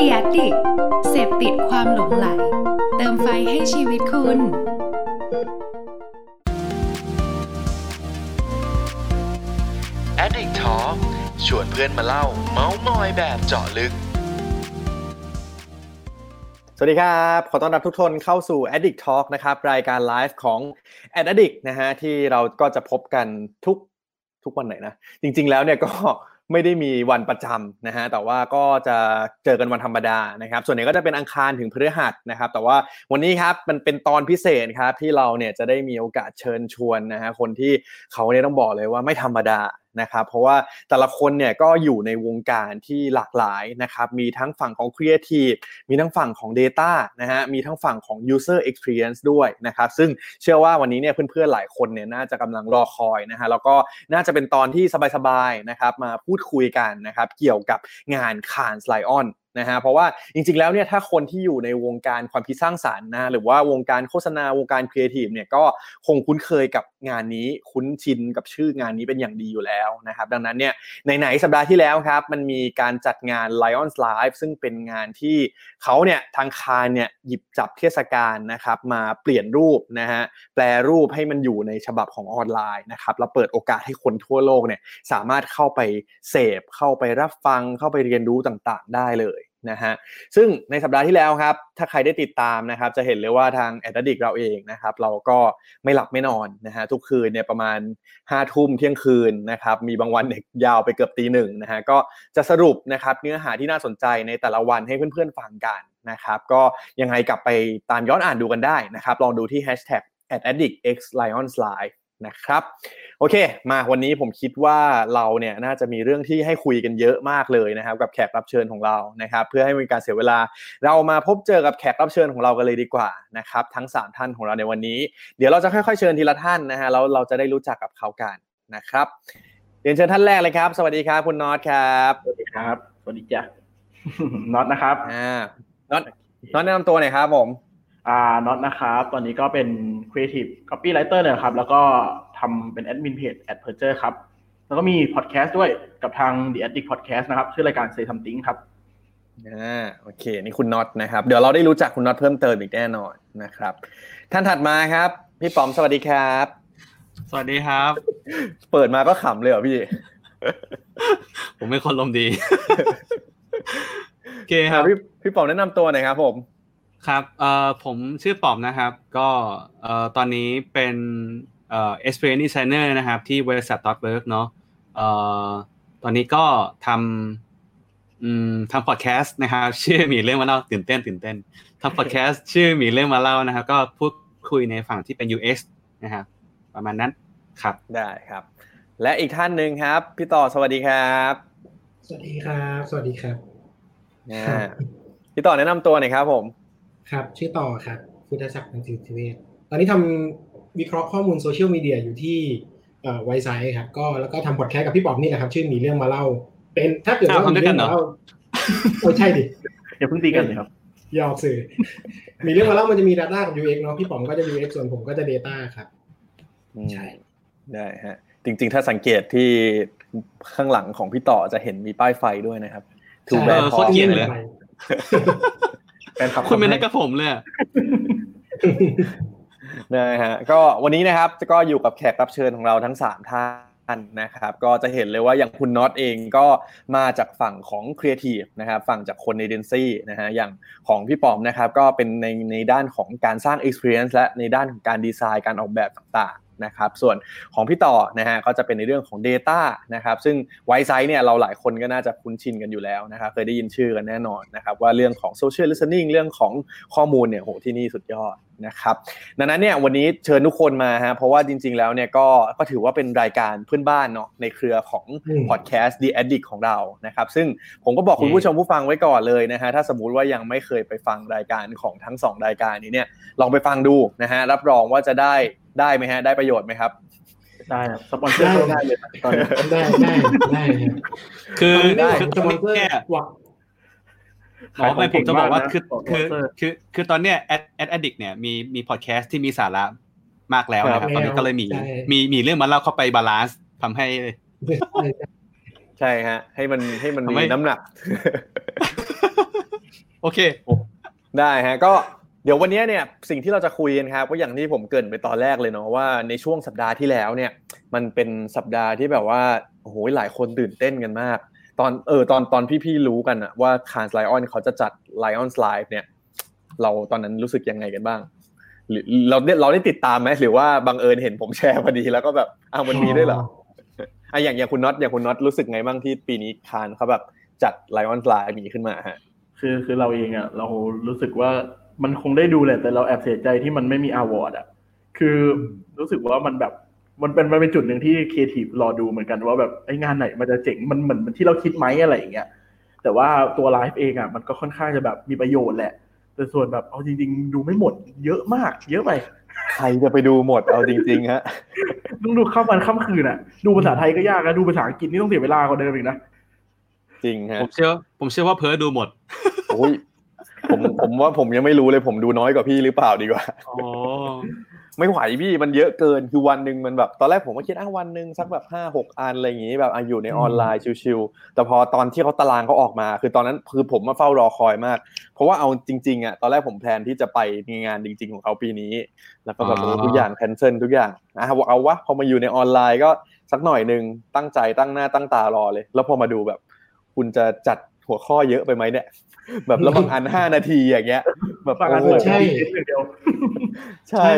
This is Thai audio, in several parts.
ดียดิกเสพติดความหลงไหล เติมไฟให้ชีวิตคุณ Addict Talk ชวนเพื่อนมาเล่า เมาส์มอยแบบเจาะลึก สวัสดีครับ ขอต้อนรับทุกคนเข้าสู่ Addict Talk นะครับ รายการไลฟ์ของ Ad Addict นะฮะที่เราก็จะพบกันทุกทุกวันไหนนะ จริง ๆ แล้วเนี่ยก็ ไม่ได้มีวันประจำนะฮะแต่ว่าก็จะเจอกันวันธรรมดานะครับ ส่วนใหญ่ก็จะเป็นอังคารถึงพฤหัสนะครับ แต่ว่าวันนี้ครับมันเป็นตอนพิเศษครับที่เราเนี่ยจะได้มีโอกาสเชิญชวนนะฮะคนที่เขาเนี่ยต้องบอกเลยว่าไม่ธรรมดา นะครับเพราะว่าแต่ละคนเนี่ยก็อยู่ในวงการที่หลากหลายนะครับมีทั้งฝั่งของ Creative มีทั้งฝั่งของ Data นะฮะมีทั้งฝั่งของ User Experience ด้วยนะครับซึ่งเชื่อว่าวันนี้เนี่ยเพื่อนๆหลายคนเนี่ยน่าจะกำลังรอคอยนะฮะแล้วก็น่าจะเป็นตอนที่สบายๆนะครับมาพูดคุยกันนะครับเกี่ยวกับงาน c a n s Lion นะฮะเพราะว่าจริงๆแล้วเนี่ยถ้าคนที่อยู่ในวงการความคิดสร้างสารรค์นะหรือว่าวงการโฆษณาวงการครีเอทีฟเนี่ยก็คงคุ้นเคยกับงานนี้คุ้นชินกับชื่องานนี้เป็นอย่างดีอยู่แล้วนะครับ ดังนั้นเนี่ยไหนๆสัปดาห์ที่แล้วครับ มันมีการจัดงาน Lions Live ซึ่งเป็นงานที่เขาเนี่ยทางคารเนี่ยหยิบจับเทศกาลนะครับ มาเปลี่ยนรูปนะฮะแปลรูปให้มันอยู่ในฉบับของออนไลน์นะครับแล้วเปิดโอกาสให้คนทั่วโลกเนี่ยสามารถเข้าไปเสพเข้าไปรับฟังเข้าไปเรียนรู้ต่างๆ ได้เลย นะฮะซึ่งในสัปดาห์ที่แล้วครับ ถ้าใครได้ติดตามนะครับ จะเห็นเลยว่าทางแอดดิกเราเองนะครับ เราก็ไม่หลับไม่นอนนะฮะทุกคืนเนี่ยประมาณ5้าทุ่มเที่ยงคืนนะครับ มีบางวันเนี่ยยาวไปเกือบตีหนึ่งนะฮะก็จะสรุปนะครับเนื้อหาที่น่าสนใจในแต่ละวันให้เพื่อนๆฟังกันนะครับ ก็ยังไงกลับไปตามย้อนอ่านดูกันได้นะครับ ลองดูที่ hashtag @addictxlionslive นะครับโอเค มาวันนี้ผมคิดว่าเราเนี่ยน่าจะมีเรื่องที่ให้คุยกันเยอะมากเลยนะครับ กับแขกรับเชิญของเรานะครับ เพื่อให้มีการเสียเวลา เรามาพบเจอกับแขกรับเชิญของเรากันเลยดีกว่านะครับ ทั้ง 3 ท่านของเราในวันนี้ เดี๋ยวเราจะค่อยๆเชิญทีละท่านนะฮะแล้วเราจะได้รู้จักกับเขากันนะครับเรียนเชิญท่านแรกเลยครับ สวัสดีครับคุณน็อตครับสวัสดีครับสวัสดีจ้ะน็อตนะครับอ่าน็อตน็อตแนะนำตัวหน่อยครับผม อ่าน็อตนะครับตอนนี้ก็เป็น Creative Copywriter เนี่ยครับ แล้วก็ทำเป็น Admin Page Ad p e r c h e r ครับ แล้วก็มีพอดแคสต์ด้วยกับทาง The Addict Podcast นะครับ ชื่อรายการ Say Something ครับอ่าโอเค นี่คุณน็อตนะครับ เดี๋ยวเราได้รู้จักคุณน็อตเพิ่มเติมอีกแน่นอนนะครับ ท่านถัดมาครับ พี่ป๋อมสวัสดีครับ สวัสดีครับ เปิดมาก็ขำเลยเหรอพี่ ผมเป็นคนลมณ์ดีโอเคคครัรับบพี่พี่ป๋อมแนะนำตัวหน่อยครับผม ครับเอ่อผมชื่อป๋อมนะครับ ก็เอ่อตอนนี้เป็นเอ่อ experience designer นะครับ ที่บริษัท .work เนาะเอ่อตอนนี้ก็ทำอืมทำพอดแคสต์นะครับ ชื่อมีเรื่องมาเล่าตื่นเต้นตื่นเต้นทำพอดแคสต์ชื่อมีเรื่องมาเล่านะครับ ก็พูดคุยในฝั่งที่เป็น UX นะครับประมาณนั้นครับได้ครับ และอีกท่านหนึ่งครับ พี่ต่อสวัสดีครับ สวัสดีครับ สวัสดีครับอ่าพี่ต่อแนะนำตัวหน่อยครับผม ครับ ชื่อต่อครับพุทธศักดิ์นันทิติเวศตอนนี้ทำวิเคราะห์ข้อมูลโซเชียลมีเดียอยู่ที่เอ่อไวไซต์ครับก็แล้วก็ทำพอดแคสต์กับพี่ป๋อมนี่แหละครับ ชื่อมีเรื่องมาเล่า เป็นถ้าเกิดว่าอ้าวทำด้วยกันเหรอมีเรื่องมาเล่าโอ้ใช่ดิอย่าเพิ่งตีกันเลยครับยอมสื่อ มีเรื่องมาเล่ามันจะมี Data กับ UX เนาะพี่ป๋อมก็จะ UX ส่วนผมก็จะ Data ครับใช่ได้ฮะจริง ๆ ถ้าสังเกตที่ข้างหลังของพี่ต่อจะเห็นมีป้ายไฟด้วยนะครับถูกใช่แบเออโคตรเกลียดเลยแฟนคลับคุณเป็นนักกับผมเลยอะนะฮะก็วันนี้นะครับก็อยู่กับแขกรับเชิญของเราทั้งสามท่านนะครับก็จะเห็นเลยว่าอย่างคุณน็อตเองก็มาจากฝั่งของครีเอทีฟนะครับฝั่งจากคนในเดนซี่นะฮะอย่างของพี่ป๋อมนะครับก็เป็นในในด้านของการสร้าง Experience และในด้านของการดีไซน์การออกแบบต่างๆ นะครับส่วนของพี่ต่อนะฮะก็จะเป็นในเรื่องของ Data นะครับซึ่ง Wisesight เนี่ยเราหลายคนก็น่าจะคุ้นชินกันอยู่แล้วนะครับเคยได้ยินชื่อกันแน่นอนนะครับว่าเรื่องของ Social Listening เรื่องของข้อมูลเนี่ยโหที่นี่สุดยอดนะครับดังนั้นเนี่ยวันนี้เชิญทุกคนมาฮะเพราะว่าจริง ๆ แล้วเนี่ยก็ก็ถือว่าเป็นรายการเพื่อนบ้านเนาะในเครือของอืมพอดแคสต์ The Addict ของเรานะครับซึ่งผมก็บอกคุณผู้ชมผู้ฟังไว้ก่อนเลยนะฮะถ้าสมมุติว่ายังไม่เคยไปฟังรายการของทั้งสองรายการนี้เนี่ยลองไปฟังดูนะฮะรับรองว่าจะได้ ได้ไหมฮะ ได้ประโยชน์ไหมครับ ได้ครับสปอนเซอร์เข้าได้เลยครับตอนนี้ได้ได้ได้ครับคือได้คือสตอนปอนนี้เซอร์เนี่ยหวังหมอไม่ผมจะบอกว่าคือขงคือเก่งมากนะคือคือตอนเนี้ย Ad Ad Addict เนี่ยมีมีพอดแคสต์ที่มีสาระมากแล้วนะครับครับตอนนี้ก็เลยมีใช่มีมีเรื่องมาเล่าเข้าไป balance ทำให้ ใช่ฮะ ให้มันให้มันทำมีไมน้ำหนัก โอเคได้ฮะ ก็ เดี๋ยววันนี้เนี่ยสิ่งที่เราจะคุยกันครับก็อย่างที่ผมเกริ่นไปตอนแรกเลยเนาะว่าในช่วงสัปดาห์ที่แล้วเนี่ย มันเป็นสัปดาห์ที่แบบว่าโอ้โหหลายคนตื่นเต้นกันมาก ตอนเออตอนตอนพี่ๆรู้กันอะว่า Cannes Lions เขาจะจัด Lions Live เนี่ย เราตอนนั้นรู้สึกยังไงกันบ้างหรือเราได้เราได้ติดตามไหมหรือว่าบังเอิญเห็นผมแชร์พอดีแล้วก็แบบอ้าวมันมีด้วยเหรออะอย่างอย่างคุณน็อตอย่างคุณน็อตรู้สึกไงบ้างที่ปีนี้ Cannes เขาแบบจัด Lions Live มีขึ้นมาฮะคือคือเราเองอะเรารู้สึกว่า มันคงได้ดูแหละแต่เราแอบเสียใจที่มันไม่มี award อะ คือรู้สึกว่ามันแบบมันเป็นมันเป็นจุดหนึ่งที่ครีเอทีฟรอดูเหมือนกันว่าแบบไอ้งานไหนมันจะเจ๋งมันเหมือนที่เราคิดไหมอะไรอย่างเงี้ยแต่ว่าตัวไลฟ์เองอะมันก็ค่อนข้างจะแบบมีประโยชน์แหละ แต่ส่วนแบบเอาจริง ๆ ดูไม่หมด เยอะมาก เยอะไปใครจะไปดูหมดเอาจริง ๆ ฮะต้องดูข้ามวันข้ามคืนอะ ดูภาษาไทยก็ยากนะดูภาษาอังกฤษนี่ต้องเสียเวลากว่าเดิมอีกนะจริงฮะผมเชื่อ ผมเชื่อว่าเพิร์ดดูหมดโอ้ย ผมผมว่าผมยังไม่รู้เลยผมดูน้อยกว่าพี่หรือเปล่าดีกว่าอ๋อไม่ไหวพี่มันเยอะเกินคือวันหนึ่งมันแบบตอนแรกผมก็คิดอ้าวันหนึ่งสักแบบห้าหกอันอะไรอย่างงี้แบบอะอยู่ในออนไลน์ชิวๆแต่พอตอนที่เขาตารางเขาออกมา คือตอนนั้นคือผมมาเฝ้ารอคอยมาก เพราะว่าเอาจริงๆอะตอนแรกผม plan ที่จะไปงานจริง ๆ ของเขาปีนี้ แล้วก็แบบโอ้ทุกอย่าง cancel ทุกอย่างอะเอาวะพอมาอยู่ในออนไลน์ก็สักหน่อยหนึ่งตั้งใจตั้งหน้าตั้งตารอเลย แล้วพอมาดูแบบ คุณจะจัดหัวข้อเยอะไปไหมเนี่ย แบบแล้วบางอันห้านาทีอย่างเงี้ย แบบบางอันโอ้เปิดใช่แค่เดียวใช่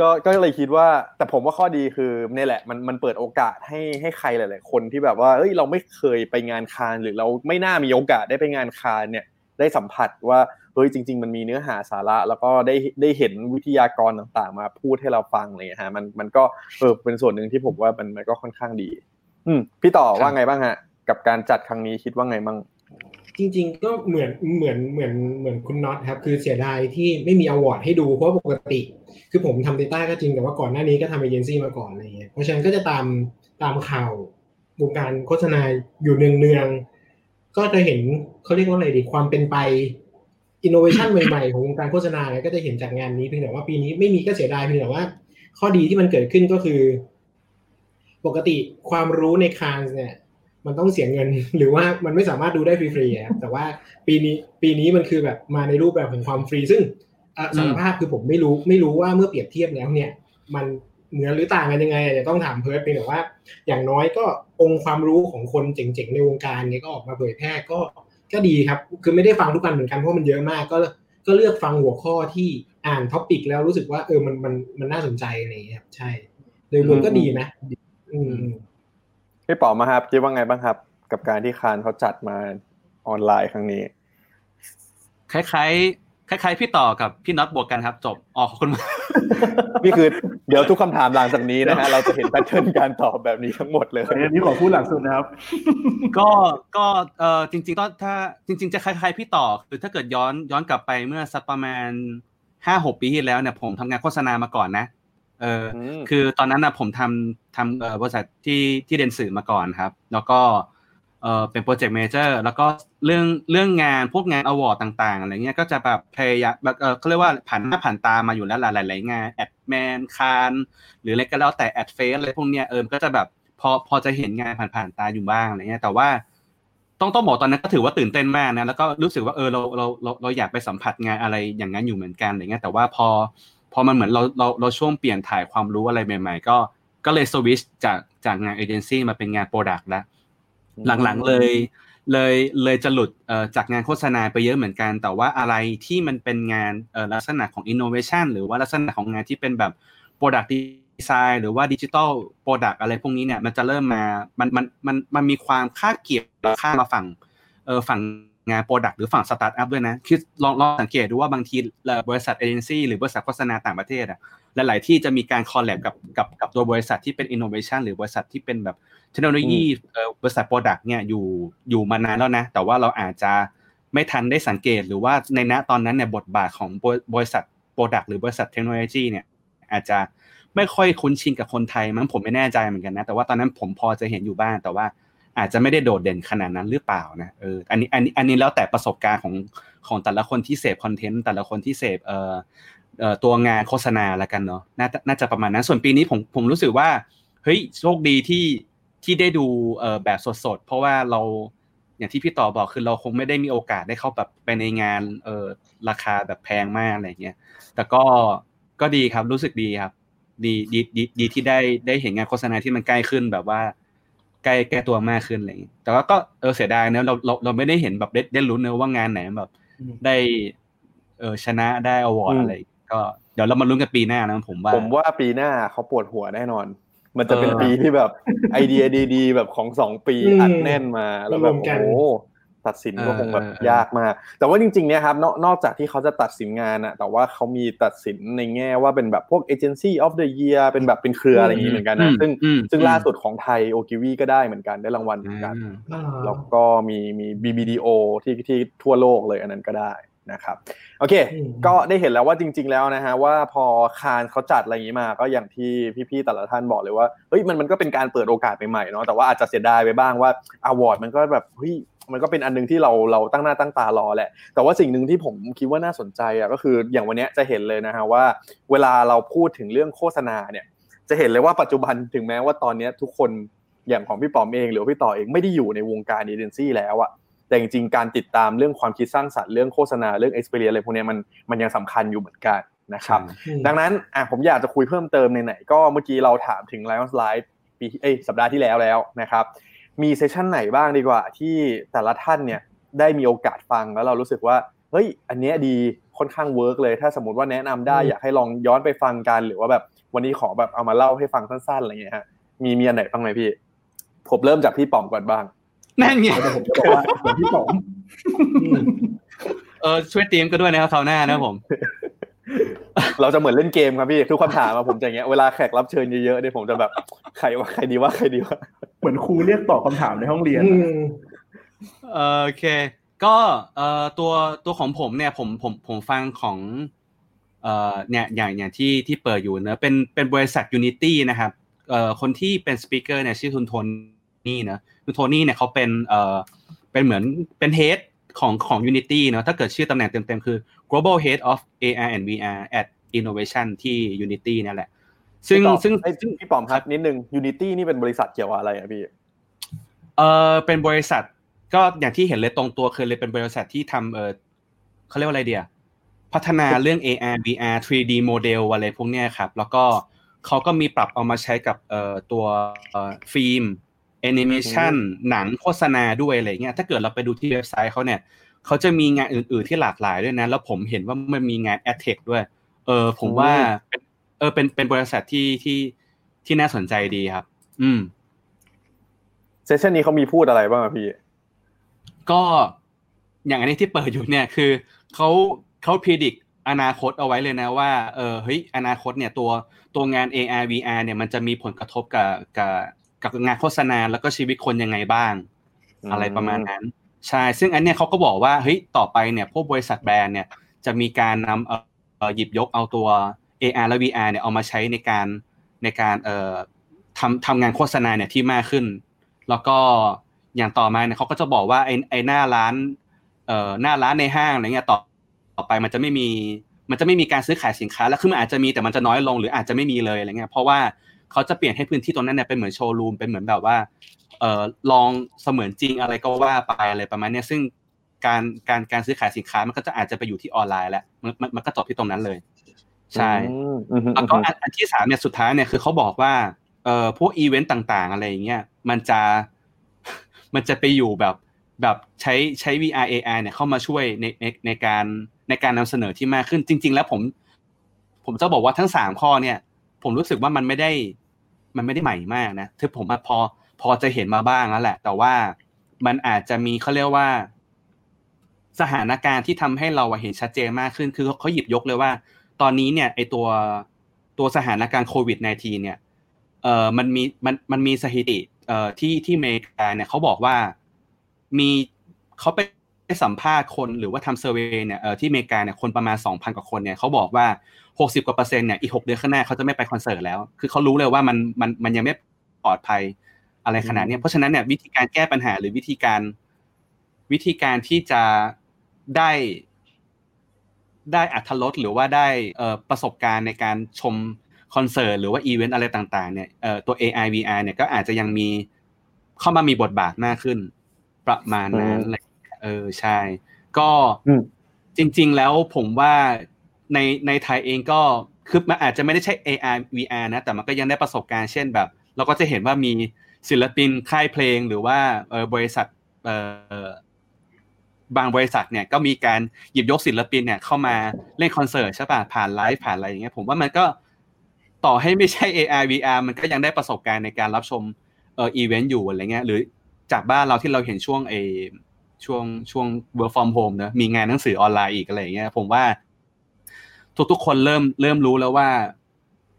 ก็ก็เลยคิดว่า แต่ผมว่าข้อดีคือเนี่ยแหละมันมันเปิดโอกาสให้ให้ใครหลาย ๆ คนที่แบบว่าเอ้ยเราไม่เคยไปงานคานหรือเราไม่น่ามีโอกาสได้ไปงานคานเนี่ย ได้สัมผัสว่าเฮ้ยจริง ๆ มันมีเนื้อหาสาระ แล้วก็ได้ได้เห็นวิทยากรต่างๆ มาพูดให้เราฟังอะไรเลยฮะมันมันก็เออเป็นส่วนหนึ่งที่ผมว่ามันมันก็ค่อนข้างดี อืมพี่ต่อว่าไงบ้างฮะ กับการจัดครั้งนี้คิดว่าไงบ้าง จริงๆก็เหมือนเหมือนเหมือนเหมือนคุณน็อตครับ คือเสียดายที่ไม่มี award ให้ดูเพราะปกติ คือผมทำ Data ก็จริงแต่ว่าก่อนหน้านี้ก็ทำเอเจนซี่มาก่อนอะไรเงี้ยเพราะฉะนั้นก็จะตามตามข่าววงการโฆษณาอยู่เนืองๆก็จะเห็นเขาเรียกว่าอะไรดีความเป็นไปอินโนเวชันใหม่ๆ ของวงการโฆษณาเนี่ยก็จะเห็นจากงานนี้เพียงแต่ว่าปีนี้ไม่มีก็เสียดายเพียงแต่ว่า ข้อดีที่มันเกิดขึ้นก็คือ ปกติความรู้ในคานเนี่ย มันต้องเสียเงิน หรือว่ามันไม่สามารถดูได้ฟรีๆอะครับแต่ว่าปีนี้ปีนี้มันคือแบบมาในรูปแบบของความฟรีซึ่งอะสารภาพคือผมไม่รู้ไม่รู้ว่าเมื่อเปรียบเทียบแล้วเนี่ย มันเหมือนหรือต่างกันยังไงอาจจะต้องถามเพิร์ดไปแต่ว่า อย่างน้อยก็องค์ความรู้ของคนเจ๋งๆในวงการเนี่ยก็ออกมาเผยแพร่ก็ก็ดีครับ คือไม่ได้ฟังทุกกันเหมือนกันเพราะมันเยอะมากก็ก็เลือกฟังหัวข้อที่อ่าน topic แล้วรู้สึกว่าเออมันมันมันน่าสนใจอะไรอย่างเงี้ยครับใช่โดยรวมก็ดีนะอืม พี่ป๋อมาครับคิดว่าไงบ้างครับ กับการที่ Cannes เขาจัดมาออนไลน์ครั้งนี้ คล้ายๆ คล้าย ๆ พี่ต่อกับพี่น็อตบวกกันครับ จบอ๋อขอบคุณมากนี่คือ เดี๋ยวทุกคำถามหลังจากนี้นะฮะเราจะเห็น patternิร์นการตอบแบบนี้ทั้งหมดเลยอันนี้ขอพูดหลังสุดนะครับ ก็ก็เออจริงๆก็ถ้าจริง ๆ จะคล้ายๆพี่ต่อคือถ้าเกิดย้อนย้อนกลับไปเมื่อสักประมาณห้าหกปีที่แล้วเนี่ยผมทำงานโฆษณามาก่อนนะ เอออมคือตอนนั้นนะผมทำทำเอ่อบริษัทที่ที่ Dentsu มาก่อนครับ แล้วก็เออเป็นโปรเจกต์ a มเจอร์แล้วก็เรื่องเรื่องงานพวกงาน award ต่างๆอะไรเงี้ยก็จะแบบพยายามแบบเออเขาเรียกว่าผ่านหน้าผ่านตามาอยู่แล้วหลายๆงาน Adman Cannes หรืออะไรก็แล้วแต่ Adfest อะไรพวกเนี้ยเออมันก็จะแบบพอพอจะเห็นงานผ่านๆตาอยู่บ้างอะไรเงี้ยแต่ว่าต้องต้องบอกตอนนั้นก็ถือว่าตื่นเต้นมากนะแล้วก็รู้สึกว่าเออเราเราเราเราอยากไปสัมผัสงานอะไรอย่างนั้นอยู่เหมือนกันอะไรเงี้ยแต่ว่าพอ พอมันเหมือนเราเราเราช่วงเปลี่ยนถ่ายความรู้อะไรใหม่ ๆ ก็ก็เลยสวิชจากจากงานเอเจนซี่มาเป็นงาน product แล้วหลังๆเลยเลยเลยจะหลุดเอ่อจากงานโฆษณาไปเยอะเหมือนกัน แต่ว่าอะไรที่มันเป็นงานเอ่อลักษณะของ innovation หรือว่าลักษณะของงานที่เป็นแบบ product design หรือว่า digital product อะไรพวกนี้เนี่ยมันจะเริ่มมา มันมันมันมันมีความคาบเกี่ยวข้ามมาฝั่งเออฝั่ง งาน product หรือฝั่ง startup ด้วยนะคือลองลองสังเกตดูว่าบางทีเอ่อบริษัทเอเจนซี่หรือบริษัทโฆษณาต่างประเทศอะหลาย ๆ ที่จะมีการ collab กับกับกับตัวบริษัทที่เป็น innovation หรือบริษัทที่เป็นแบบเทคโนโลยีเอ่อบริษัท product เนี่ยอยู่อยู่มานานแล้วนะ แต่ว่าเราอาจจะไม่ทันได้สังเกตหรือว่าในณตอนนั้นเนี่ยบทบาทของบริษัท product หรือบริษัทเทคโนโลยีเนี่ยอาจจะไม่ค่อยคุ้นชินกับคนไทยมั้งผมไม่แน่ใจเหมือนกันนะ แต่ว่าตอนนั้นผมพอจะเห็นอยู่บ้างแต่ว่า อาจจะไม่ได้โดดเด่นขนาดนั้นหรือเปล่านะเอออันนี้อันนี้อันนี้แล้วแต่ประสบการณ์ของของแต่ละคนที่เสพคอนเทนต์แต่ละคนที่เสพเอ่อเอ่อตัวงานโฆษณาละกันเนาะน่าน่าจะประมาณนั้นส่วนปีนี้ผมผมรู้สึกว่าเฮ้ยโชคดีที่ที่ได้ดูเอ่อแบบสดๆ เพราะว่าเราอย่างที่พี่ต่อบอกคือเราคงไม่ได้มีโอกาสได้เข้าแบบไปในงานเออราคาแบบแพงมากอะไรเงี้ยแต่ก็ก็ดีครับรู้สึกดีครับ ดีดีดีดีที่ได้ได้เห็นงานโฆษณาที่มันใกล้ขึ้นแบบว่า ใกล้แก้ตัวมากขึ้นอะไรอย่างนี้แต่ว่าก็เออเสียดายนะเราเราเราไม่ได้เห็นแบบได้ได้ลุ้นนะว่างานไหนแบบได้ เออชนะได้อวอร์ดอะไร ก็เดี๋ยวเรามาลุ้นกันปีหน้านะผมว่า ผมว่าปีหน้าเขาปวดหัวแน่นอน มันจะเป็นปีที่แบบไอเดียดี ๆ แบบของสองปีอัดแน่นมาแล้วแบบโอ้ ตัดสินก็คงแบบยากมาก แต่ว่าจริงๆเนี่ยครับนอกจากที่เขาจะตัดสินงานอะแต่ว่าเขามีตัดสินในแง่ว่าเป็นแบบพวกเอเจนซี่ออฟเดอะเยียเป็นแบบเป็นเครืออะไรอย่างนี้เหมือนกันนะซึ่งซึ่งล่าสุดของไทยโอกิวีก็ได้เหมือนกันได้รางวัลเหมือนกัน แล้วก็มีมี BBDO ที่ที่ทั่วโลกเลยอันนั้นก็ได้นะครับโอเค ก็ได้เห็นแล้วว่าจริง ๆ แล้วนะฮะว่าพอคานเขาจัดอะไรอย่างนี้มา ก็อย่างที่พี่ๆแต่ละท่านบอกเลยว่าเฮ้ยมันมันก็เป็นการเปิดโอกาสใหม่ๆเนาะแต่ว่าอาจจะเสียดายไปบ้างว่าอวอร์ดมันก็แบบเฮ้ย มันก็เป็นอันนึงที่เราเราตั้งหน้าตั้งตารอแหละ แต่ว่าสิ่งหนึ่งที่ผมคิดว่าน่าสนใจอะก็คืออย่างวันนี้จะเห็นเลยนะฮะว่า เวลาเราพูดถึงเรื่องโฆษณาเนี่ย จะเห็นเลยว่าปัจจุบันถึงแม้ว่าตอนนี้ทุกคนอย่างของพี่ป๋อมเองหรือพี่ต่อเองไม่ได้อยู่ในวงการเอเจนซี่แล้วอะแต่จริงๆการติดตามเรื่องความคิดสร้างสรรค์เรื่องโฆษณาเรื่อง experience อะไรพวกนี้มันมันยังสำคัญอยู่เหมือนกันนะครับดังนั้นอะผมอยากจะคุยเพิ่มเติมในไหนก็เมื่อกี้เราถามถึง Lions Live ปีเอ้สัปดาห์ที่แล้วแล้วนะครับ มี session ไหนบ้างดีกว่า ที่แต่ละท่านเนี่ยได้มีโอกาสฟังแล้วเรารู้สึกว่าเฮ้ยอันเนี้ยดีค่อนข้าง work เลย ถ้าสมมติว่าแนะนำได้อยากให้ลองย้อนไปฟังกัน หรือว่าแบบวันนี้ขอแบบเอามาเล่าให้ฟังสั้นๆอะไรเงี้ยฮะมีมีอันไหนบ้างไหมพี่ ผมเริ่มจากพี่ป๋อมก่อนบ้างนั่นไงผมจะบอกว่าเหมือนพี่ป๋อมเออช่วยเตรียมก็ด้วยนะครับคราวหน้านะผม เราจะเหมือนเล่นเกมครับพี่ทุกคำถามมาผมจะอย่างเงี้ยเวลาแขกรับเชิญเยอะๆเนี่ยผมจะแบบใครว่าใครดีว่าใครดีว่าเหมือนครูเรียกตอบคำถามในห้องเรียนโอเค ก็เอ่อตัวตัวของผมเนี่ยผมผมผมฟังของเอ่อเนี่ยอย่างอย่างที่ที่เปิดอยู่เนอะเป็นเป็นบริษัท Unity นะครับเอ่อคนที่เป็นสปีกเกอร์เนี่ยชื่อคุณโทนี่นะคุณโทนี่เนี่ยเขาเป็นเอ่อเป็นเหมือนเป็นเฮด ของของ Unity เนอะถ้าเกิดชื่อตำแหน่งเต็มๆ คือ Global Head of AR and VR at Innovation ที่ Unity เนี่ยแหละ ซึ่งซึ่งพี่ป๋อมครับนิดนึง Unity นี่เป็นบริษัทเกี่ยวกับอะไรอะพี่ เออเป็นบริษัทก็อย่างที่เห็นเลยตรงตัวคือเลยเป็นบริษัทที่ทำเออเขาเรียกว่าอะไรเดียพัฒนาเรื่อง AR VR 3D โมเดลอะไรพวกเนี้ยครับ แล้วก็เขาก็มีปรับเอามาใช้กับเอ่อตัวฟิล์ม แอนิเมชันหนังโฆษณาด้วยอะไรเงี้ยถ้าเกิดเราไปดูที่เว็บไซต์เขาเนี่ยเขาจะมีงานอื่น ๆที่หลากหลายด้วยนะ แล้วผมเห็นว่ามันมีงาน a d t e c h ด้วย เออ ผมว่าเออเป็นเป็นบริษัทที่ที่ที่น่าสนใจดีครับ อืมเซสชันนี้เขามีพูดอะไรบ้างพี่ ก็อย่างอันนี้ที่เปิดอยู่เนี่ยคือเขาเขาพิจิตอนาคตเอาไว้เลยนะว่า เออเฮ้ยอนาคตเนี่ยตัวตัวงาน AR VR เนี่ยมันจะมีผลกระทบกับกับ กับงานโฆษณาแล้วก็ชีวิตคนยังไงบ้าง อะไรประมาณนั้นใช่ซึ่งอันเนี้ยเขาก็บอกว่าเฮ้ยต่อไปเนี่ยพวกบริษัทแบรนด์เนี่ยจะมีการนำเอ่อหยิบยกเอาตัว AR และ VR เนี่ยเอามาใช้ในการในการเอ่อทำทำงานโฆษณาเนี่ยที่มากขึ้น แล้วก็อย่างต่อมาเนี่ยเขาก็จะบอกว่าไอ้ไอ้หน้าร้านเอ่อหน้าร้านในห้างอะไรเงี้ยต่อต่อไปมันจะไม่มีมันจะไม่มีการซื้อขายสินค้า แล้วคือมันอาจจะมีแต่มันจะน้อยลงหรืออาจจะไม่มีเลยอะไรเงี้ยเพราะว่า เขาจะเปลี่ยนให้พื้นที่ตรงนั้นเนี่ยเป็นเหมือนโชว์รูมเป็นเหมือนแบบว่าเอ่อลองเสมือนจริงอะไรก็ว่าไปอะไรประมาณเนี้ยซึ่งการการการซื้อขายสินค้ามันก็จะอาจจะไปอยู่ที่ออนไลน์แล้วมันมันมันก็จบที่ตรงนั้นเลย ใช่แล้วก็อันที่สามเนี่ยสุดท้ายเนี่ยคือเขาบอกว่าเอ่อพวกอีเวนต์ต่างๆ อะไรอย่างเงี้ยมันจะมันจะไปอยู่แบบแบบใช้ใช้ VR AR เนี่ยเข้ามาช่วยในในในการในการนำเสนอที่มากขึ้นจริง ๆ แล้วผม ผมจะบอกว่าทั้งสามข้อเนี่ย ผมรู้สึกว่ามันไม่ได้ มันไม่ได้ใหม่มากนะคือผมพอ พอจะเห็นมาบ้างแล้วแหละ แต่ว่ามันอาจจะมีเขาเรียกว่า สถานการณ์ที่ทำให้เราเห็นชัดเจนมากขึ้น คือเขาหยิบยกเลยว่า ตอนนี้เนี่ยไอตัวตัวสถานการณ์โควิด -19 เนี่ยเอ่อมันมีมันมันมีสถิติเอ่อที่ที่อเมริกาเนี่ยเขาบอกว่ามีเขาไปสัมภาษณ์คนหรือว่าทำเซอร์เวยเนี่ยเอ่อที่อเมริกาเนี่ยคนประมาณสองพันกว่าคนเนี่ยเขาบอกว่า หกสิบกว่าเปอร์เซ็นต์เนี่ยอีกหกเดือนข้างหน้าเขาจะไม่ไปคอนเสิร์ตแล้ว คือเขารู้เลยว่ามันมันมันยังไม่ปลอดภัยอะไรขนาดนี้เพราะฉะนั้นเนี่ยวิธีการแก้ปัญหาหรือวิธีการวิธีการที่จะได้ได้อัธรสหรือว่าได้ประสบการณ์ในการชมคอนเสิร์ตหรือว่าอีเวนต์อะไรต่างๆเนี่ยตัว AI VR เนี่ยก็อาจจะยังมีเข้ามามีบทบาทมากขึ้น ประมาณนั้นอืมอะไรเออใช่ ก็อืมจริง ๆ แล้วผมว่า ในในไทยเองก็คือมันอาจจะไม่ได้ใช่ AR VR นะ แต่มันก็ยังได้ประสบการณ์เช่นแบบ เราก็จะเห็นว่ามีศิลปินค่ายเพลงหรือว่าบริษัทบางบริษัทเนี่ยก็มีการหยิบยกศิลปินเนี่ยเข้ามาเล่นคอนเสิร์ตใช่ป่ะผ่านไลฟ์ผ่านอะไรอย่างเงี้ยผมว่ามันก็ต่อให้ไม่ใช่ AR VR มันก็ยังได้ประสบการณ์ในการรับชมเอออีเวนต์อยู่อะไรเงี้ยหรือจากบ้านเราที่เราเห็นช่วงเอช่วงช่วง work from home เนะมีงานหนังสือออนไลน์อีกอะไรเงี้ยผมว่า ทุกๆคนเริ่มเริ่มรู้แล้วว่า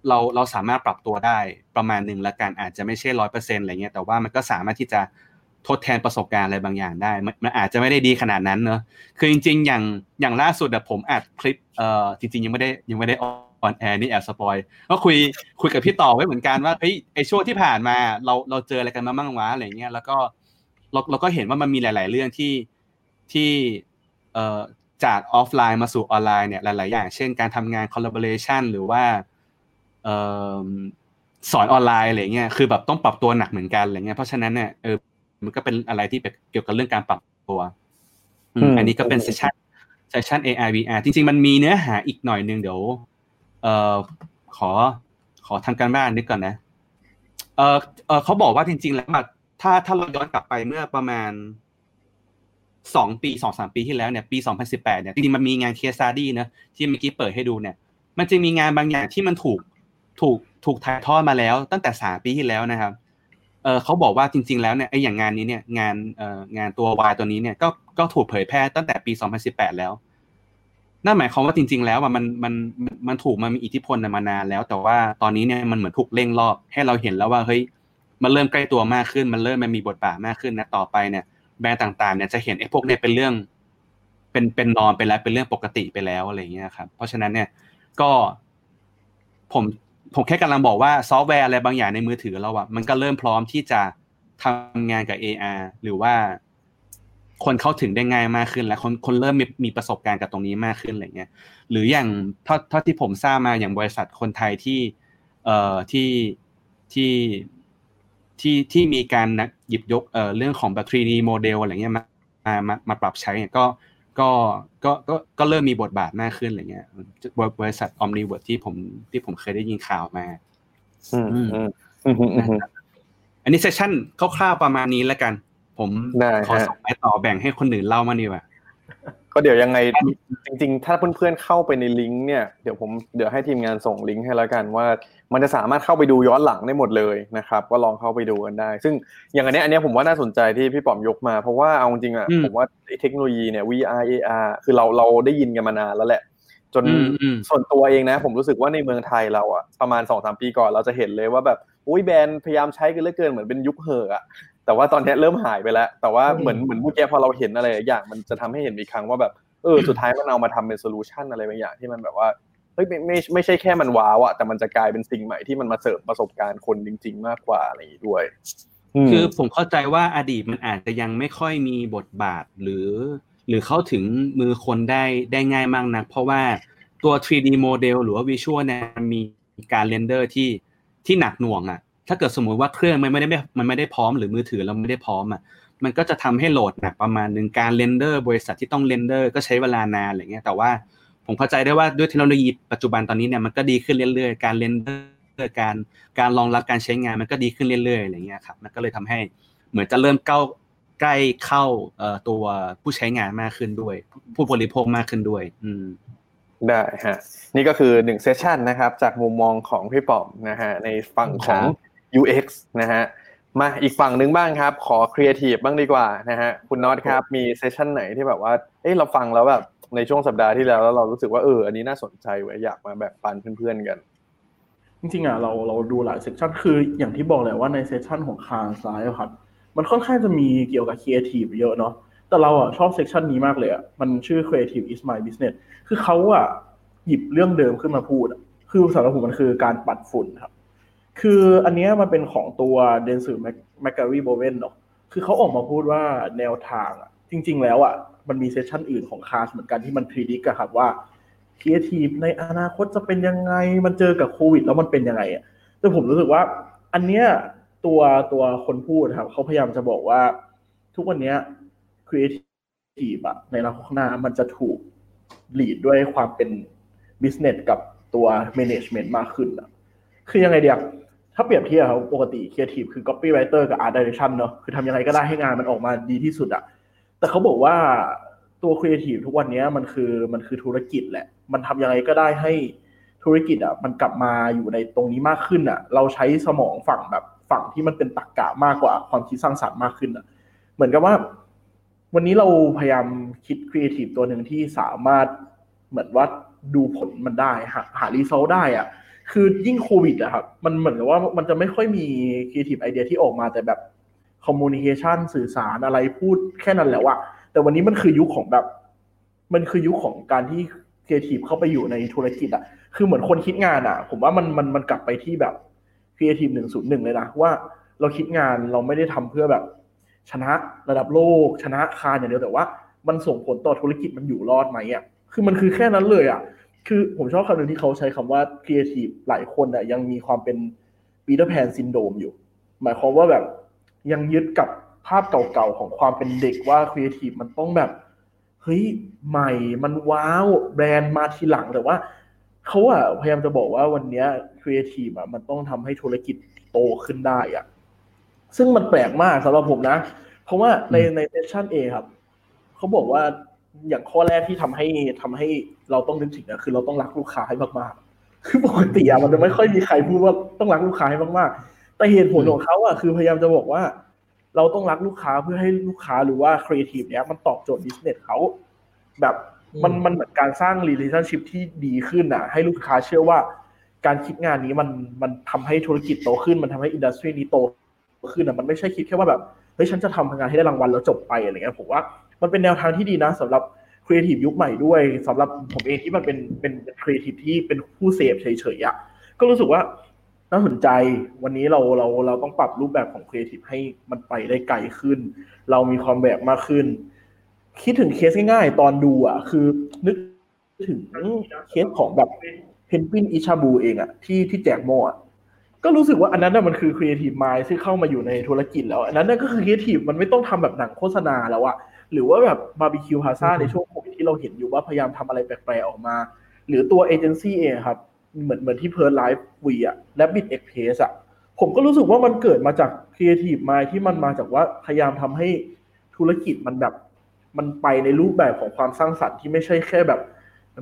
เราเราสามารถปรับตัวได้ประมาณหนึ่งละกันอาจจะไม่ใช่ร้อยเปอร์เซ็นต์อะไรเงี้ยแต่ว่ามันก็สามารถที่จะทดแทนประสบการณ์อะไรบางอย่างได้มันมันอาจจะไม่ได้ดีขนาดนั้นเนอะคือจริง ๆ อย่างอย่างล่าสุดอะผมอัดคลิปเอ่อจริง ๆ ยังไม่ได้ยังไม่ได้ on air นี่แอบ spoil ก็คุยคุยกับพี่ต่อไว้เหมือนกันว่าเฮ้ยไอช่วงที่ผ่านมาเราเราเจออะไรกันมาบ้างวะอะไรเงี้ยแล้วก็เราเราก็เห็นว่ามันมีหลาย ๆ เรื่องที่ที่เอ่อ จากออฟไลน์มาสู่ออนไลน์เนี่ยหลาย ๆ อย่าง เช่นการทำงาน collaboration หรือว่าเอ่อสอนออนไลน์อะไรเงี้ยคือแบบต้องปรับตัวหนักเหมือนกันอะไรเงี้ยเพราะฉะนั้นเนี่ยเออมันก็เป็นอะไรที่แบบเกี่ยวกับเรื่องการปรับตัวอืมอืมอันนี้ก็เป็น session session AR VR จริง ๆ มันมีเนื้อหาอีกหน่อยนึงเดี๋ยวเอ่อขอขอทำการบ้านนิดก่อนนะเออเออเขาบอกว่าจริง ๆ แล้วอะถ้าถ้าเราย้อนกลับไปเมื่อประมาณ สองปีสองสามปีที่แล้วเนี่ยปีสองพันสิบแปดเนี่ยจริงๆมันมีงาน case study นะที่เมื่อกี้เปิดให้ดูเนี่ย มันจะมีงานบางอย่างที่มันถูกถูกถูกถ่ายทอดมาแล้ว ตั้งแต่สามปีที่แล้วนะครับเออเขาบอกว่าจริง ๆ แล้วเนี่ยไอ้อย่างงานนี้เนี่ยงานเอ่องานตัววายตัวนี้เนี่ยก็ก็ถูกเผยแพร่ตั้งแต่ปีสองพันสิบแปดแล้วนั่นหมายความว่าจริง ๆ แล้วอะมันมันมันมันถูกมันมีอิทธิพลมานานแล้ว แต่ว่าตอนนี้เนี่ยมันเหมือนถูกเร่งรอบ ให้เราเห็นแล้วว่าเฮ้ยมันเริ่มใกล้ตัวมากขึ้น มันเริ่มมันมีบทบาทมากขึ้นนะต่อไปเนี่ย แบรนด์ต่างๆเนี่ยจะเห็นไอ้พวกเนี้เป็นเรื่อง เป็นเป็นนอนไปแล้วเป็นเรื่องปกติไปแล้วอะไรเงี้ยครับ เพราะฉะนั้นเนี่ยก็ผมผมแค่กำลังบอกว่าซอฟต์แวร์อะไรบางอย่างในมือถือเราอะมันก็เริ่มพร้อมที่จะทำงานกับ AR หรือว่า คนเข้าถึงได้ง่ายมากขึ้น แล้วคนคนเริ่มมีมีประสบการณ์กับตรงนี้มากขึ้นอะไรเงี้ย หรืออย่างเท่าเท่าที่ผมทราบมาอย่างบริษัทคนไทยที่ เอ่อที่ที่ ที่ที่มีการนักหยิบยกเอ่อเรื่องของแบบ 3D โมเดลอะไรเงี้ยมามามามาปรับใช้เนี่ยก็ก็ก็ก็ก็เริ่มมีบทบาทมากขึ้นอะไรเงี้ยบริษัท Omniworld ที่ผมที่ผมเคยได้ยินข่าวมาอืมอืมอืมอืมอืมอันนี้เซสชั่นคร่าวๆประมาณนี้แล้วกัน ผมได้ขอฮะส่งไปต่อแบ่งให้คนอื่นเล่ามาดีกว่า ก็เดี๋ยวยังไงจริง ๆ ถ้าเพื่อนๆเข้าไปในลิงก์เนี่ยเดี๋ยวผมเดี๋ยวให้ทีมงานส่งลิงก์ให้แล้วกันว่า มันจะสามารถเข้าไปดูย้อนหลังได้หมดเลยนะครับ ก็ลองเข้าไปดูกันได้ ซึ่งอย่างอันเนี้ยอันเนี้ยผมว่าน่าสนใจที่พี่ป๋อมยกมา เพราะว่าเอาจริงๆอะอืมผมว่าไอ้เทคโนโลยีเนี่ย VR AR คือเราเราได้ยินกันมานานแล้วแหละ จนอืมอืมส่วนตัวเองนะ ผมรู้สึกว่าในเมืองไทยเราอะประมาณสองสามปีก่อนเราจะเห็นเลยว่าแบบอุ้ยแบรนด์พยายามใช้กันเหลือเกินเหมือนเป็นยุคเหอะอะ แต่ว่าตอนเนี้ยเริ่มหายไปแล้ว แต่ว่าเหมือนเหมือนเมื่อกี้พอเราเห็นอะไรหลายอย่างมันจะทำให้เห็นอีกครั้งว่าแบบเออสุดท้ายมันเอามาทำเป็น solution อะไรบางอย่างที่มันแบบว่าเฮ้ยไม่ไม่ไม่ใช่แค่มัน wow อะแต่มันจะกลายเป็นสิ่งใหม่ที่มันมาเสริมประสบการณ์คนจริง ๆ มากกว่าอะไรอย่างนี้ด้วยมคือผมเข้าใจว่าอดีตมันอาจจะยังไม่ค่อยมีบทบาทหรือ หรือเข้าถึงมือคนได้ได้ง่ายมากนัก เพราะว่าตัว 3D โมเดลหรือว่า visual เนี่ยมันมีการ render ที่ที่หนักหน่วงอะ ถ้าเกิดสมมุติว่าเครื่องมันไม่ได้มันไม่ได้พร้อมหรือมือถือเราไม่ได้พร้อมอะมันก็จะทำให้โหลดหนักประมาณหนึ่งการ render บริษัทที่ต้อง render ก็ใช้เวลานานอะไรเงี้ยแต่ว่าผมเข้าใจได้ว่าด้วยเทคโนโลยีปัจจุบันตอนนี้เนี่ยมันก็ดีขึ้นเรื่อยๆ การ renderร์การการรองรับการใช้งานมันก็ดีขึ้นเรื่อยๆอะไรเงี้ยครับมันก็เลยทำให้เหมือนจะเริ่มก้าวใกล้เข้าเอ่อตัวผู้ใช้งานมากขึ้นด้วย ผู้บริโภคมากขึ้นด้วย อืมได้ฮะนี่ก็คือหนึ่ง session นะครับ จากมุมมองของพี่ป๋อมนะฮะในฝั่งของครับ UX นะฮะมาอีกฝั่งหนึ่งบ้างครับ ขอครีเอทีฟบ้างดีกว่านะฮะคุณน็อตครับมี session ไหนที่แบบว่าเอ้เราฟังแล้วแบบในช่วงสัปดาห์ที่แล้วแล้วเรารู้สึกว่าเอออันนี้น่าสนใจเว้ยอยากมาแบ่งปันเพื่อนๆกัน จริงๆอะเราเราดูหลาย session คืออย่างที่บอกแหละว่าใน session ของคาร์ไซด์ครับมันค่อนข้างจะมีเกี่ยวกับครีเอทีฟเยอะเนาะแต่เราอะชอบ session นี้มากเลยอะมันชื่อ Creative is my business คือเขาอะหยิบเรื่องเดิมขึ้นมาพูด คือสำหรับผมมันคือการปัดฝุ่นครับ คืออันเนี้ยมันเป็นของตัว Dentsu mcgarrybowen เนาะคือเขาออกมาพูดว่าแนวทางอะ จริง ๆ แล้วอะมันมี session อื่นของ Cannes เหมือนกันที่มัน predict อะครับว่าครีเอทีฟในอนาคตจะเป็นยังไง มันเจอกับโควิด แล้วมันเป็นยังไงอะแต่ผมรู้สึกว่า อันเนี้ยตัวตัวคนพูดครับเขาพยายามจะบอกว่า ทุกวันเนี้ยครีเอทีฟอะในอนาคตข้างหน้ามันจะถูก lead ด้วยความเป็น business กับตัว management มากขึ้นอะคือยังไงเดียว ถ้าเปรียบเทียบครับปกติครีเอทีฟคือ copywriter กับ art direction เนอะคือทำยังไงก็ได้ให้งานมันออกมาดีที่สุดอะแต่เขาบอกว่าตัวครีเอทีฟทุกวันนี้มันคือมันคือธุรกิจแหละ มันทำยังไงก็ได้ให้ธุรกิจอะมันกลับมาอยู่ในตรงนี้มากขึ้นอะเราใช้สมองฝั่งแบบฝั่งที่มันเป็นตรรกกะมากกว่าความคิดสร้างสรรค์มากขึ้นอะเหมือนกับว่า วันนี้เราพยายามคิดครีเอทีฟตัวหนึ่งที่สามารถเหมือนว่าดูผลมันได้หาหา result ได้อะ คือยิ่งโควิดอะครับ มันเหมือนกับว่ามันจะไม่ค่อยมีcreative idea ที่ออกมาแต่แบบ communication สื่อสารอะไรพูดแค่นั้นแหละว่า แต่วันนี้มันคือยุคของแบบ มันคือยุคของการที่ครีเอทีฟเข้าไปอยู่ในธุรกิจอะคือเหมือนคนคิดงานอะผมว่ามันมันมันกลับไปที่แบบครีเอทีฟหนึ่งศูนย์หนึ่งเลยนะว่าเราคิดงานเราไม่ได้ทำเพื่อแบบ ชนะระดับโลก ชนะ Cannes อย่างเดียวแต่ว่า มันส่งผลต่อธุรกิจมันอยู่รอดไหมอะคือมันคือแค่นั้นเลยอะ คือผมชอบคำหนึ่งที่เขาใช้คำว่าครีเอทีฟหลายคนอะยังมีความเป็นPeter Pan syndrome อยู่ หมายความว่าแบบยังยึดกับภาพเก่าๆของความเป็นเด็กว่าครีเอทีฟมันต้องแบบเฮ้ยใหม่มัน wow แบรนด์มาทีหลังแต่ว่าเขาอะพยายามจะบอกว่าวันนี้ครีเอทีฟอะมันต้องทำให้ธุรกิจโตขึ้นได้อะซึ่งมันแปลกมากสำหรับผมนะ เพราะว่าในใน session เอครับเขาบอกว่า อย่างข้อแรกที่ทำให้ทำให้เราต้องนึกถึงนะคือเราต้องรักลูกค้าให้มากๆ คือปกติอะมันจะไม่ค่อยมีใครพูดว่าต้องรักลูกค้าให้มากๆ แต่เหตุผลของเขาอะคือพยายามจะบอกว่า เราต้องรักลูกค้าเพื่อให้ลูกค้าหรือว่าครีเอทีฟเนี้ยมันตอบโจทย์ business เขาแบบมันมันเหมือนการสร้าง relationship ที่ดีขึ้นอะให้ลูกค้าเชื่อว่า การคิดงานนี้มันมันทำให้ธุรกิจโตขึ้น มันทำให้ industry นี้โตขึ้นอะมันไม่ใช่คิดแค่ว่าแบบเฮ้ยฉันจะทำงานให้ได้รางวัลแล้วจบไปอะไรเงี้ยผมว่า มันเป็นแนวทางที่ดีนะสำหรับครีเอทีฟยุคใหม่ด้วยสำหรับผมเองที่มันเป็นเป็นครีเอทีฟที่เป็นผู้เสพเฉยๆอะก็รู้สึกว่าน่าสนใจวันนี้เราเราเราต้องปรับรูปแบบของครีเอทีฟให้มันไปได้ไกลขึ้น เรามีความแบบมากขึ้น คิดถึงเคสง่ายๆ ตอนดูอะ คือนึกถึงเคสของแบบ Penguin Eat Shabu เองอะที่ที่แจกโมอะก็รู้สึกว่าอันนั้นน่ะมันคือ creative mind ที่เข้ามาอยู่ในธุรกิจแล้ว อันนั้นน่ะก็คือครีเอทีฟมันไม่ต้องทำแบบหนังโฆษณาแล้วอะ หรือว่าแบบบาร์บีคิวพาซาในช่วงโควิดที่เราเห็นอยู่ว่าพยายามทำอะไรแปลกๆออกมา หรือตัวเอเจนซี่เองครับ เหมือนเหมือนที่เพิร์ลไลฟ์วีอะและบิดเอ็กเพสอะผมก็รู้สึกว่ามันเกิดมาจากครีเอทีฟมายที่มันมาจากว่าพยายามทำให้ธุรกิจมันแบบมันไปในรูปแบบของความสร้างสรรค์ที่ไม่ใช่แค่แบบ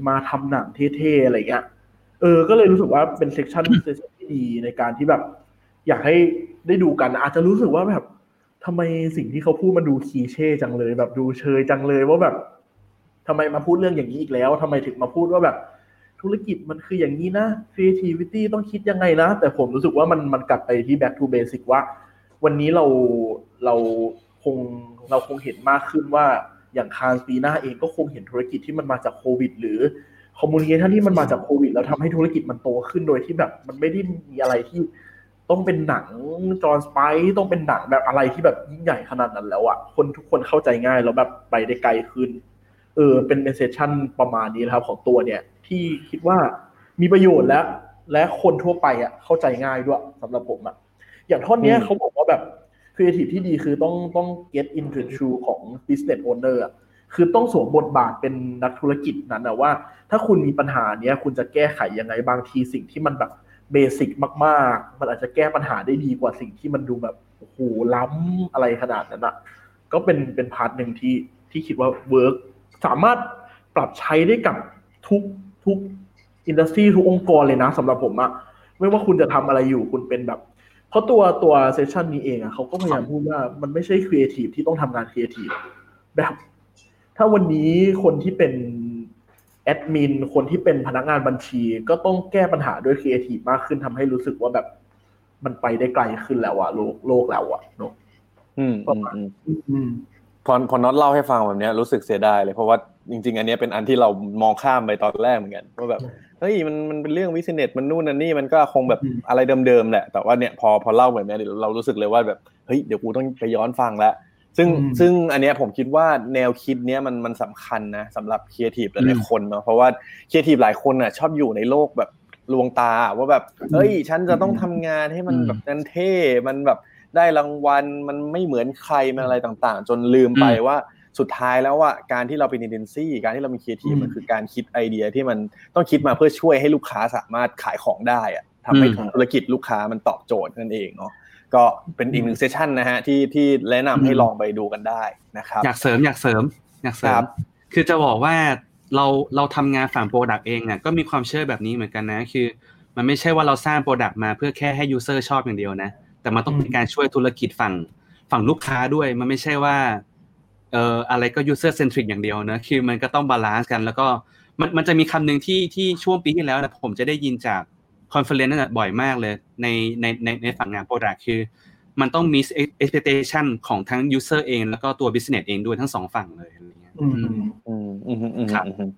มาทำหนังเท่ๆอะไรเงี้ยเออ ก็เลยรู้สึกว่าเป็นเซกชันเซสที่ดีในการที่แบบ อยากให้ได้ดูกัน อาจจะรู้สึกว่าแบบ ทำไมสิ่งที่เขาพูดมันดู cliché จังเลย แบบดูเชยจังเลยว่าแบบทำไมมาพูดเรื่องอย่างนี้อีกแล้วทำไมถึงมาพูดว่าแบบ ธุรกิจมันคืออย่างนี้นะ creativity ต้องคิดยังไงนะ แต่ผมรู้สึกว่ามันมันกลับไปที่ back to basic ว่า วันนี้เราเราคงเราคงเห็นมากขึ้นว่าอย่าง Cannes ปีหน้าเองก็คงเห็นธุรกิจที่มันมาจากโควิด หรือ communication ที่มันมาจากโควิด แล้วทำให้ธุรกิจมันโตขึ้นโดยที่แบบ มันไม่ได้มีอะไรที่ ต้องเป็นหนังจอห์นสไปต้องเป็นหนังแบบอะไรที่แบบยิ่งใหญ่ขนาดนั้นแล้วอะคนทุกคนเข้าใจง่ายแล้วแบบไปได้ไกลขึ้น เออ เป็นเซสชั่นประมาณนี้นะครับ ของตัวเนี่ย ที่คิดว่ามีประโยชน์และและคนทั่วไปอะ เข้าใจง่ายด้วยสำหรับผมอะอย่างท่อนเนี้ยเขาบอกว่าแบบครีเอทีฟที่ดีคือต้องต้อง get into the shoe ของ business owner อะคือต้องสวมบทบาทเป็นนักธุรกิจนั้นนะว่า ถ้าคุณมีปัญหาเนี้ยคุณจะแก้ไขยังไงบางทีสิ่งที่มันแบบ basic มาก ๆ มันอาจจะแก้ปัญหาได้ดีกว่าสิ่งที่มันดูแบบโอ้โหล้ำอะไรขนาดนั้นอะก็เป็นเป็น part หนึ่งที่ที่คิดว่า work สามารถปรับใช้ได้กับทุกทุก industry ทุกองค์กรเลยนะสำหรับผมอะไม่ว่าคุณจะทำอะไรอยู่คุณเป็นแบบเพราะตัวตัว session นี้เองอะเขาก็พยายามพูดว่ามันไม่ใช่ครีเอทีฟที่ต้องทำงานครีเอทีฟแบบ ถ้าวันนี้คนที่เป็น แอดมินคนที่เป็นพนักงานบัญชี ก็ต้องแก้ปัญหาด้วยครีเอทีฟมากขึ้นทำให้รู้สึกว่าแบบมันไปได้ไกลขึ้นแล้วอะโลกโลกแล้วอะเนาะอืมประมาณอืมอืมพอพอน็อตเล่าให้ฟังแบบเนี้ยรู้สึกเสียดายเลยเพราะว่าจริง ๆ อันเนี้ยเป็นอันที่เรามองข้ามไปตอนแรกเหมือนกันว่าแบบเฮ้ยมันมันเป็นเรื่อง business มันนู่นนั่นนี่มันก็คงแบบอืมอะไรเดิมๆแหละแต่ว่าเนี่ยพอพอเล่าแบบเนี้ยเดี๋ยวเรารู้สึกเลยว่าแบบเฮ้ยเดี๋ยวกูต้องไปย้อนฟังแล้ว ซึ่งอืมซึ่งอันเนี้ยผมคิดว่าแนวคิดเนี้ยมันมันสำคัญนะสำหรับครีเอทีฟหลายๆคนเนาะเพราะว่าครีเอทีฟหลายคนอะชอบอยู่ในโลกแบบลวงตาว่าแบบเฮ้ย ฉันจะต้องทำงานให้มันอืมแบบนั้นเท่มันแบบได้รางวัลมันไม่เหมือนใครมันอะไรต่างๆ จนลืมไปอืมว่าสุดท้ายแล้วอะการที่เราเป็นเอเจนซี่การที่เรามีครีเอทีฟมันคือการคิดไอเดียที่มันต้องคิดมาเพื่อช่วยให้ลูกค้าสามารถขายของได้อะทำให้ธุรกิจลูกค้ามันตอบโจทย์นั่นเองเนาะ ก็เป็นอีกหนึ่ง session นะฮะที่ที่แนะนำให้ลองไปดูกันได้นะครับ อยากเสริมอยากเสริมอยากเสริมครับคือจะบอกว่าเราเราทำงานฝั่ง product เองเนี่ยก็มีความเชื่อแบบนี้เหมือนกันนะ คือ มันไม่ใช่ว่าเราสร้าง product มาเพื่อแค่ให้ user ชอบอย่างเดียวนะ แต่มันต้องเป็นการช่วยธุรกิจฝั่งฝั่งลูกค้าด้วย มันไม่ใช่ว่าเอ่ออะไรก็ user centric อย่างเดียวนะคือมันก็ต้อง balance กัน แล้วก็มันมันจะมีคำหนึ่งที่ที่ช่วงปีที่แล้วนะผมจะได้ยินจาก conference นั่นบ่อยมากเลยในในในในฝั่งงาน product คือมันต้องมี expectation ของทั้ง user เอง แล้วก็ตัว business เองด้วยทั้งสองฝั่งเลยอะไรเงี้ยอืมอืมอืมอืมอืมครับอืม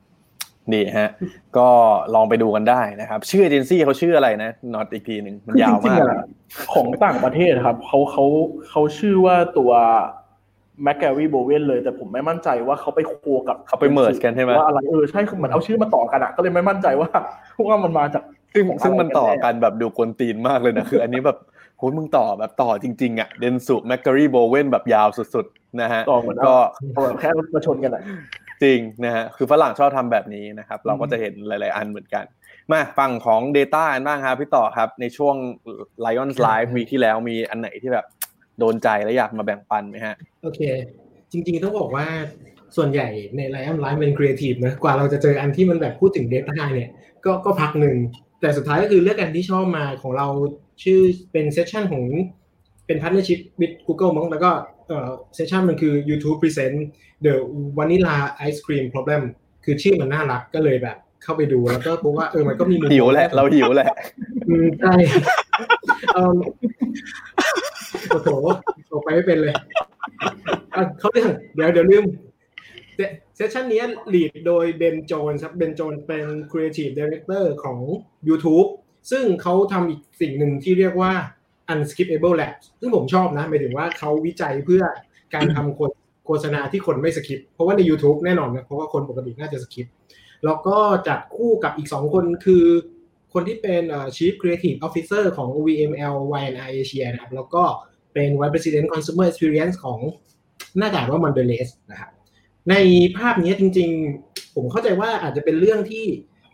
ดีฮะ ก็ลองไปดูกันได้นะครับ ชื่อเอเจนซี่เขาชื่ออะไรนะนอตอีกทีหนึ่งมันยาวจริงมากๆอะของต่างประเทศครับเขาเขาเขาชื่อว่าตัวแมคแกรีโบเวนเลยแต่ผมไม่มั่นใจว่าเขาไปโคกับเขาไป merge กันใช่ไหมว่าอะไรเออใช่คือเหมือนเอาชื่อมาต่อกันอะก็เลยไม่มั่นใจว่าว่ามันมาจาก ซึ่งของซึ่งมันต่ออะไรกันแน่กันแบบดูกวนตีนมากเลยนะ คืออันนี้แบบโหมึงต่อแบบต่อจริงๆอะเดนสุแมคก r รีโบเวนแบบยาวสุดๆนะฮะต่อเหมือนก็เอาแบบแค่มาชนกันอะจริงนะฮะคือฝรั่งชอบทำแบบนี้นะครับ เราก็จะเห็นหลาย ๆ อันเหมือนกัน มาฝั่งของ Data อันบ้างครับพี่ต่อครับในช่วง Lions Live week ที่แล้วมีอันไหนที่แบบโดนใจและอยากมาแบ่งปันไหมฮะ โอเค จริง ๆ ต้องบอกว่าส่วนใหญ่ใน Lions Live เป็นครีเอทีฟนะกว่าเราจะเจออันที่มันแบบพูดถึง Data เนี่ยก็ก็พักหนึ่ง แต่สุดท้ายก็คือเลือกอันที่ชอบมาของเราชื่อเป็น session ของเป็น partnership with Google มั้งแล้วก็เอ่อ session มันคือ YouTube present the vanilla ice cream problem คือชื่อมันน่ารักก็เลยแบบ เข้าไปดูแล้วก็พบว่าเออมันก็มีมุมหิวแหละ เราหิวแหละอืมใช่เอิ่มโอ้โหออกไปไม่เป็นเลยอะเขาเรื่องเดี๋ยวเดี๋ยวลืม เซสชันนี้ลีดโดยเบนโจนครับเบนโจนเป็น Creative Director ของ YouTube ซึ่งเขาทำอีกสิ่งหนึ่งที่เรียกว่า Unskippable Labs ซึ่งผมชอบนะหมายถึงว่าเขาวิจัยเพื่อการทำโฆษณาที่คนไม่สคิป เพราะว่าใน YouTube แน่นอนนะเพราะว่าคนปกติน่าจะสคิป แล้วก็จัดคู่กับอีก 2 คนคือคนที่เป็น Chief Creative Officer ของ VML y n i Asia นะครับแล้วก็เป็น Vice President Consumer Experience ของหน้าด่าว่า Mondelez นะครับ ในภาพนี้จริง ๆ ผมเข้าใจว่าอาจจะเป็นเรื่องที่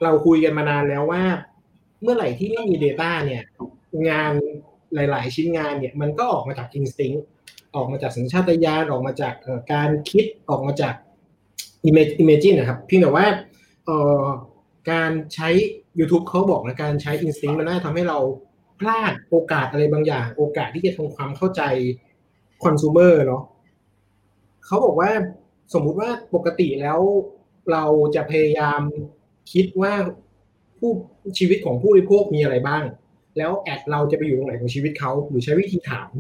เราคุยกันมานานแล้วว่า เมื่อไหร่ที่ไม่มี Data เนี่ย งานหลาย ๆ ชิ้นงานเนี่ย มันก็ออกมาจาก Instinct ออกมาจากสัญชาตญาณออกมาจากการคิดออกมาจาก imagine นะครับเพียงแต่ว่าการใช้ YouTube เขาบอกนะการใช้ Instinct มันน่าทำให้เราพลาดโอกาสอะไรบางอย่าง โอกาสที่จะทำความเข้าใจ consumer เนาะเขาบอกว่า สมมุติว่าปกติแล้วเราจะพยายามคิดว่าผู้ชีวิตของผู้บริโภคมีอะไรบ้าง แล้วแอดเราจะไปอยู่ตรงไหนของชีวิตเขาหรือใช้วิธีถาม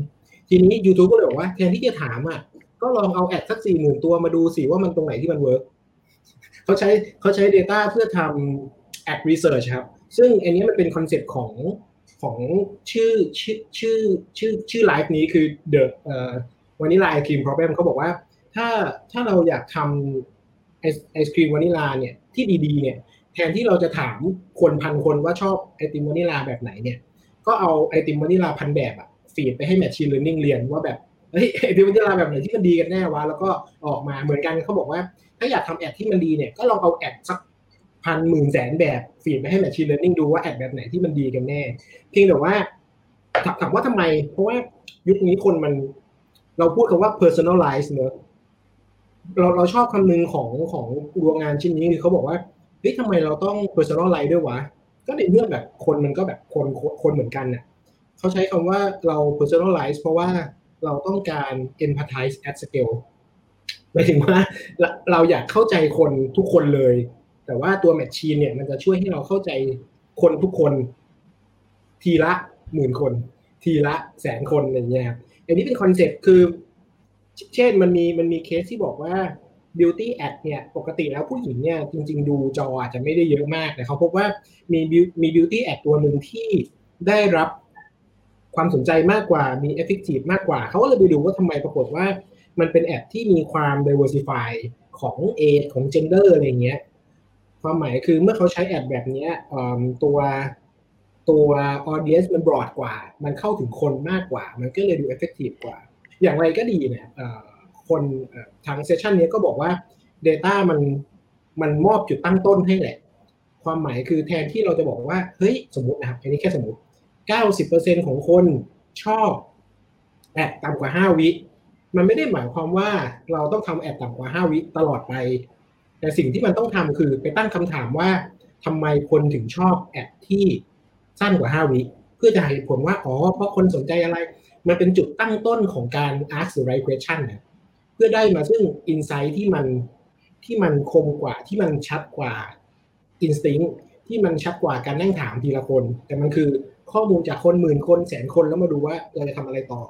ทีนี้ YouTube ก็เลยบอกว่าแทนที่จะถามอะก็ลองเอา ad สักสี่หมื่นตัวมาดูสิว่ามันตรงไหนที่มัน work เขาใช้เขาใช้ Data เพื่อทำ ad Research ครับ ซึ่งอันนี้มันเป็นคอนเซ็ปต์ของของชื่อชื่อชื่อชื่อชื่อไลฟ์นี้คือ The เอ่อ Vanilla Ice Cream Problem เขาบอกว่า ถ้าถ้าเราอยากทำไอไอศครีมวานิลาเนี่ยที่ดีๆเนี่ยแทนที่เราจะถามคนพันคนว่าชอบไอติมวานิลาแบบไหนเนี่ย ก็เอาไอติมวานิลาพันแบบอะ feed ไปให้ machine learning เรียนว่าแบบเฮ้ยไอติมวานิลาแบบไหนที่มันดีกันแน่วะแล้วก็ออกมาเหมือนกันเขาบอกว่า ถ้าอยากทำ ad ที่มันดีเนี่ยก็ลองเอา ad สักพันหมื่นแสนแบบ feed ไปให้ machine learning ดูว่า ad แบบไหนที่มันดีกันแน่ เพียงแต่ว่าถามถามว่าทำไม เพราะว่ายุคนี้คนมันเราพูดคำว่า personalize เนอะ เราเราชอบคำนึงของของดวงงานชิ้นนี้คือเขาบอกว่าเฮ้ยทำไมเราต้อง personalize ด้วยวะ ก็ในเมื่อแบบคนมันก็แบบคนคนเหมือนกันน่ะเขาใช้คำว่าเรา personalize เพราะว่าเราต้องการ empathize at scale หมายถึงว่าเราเราอยากเข้าใจคนทุกคนเลย แต่ว่าตัว machine เนี่ยมันจะช่วยให้เราเข้าใจคนทุกคน ทีละหมื่นคน ทีละแสนคนอะไรเงี้ยครับอันนี้เป็นคอนเซ็ปต์คือ เช่นมันมีมันมีเคสที่บอกว่า beauty ad เนี่ยปกติแล้วผู้หญิงเนี่ยจริง ๆ ดูจออาจจะไม่ได้เยอะมากแต่เขาพบว่ามีมี beauty ad ตัวหนึ่งที่ได้รับความสนใจมากกว่ามี effective มากกว่า เขาก็เลยไปดูว่าทำไมปรากฏว่ามันเป็นแอดที่มีความ diversify ของ age ของ gender อะไรเงี้ย ความหมายคือเมื่อเขาใช้แอดแบบเนี้ยตัวตัว audience มัน broad กว่า มันเข้าถึงคนมากกว่า มันก็เลยดู effective กว่า อย่างไรก็ดีเนี่ยคนทางเซสชันนี้ก็บอกว่า Data มันมันมอบจุดตั้งต้นให้แหละ ความหมายคือแทนที่เราจะบอกว่า เฮ้ย สมมตินะครับอันนี้แค่สมมติ 90%ของคนชอบแอดต่ำกว่า 5 วิ มันไม่ได้หมายความว่าเราต้องทำแอดต่ำกว่า 5 วิตลอดไป แต่สิ่งที่มันต้องทำคือไปตั้งคำถามว่าทำไมคนถึงชอบแอดที่สั้นกว่า 5 วิ เพื่อจะให้ผลว่า อ๋อ เพราะคนสนใจอะไร มันเป็นจุดตั้งต้นของการ ask the right question นะเพื่อได้มาซึ่ง insight ที่มันที่มันคมกว่าที่มันชัดกว่า instinct ที่มันชัดกว่าการนั่งถามทีละคน แต่มันคือข้อมูลจากคนหมื่นคนแสนคนแล้วมาดูว่าเราจะทำอะไรต่อ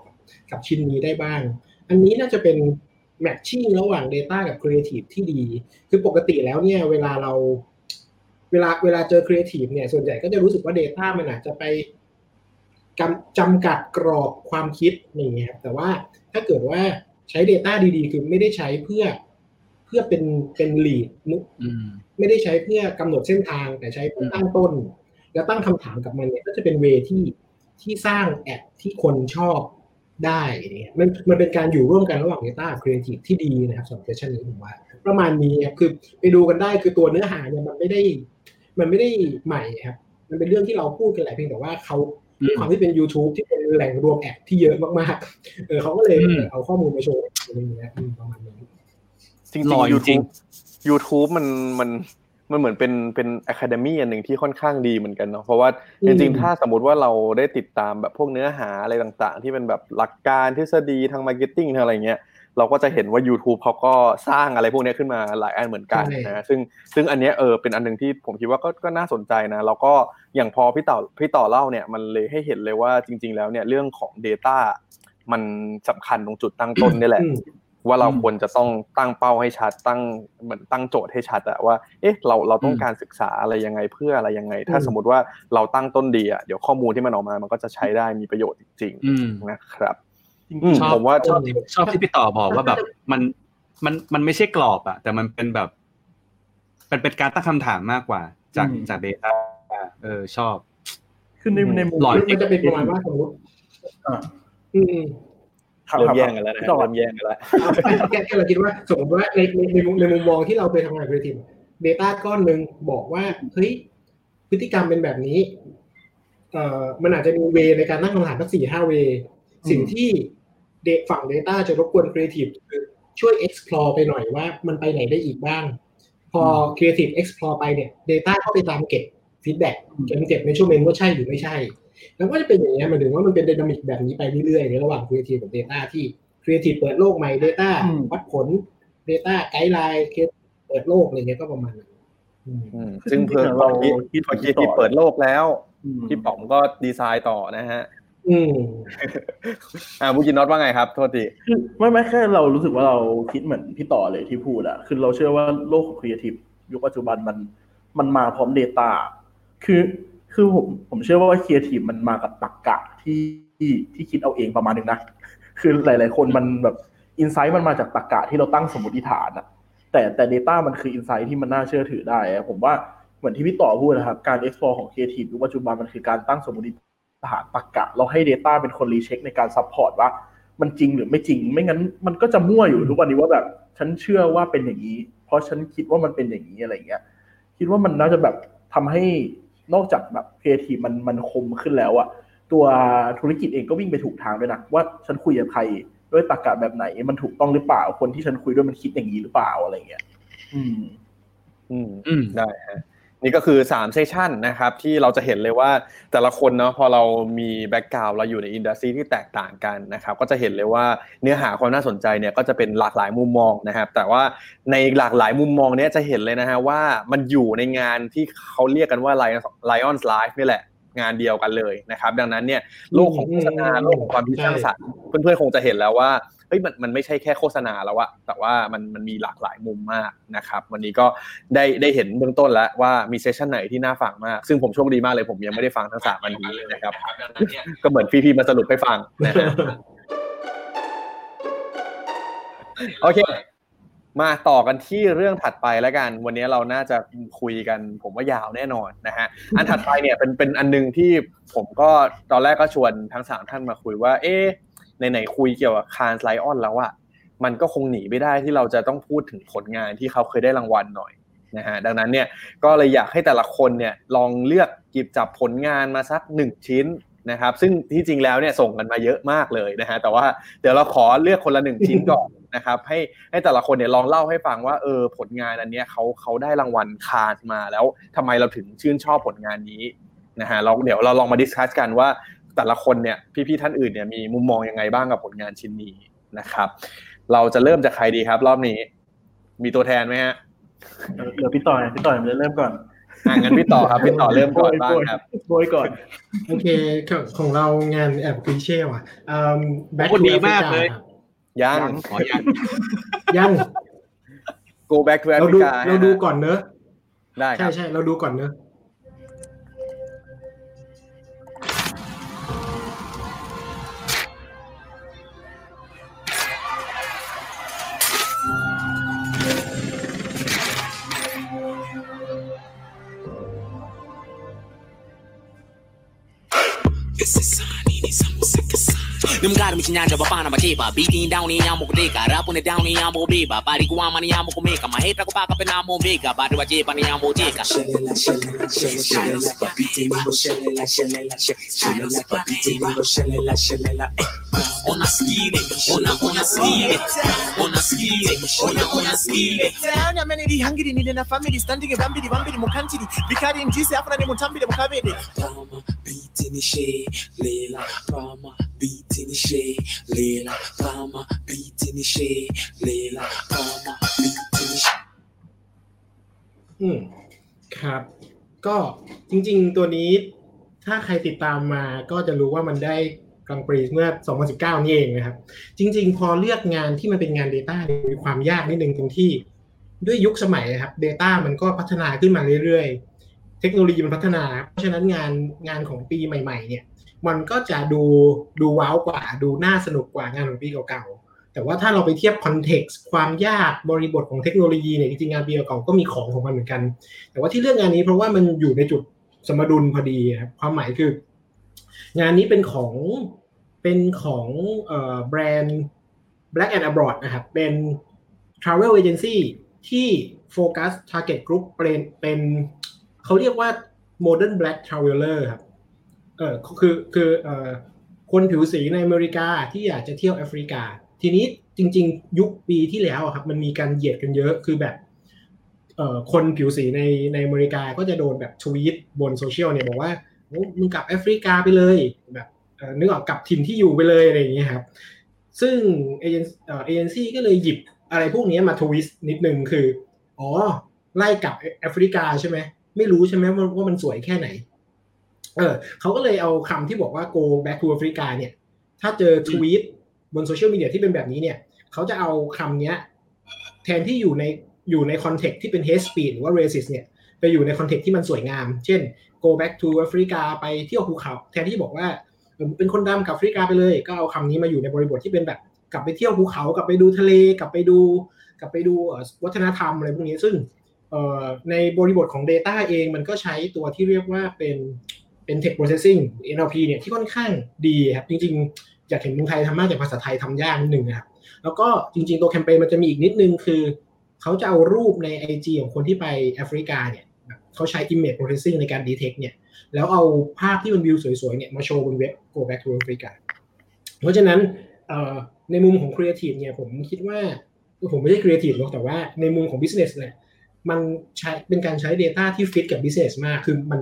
กับชิ้นนี้ได้บ้าง อันนี้น่าจะเป็น matching ระหว่าง Data กับ Creative ที่ดี คือปกติแล้วเนี่ยเวลาเราเวลาเวลาเจอ Creative เนี่ยส่วนใหญ่ก็จะรู้สึกว่า Data มันอาจจะไป จำกัดกรอบความคิดอย่างเงี้ยครับแต่ว่าถ้าเกิดว่าใช้ Data ดีๆ คือไม่ได้ใช้เพื่อเพื่อเป็นเป็น lead ไม่ได้ใช้เพื่อกำหนดเส้นทางแต่ใช้เพื่อตั้งต้น แล้วตั้งคำถามกับมันเนี่ยก็จะเป็นเวที่ที่สร้างแอดที่คนชอบได้เนี่ยมันมันเป็นการอยู่ร่วมกันระหว่าง Data กับ Creative ที่ดีนะครับสำหรับเซสชันนี้ผมว่า ประมาณนี้ครับคือไปดูกันได้คือตัวเนื้อหาเนี่ยมันไม่ได้ มันไม่ได้ใหม่ครับ มันเป็นเรื่องที่เราพูดกันหลายเพียงแต่ว่าเขา ด้วยความที่เป็น YouTube ที่เป็นแหล่งรวม ad ที่เยอะมากๆเออเขาก็เลยเอาข้อมูลมาโชว์อะไรอย่างเงี้ยประมาณนี้จริงๆ YouTube YouTube มันมันมันเหมือนเป็นเป็น academy อันหนึ่งที่ค่อนข้างดีเหมือนกันเนาะเพราะว่าจริงๆ ถ้าสมมติว่าเราได้ติดตามแบบพวกเนื้อหาอะไรต่างๆ ที่เป็นแบบหลักการทฤษฎีทาง marketing ทางอะไรเงี้ย เราก็จะเห็นว่า YouTube เขาก็สร้างอะไรพวกนี้ขึ้นมาหลายอันเหมือนกันนะซึ่งซึ่งอันนี้เออเป็นอันหนึ่งที่ผมคิดว่าก็ก็น่าสนใจนะแล้วก็อย่างพอพี่ต่อพี่ต่อเล่าเนี่ยมันเลยให้เห็นเลยว่าจริง ๆ แล้วเนี่ยเรื่องของ Data มันสำคัญตรงจุดตั้งต้นนี่แหละ ว่าเราควรจะต้องตั้งเป้าให้ชัดตั้งเหมือนตั้งโจทย์ให้ชัดอะว่าเอ๊ะเราเราต้องการศึกษาอะไรยังไงเพื่ออะไรยังไง ถ้าสมมติว่าเราตั้งต้นดีอะเดี๋ยวข้อมูลที่มันออกมามันก็จะใช้ได้มีประโยชน์จริงๆนะครับ ชอบว่าชอบที่ชอบที่พี่ต่อบอกว่าแบบมันมันมันไม่ใช่กรอบอะแต่มันเป็นแบบเป็นเป็นการตั้งคำถามมากกว่า จากจาก data เออชอบคือในในมุมมันจะเป็นประมาณว่าสมมติอืมเริ่มแย่งกันแล้วนะเริ่มแย่งกันแล้วแค่เราคิดว่าสมมติว่าในในในในมุมมองที่เราเคยทำงาน creative data ก้อนหนึ่งบอกว่าเฮ้ยพฤติกรรมเป็นแบบนี้ เอ่อมันอาจจะมีเวในการตั้งคำถามสักสี่ห้าเวสิ่งที่ เดฝั่ง Data จะรบกวน Creative คือช่วย explore ไปหน่อยว่ามันไปไหนได้อีกบ้าง พอ Creative explore ไปเนี่ย Data เข้าไปตามเก็บ feedback จนเก็บในช่วงเมนว่าใช่หรือไม่ใช่ แล้วก็จะเป็นอย่างนี้มันถึงว่ามันเป็นดินามิกแบบนี้ไปเรื่อยๆในระหว่าง Creative กับ Data ที่ Creative เปิดโลกใหม่ Data วัดผล Data ไกด์ไลน์เปิดโลกอะไรเงี้ยก็ประมาณนั้นซึ่งเพื่อเราคิดพอคิดที่เปิดโลกแล้วที่ป๋องก็ดีไซน์ต่อนะฮะ อืมอ่าบุกินน็อตว่าไงครับ โทษทีไม่ไม่แค่เรารู้สึกว่าเราคิดเหมือนพี่ต่อเลยที่พูดอะคือเราเชื่อว่าโลกของครีเอทีฟยุคปัจจุบันมันมันมาพร้อม Data คือคือผมผมเชื่อว่าครีเอทีฟมันมากับตรรกะที่ที่ที่คิดเอาเองประมาณนึงนะคือหลาย ๆ คนมันแบบinsight มันมาจากตรรกะที่เราตั้งสมมติฐานอะแต่แต่ Data มันคือ insight ที่มันน่าเชื่อถือได้ ผมว่าเหมือนที่พี่ต่อพูดนะครับ การ explore ของครีเอทีฟยุคปัจจุบันมันคือการตั้งสมมติ ฐานตรรกะเราให้ Data เป็นคน recheck ในการ support ว่า มันจริงหรือไม่จริง ไม่งั้นมันก็จะมั่วอยู่ทุกวันนี้ว่าแบบ ฉันเชื่อว่าเป็นอย่างนี้ เพราะฉันคิดว่ามันเป็นอย่างนี้อะไรเงี้ย คิดว่ามันน่าจะแบบทำให้นอกจากแบบครีเอทีฟมันมันคมขึ้นแล้วอะตัวธุรกิจเองก็วิ่งไปถูกทางด้วยนะว่าฉันคุยกับใครด้วยตรรกะแบบไหน มันถูกต้องหรือเปล่าคนที่ฉันคุยด้วยมันคิดอย่างนี้หรือเปล่าอะไรเงี้ย อืม อืม ได้ฮะ นี่ก็คือ3 session นะครับที่เราจะเห็นเลยว่าแต่ละคนเนาะพอเรามี background เราอยู่ใน industry ที่แตกต่างกันนะครับก็จะเห็นเลยว่าเนื้อหาความน่าสนใจเนี่ยก็จะเป็นหลากหลายมุมมองนะครับแต่ว่าในหลากหลายมุมมองเนี้ยจะเห็นเลยนะฮะว่ามันอยู่ในงานที่เขาเรียกกันว่า Lions Live นี่แหละงานเดียวกันเลยนะครับ ดังนั้นเนี่ยโลกของโฆษณาโลกของความคิดสร้างสรรค์เพื่อนๆคงจะเห็นแล้วว่า ฮ้ยมันมันไม่ใช่แค่โฆษณาแล้วอะแต่ว่ามันมันมีหลากหลายมุมมากนะครับ วันนี้ก็ได้ได้เห็นเบื้องต้นแล้วว่ามีเซสชันไหนที่น่าฟังมาก ซึ่งผมโชคดีมากเลยผมยังไม่ได้ฟังทั้งสามวันนี้นะครับ ก็เหมือนพี่ๆมาสรุปให้ฟังนะฮะโอเคมาต่อกันที่เรื่องถัดไปแล้วกัน วันนี้เราน่าจะคุยกัน ผมว่ายาวแน่นอนนะฮะอันถัดไปเนี่ยเป็นเป็นอันนึงที่ผมก็ตอนแรกก็ชวนทั้งสามท่านมาคุยว่า เอ๊ ไหนคุยเกี่ยวกับคาร์ไลออนแล้วอะมันก็คงหนีไม่ได้ที่เราจะต้องพูดถึงผลงานที่เขาเคยได้รางวัลหน่อยนะฮะดังนั้นเนี่ยก็เลยอยากให้แต่ละคนเนี่ยลองเลือกหยิบจับผลงานมาสักหนึ่งชิ้นนะครับ ซึ่งที่จริงแล้วเนี่ยส่งกันมาเยอะมากเลยนะฮะแต่ว่าเดี๋ยวเราขอเลือกคนละหนึ่งชิ้นก่อนนะครับ ให้ให้แต่ละคนเนี่ยลองเล่าให้ฟังว่าเออผลงานอันเนี้ยเขาเขาได้รางวัลคาร์มาแล้วทำไมเราถึงชื่นชอบผลงานนี้นะฮะเราเดี๋ยวเราลองมา discuss กันว่า แต่ละคนเนี่ยพี่ๆท่านอื่นเนี่ยมีมุมมองยังไงบ้างกับผลงานชิ้นนี้นะครับ เราจะเริ่มจากใครดีครับ รอบนี้ มีตัวแทนไหมฮะเหลือพี่ต่อยพี่ต่อยมันจะเริ่มก่อนอ่างั้นพี่ต่อครับพี่ต่อเริ่มก่อนบ้างครับโบยก่อน โอเคของของเรางานแอบคลีเช่ว่ะแบ็คโอ้ทูดีแอฟริมากกาเลยยังขอยังยัง go back to เราดู Africa เราดูก่อนเนอะได้คใช่รับใช่เราดูก่อนเนอะ Yumgara michinjanja bapana bacheba Beating down in yamo kuteka Rap on it down in yamo beba Bari kuwama ni yamo kumeka Maheta kupaka penamo mega Bado wacheba ni yamo teka Shelela shelela shelela shelela Papite mambo shelela shelela shelela Papite mambo shelela shelela Ona skile, ona ona skile Ona skile, ona ona skile Sayani amene lihangiri nile na family Standinge bambiri bambiri mukantiri Bikari njise afuna ni mutambire mukabede Pama, beating she, lela Pama, beating she lela, pama, beat in she lela, pama, beat in she อืมครับ ก็จริงๆตัวนี้ถ้าใครติดตามมาก็จะรู้ว่ามันได้กลางปรีเมื่อ 2019 นี่เองนะครับ จริง ๆ พอเลือกงานที่มันเป็นงาน Data มีความยากนิดนึงตรงที่ ด้วยยุคสมัยครับ Data มันก็พัฒนาขึ้นมาเรื่อยๆ เทคโนโลยีมันพัฒนา เพราะฉะนั้นงานงานของปีใหม่ ๆ เนี่ย มันก็จะดูดูว้าวกว่าดูน่าสนุกกว่างานของปีเก่าๆ แต่ว่าถ้าเราไปเทียบ context ความยากบริบทของเทคโนโลยีเนี่ยจริงๆงานปีเก่าๆก็มีของของมันเหมือนกัน แต่ว่าที่เลือกงานนี้เพราะว่ามันอยู่ในจุดสมดุลพอดีครับความหมายคือ งานนี้เป็นของเป็นของแบรนด์ Black and Abroad นะครับเป็น Travel Agency ที่โฟกัส Target Group เป็นเป็นเขาเรียกว่า Modern Black Traveler ครับ เออคือคือเอ่อคนผิวสีในอเมริกาที่อยากจะเที่ยวแอฟริกา ทีนี้จริง ๆ ยุคปีที่แล้วครับมันมีการเหยียดกันเยอะคือแบบเอ่อคนผิวสีในในอเมริกาก็จะโดนแบบทวีตบนโซเชียลเนี่ยบอกว่ามึงกลับแอฟริกาไปเลยแบบนึกออกกลับถิ่นที่อยู่ไปเลยอะไรอย่างเงี้ยครับ ซึ่งเอเจนเอเจนซี่ก็เลยหยิบอะไรพวกนี้มา twist นิดนึงคือ อ๋อ ไล่กลับแอฟริกาใช่ไหม ไม่รู้ใช่ไหมว่ามันสวยแค่ไหน เออเขาก็เลยเอาคำที่บอกว่า go back to Africa เนี่ย ถ้าเจอทวีตบนโซเชียลมีเดียที่เป็นแบบนี้เนี่ย เขาจะเอาคำเนี้ยแทนที่อยู่ในอยู่ใน context ที่เป็น hate speech หรือว่า racist เนี่ย ไปอยู่ใน context ที่มันสวยงาม เช่น go back to Africa ไปเที่ยวภูเขา แทนที่จะบอกว่าเออเป็นคนดำกลับแอฟริกาไปเลย ก็เอาคำนี้มาอยู่ในบริบทที่เป็นแบบกลับไปเที่ยวภูเขา กลับไปดูทะเล กลับไปดู กลับไปดูเอ่อวัฒนธรรมอะไรพวกนี้ซึ่งเอ่อในบริบทของ Data เองมันก็ใช้ตัวที่เรียกว่าเป็น เป็น text processing NLP เนี่ยที่ค่อนข้างดีครับจริงๆอยากเห็นเมืองไทยทำมากแต่ภาษาไทยทำยากนิดนึงนะครับแล้วก็จริงๆตัวแคมเปญมันจะมีอีกนิดนึงคือ เขาจะเอารูปใน IG ของคนที่ไปแอฟริกาเนี่ยเขาใช้ image processing ในการ detect เนี่ยแล้วเอาภาพที่มันวิวสวยๆเนี่ยมาโชว์บนเว็บ go back to Africa เพราะฉะนั้นในมุมของ creative เนี่ยผมคิดว่าผมไม่ใช่ creative หรอกแต่ว่าในมุมของ business เนี่ยมันใช้เป็นการใช้ data ที่ fit กับ business มาก คือมัน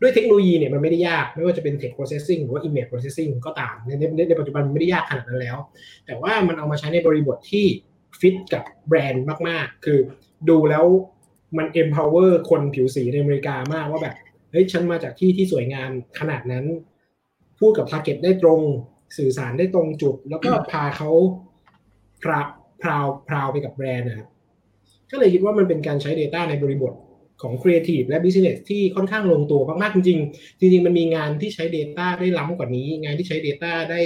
ด้วยเทคโนโลยีเนี่ยมันไม่ได้ยาก ไม่ว่าจะเป็น text processing หรือว่า image processing ก็ตามในในในปัจจุบันมันไม่ได้ยากขนาดนั้นแล้ว แต่ว่ามันเอามาใช้ในบริบทที่ฟิตกับแบรนด์มากๆ คือดูแล้วมัน empower คนผิวสีในอเมริกามากว่าแบบเฮ้ยฉันมาจากที่ที่สวยงามขนาดนั้น พูดกับ target ได้ตรงสื่อสารได้ตรงจุด แล้วก็พาเขาพราพราวพราวไปกับแบรนด์นะครับก็เลยคิดว่ามันเป็นการใช้ Data ในบริบท ของ Creative และ Business ที่ค่อนข้างลงตัวมากๆจริงๆ จริงๆ มันมีงานที่ใช้ Data ได้ล้ำกว่านี้ งานที่ใช้ Data ได้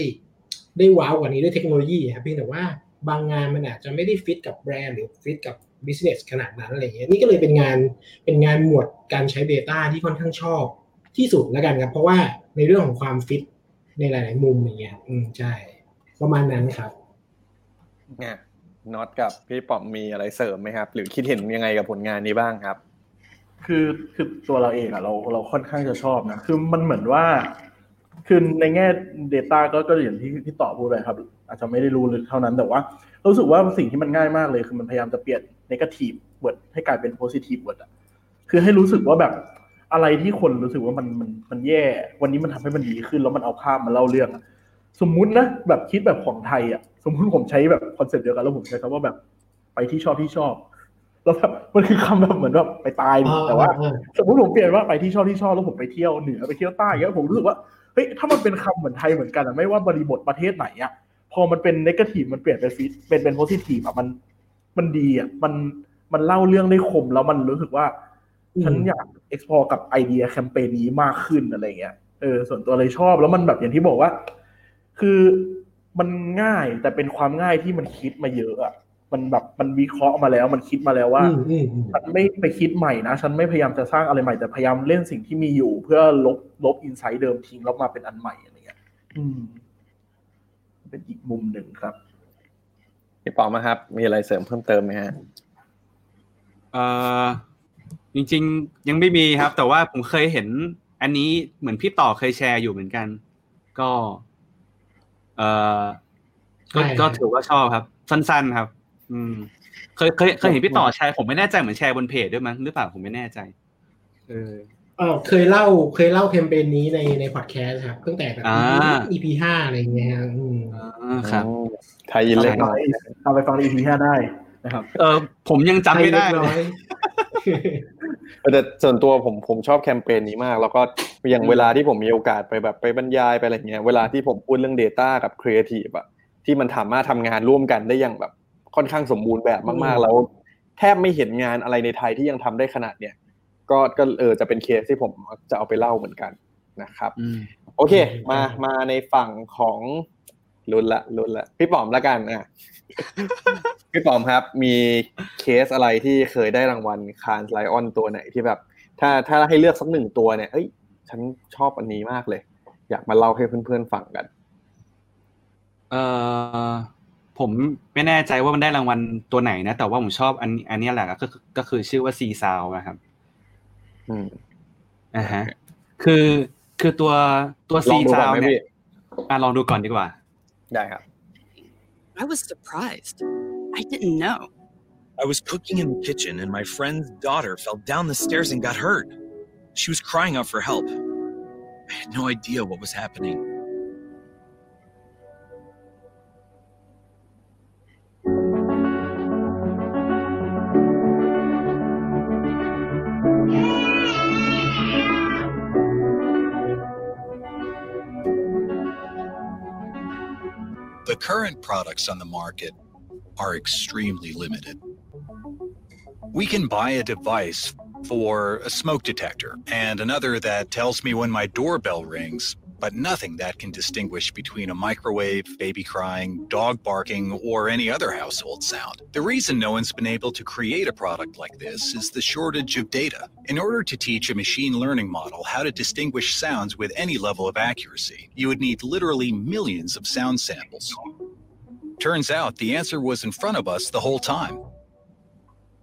ได้ว้าวกว่านี้ด้วยเทคโนโลยีครับเพียงแต่ว่าบางงานมันอาจจะไม่ได้ฟิตกับแบรนด์หรือฟิตกับ Business ขนาดนั้นอะไรอย่างเงี้ยนี่ก็เลยเป็นงานเป็นงานหมวดการใช้ Data ที่ค่อนข้างชอบที่สุดแล้วกันครับเพราะว่าในเรื่องของความฟิตในหลาย ๆ มุมอย่างเงี้ยอืมใช่ประมาณนั้นครับเนี่ยน็อตกับพี่ป๋อมมีอะไรเสริมไหมครับ หรือคิดเห็นยังไงกับผลงานนี้บ้างครับ คือคือตัวเราเองอะเราเราค่อนข้างจะชอบนะ คือมันเหมือนว่าคือในแง่ Data ก็ก็อย่างที่ที่ต่อพูดไปครับ อาจจะไม่ได้รู้ลึกเท่านั้นแต่ว่ารู้สึกว่าสิ่งที่มันง่ายมากเลย คือมันพยายามจะเปลี่ยน negative word ให้กลายเป็น positive word อะคือให้รู้สึกว่าแบบอะไรที่คนรู้สึกว่ามันมันมันแย่ วันนี้มันทำให้มันดีขึ้น แล้วมันเอาภาพมาเล่าเรื่อง สมมุตินะแบบคิดแบบของไทยอะสมมุติผมใช้แบบคอนเซ็ปต์เดียวกันแล้วผมใช้คำว่าแบบไปที่ชอบที่ชอบ แล้วแบบมันคือคำแบบเหมือนแบบไปตายดิแต่ว่า สมมติผมเปลี่ยนว่าไปที่ชอบที่ชอบแล้วผมไปเที่ยวเหนือไปเที่ยวใต้เงี้ยผมรู้สึกว่าเฮ้ยถ้ามันเป็นคำเหมือนไทยเหมือนกันอะไม่ว่าบริบทประเทศไหนอะพอมันเป็นนกาทีฟมันเปลี่ยนเป็นฟีเป็นเป็นโพซิทีฟอะมันมันดีอะมันมันเล่าเรื่องได้คมแล้วมันรู้สึกว่าฉันอยาก explore กับไอเดียแคมเปญนี้มากขึ้นอะไรเงี้ยเออส่วนตัวเลยชอบแล้วมันแบบอย่างที่บอกว่า คือมันง่ายแต่เป็นความง่ายที่มันคิดมาเยอะอะ มันแบบมันวิเคราะห์มาแล้ว มันคิดมาแล้วว่าอืมอืมอืมฉันไม่ไปคิดใหม่นะ ฉันไม่พยายามจะสร้างอะไรใหม่ แต่พยายามเล่นสิ่งที่มีอยู่ เพื่อลบลบอินไซต์เดิมทิ้งแล้วมาเป็นอันใหม่อะไรเงี้ยอืม เป็นอีกมุมหนึ่งครับพี่ป๋อมอะครับ มีอะไรเสริมเพิ่มเติมไหมฮะเอ่อจริง ๆ ยังไม่มีครับ แต่ว่าผมเคยเห็น อันนี้เหมือนพี่ต่อเคยแชร์อยู่เหมือนกัน ก็ เอ่อก็ใช่ก็ถือว่าชอบครับ สั้น ๆครับ อืม เคยเคยเคยเห็นพี่ต่อแชร์ผมไม่แน่ใจเหมือนแชร์บนเพจด้วยมั้งหรือเปล่าผมไม่แน่ใจ เออเออเคยเล่าเคยเล่าแคมเปญนี้ในในพอดแคสต์ครับตั้งแต่แบบอ่า EP ห้าอะไรอย่างเงี้ยครับอืมอ่าครับไทยยินเล็กน้อยเอาไปฟังใน EP ห้าได้นะครับ เออผมยังจำไม่ได้ใครเลเล็กน้อยยแต่ส่วนตัวผมผมชอบแคมเปญนี้มาก แล้วก็อย่างเวลาที่ผมมีโอกาสไปแบบไปบรรยายไปอะไรเงี้ยเวลาที่ผมพูดเรื่อง Data กับ Creative อะที่มันสามารถทำงานร่วมกันได้อย่างแบบ ค่อนข้างสมบูรณ์แบบมากอืมๆแล้ว แทบไม่เห็นงานอะไรในไทยที่ยังทำได้ขนาดเนี้ยก็ก็เออจะเป็นเคสที่ผมจะเอาไปเล่าเหมือนกันนะครับอืมโอเค มามาในฝั่งของรุนละรุนละพี่ป๋อมละกันอะพี่ป๋อมครับ มีเคสอะไรที่เคยได้รางวัล Cannes Lions ตัวไหนที่แบบ ถ้าถ้าให้เลือกสักหนึ่งตัวเนี่ยเอ้ย ฉันชอบอันนี้มากเลย อยากมาเล่าให้เพื่อนๆฟังกัน เออ ผมไม่แน่ใจว่ามันได้รางวัลตัวไหนนะ แต่ว่าผมชอบอันอันเนี้ยแหละก็คือก็คือชื่อว่าซีซาวนะครับ อืมอ่าฮะ คือคือตัวตัวลอซีงดูก่ซาอนวไหมเนี่พี่ยอะลองดูก่อนดีกว่า ได้ครับ I was surprised. I didn't know. I was cooking in the kitchen and my friend's daughter fell down the stairs and got hurt. She was crying out for help. I had no idea what was happening. The current products on the market are extremely limited. We can buy a device for a smoke detector and another that tells me when my doorbell rings, but nothing that can distinguish between a microwave, baby crying, dog barking, or any other household sound. The reason no one's been able to create a product like this is the shortage of data. In order to teach a machine learning model how to distinguish sounds with any level of accuracy, you would need literally millions of sound samples. Turns out the answer was in front of us the whole time.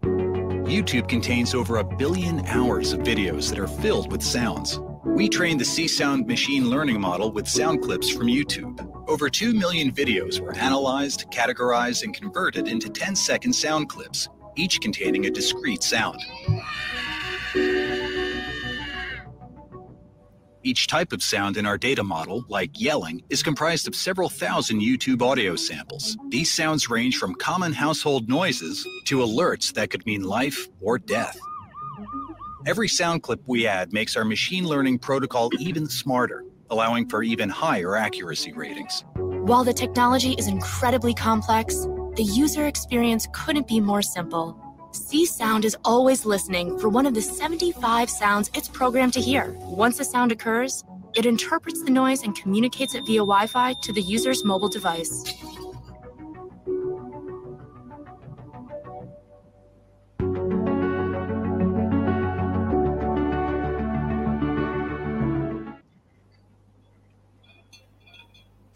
YouTube contains over a billion hours of videos that are filled with sounds. We trained the C Sound machine learning model with sound clips from YouTube. Over 2 million videos were analyzed, categorized, and converted into 10 second sound clips, each containing a discrete sound. Each type of sound in our data model, like yelling, is comprised of several thousand YouTube audio samples. These sounds range from common household noises to alerts that could mean life or death. Every sound clip we add makes our machine learning protocol even smarter, allowing for even higher accuracy ratings. While the technology is incredibly complex, the user experience couldn't be more simple. C Sound is always listening for one of the 75 sounds it's programmed to hear. Once a sound occurs, it interprets the noise and communicates it via Wi Fi to the user's mobile device.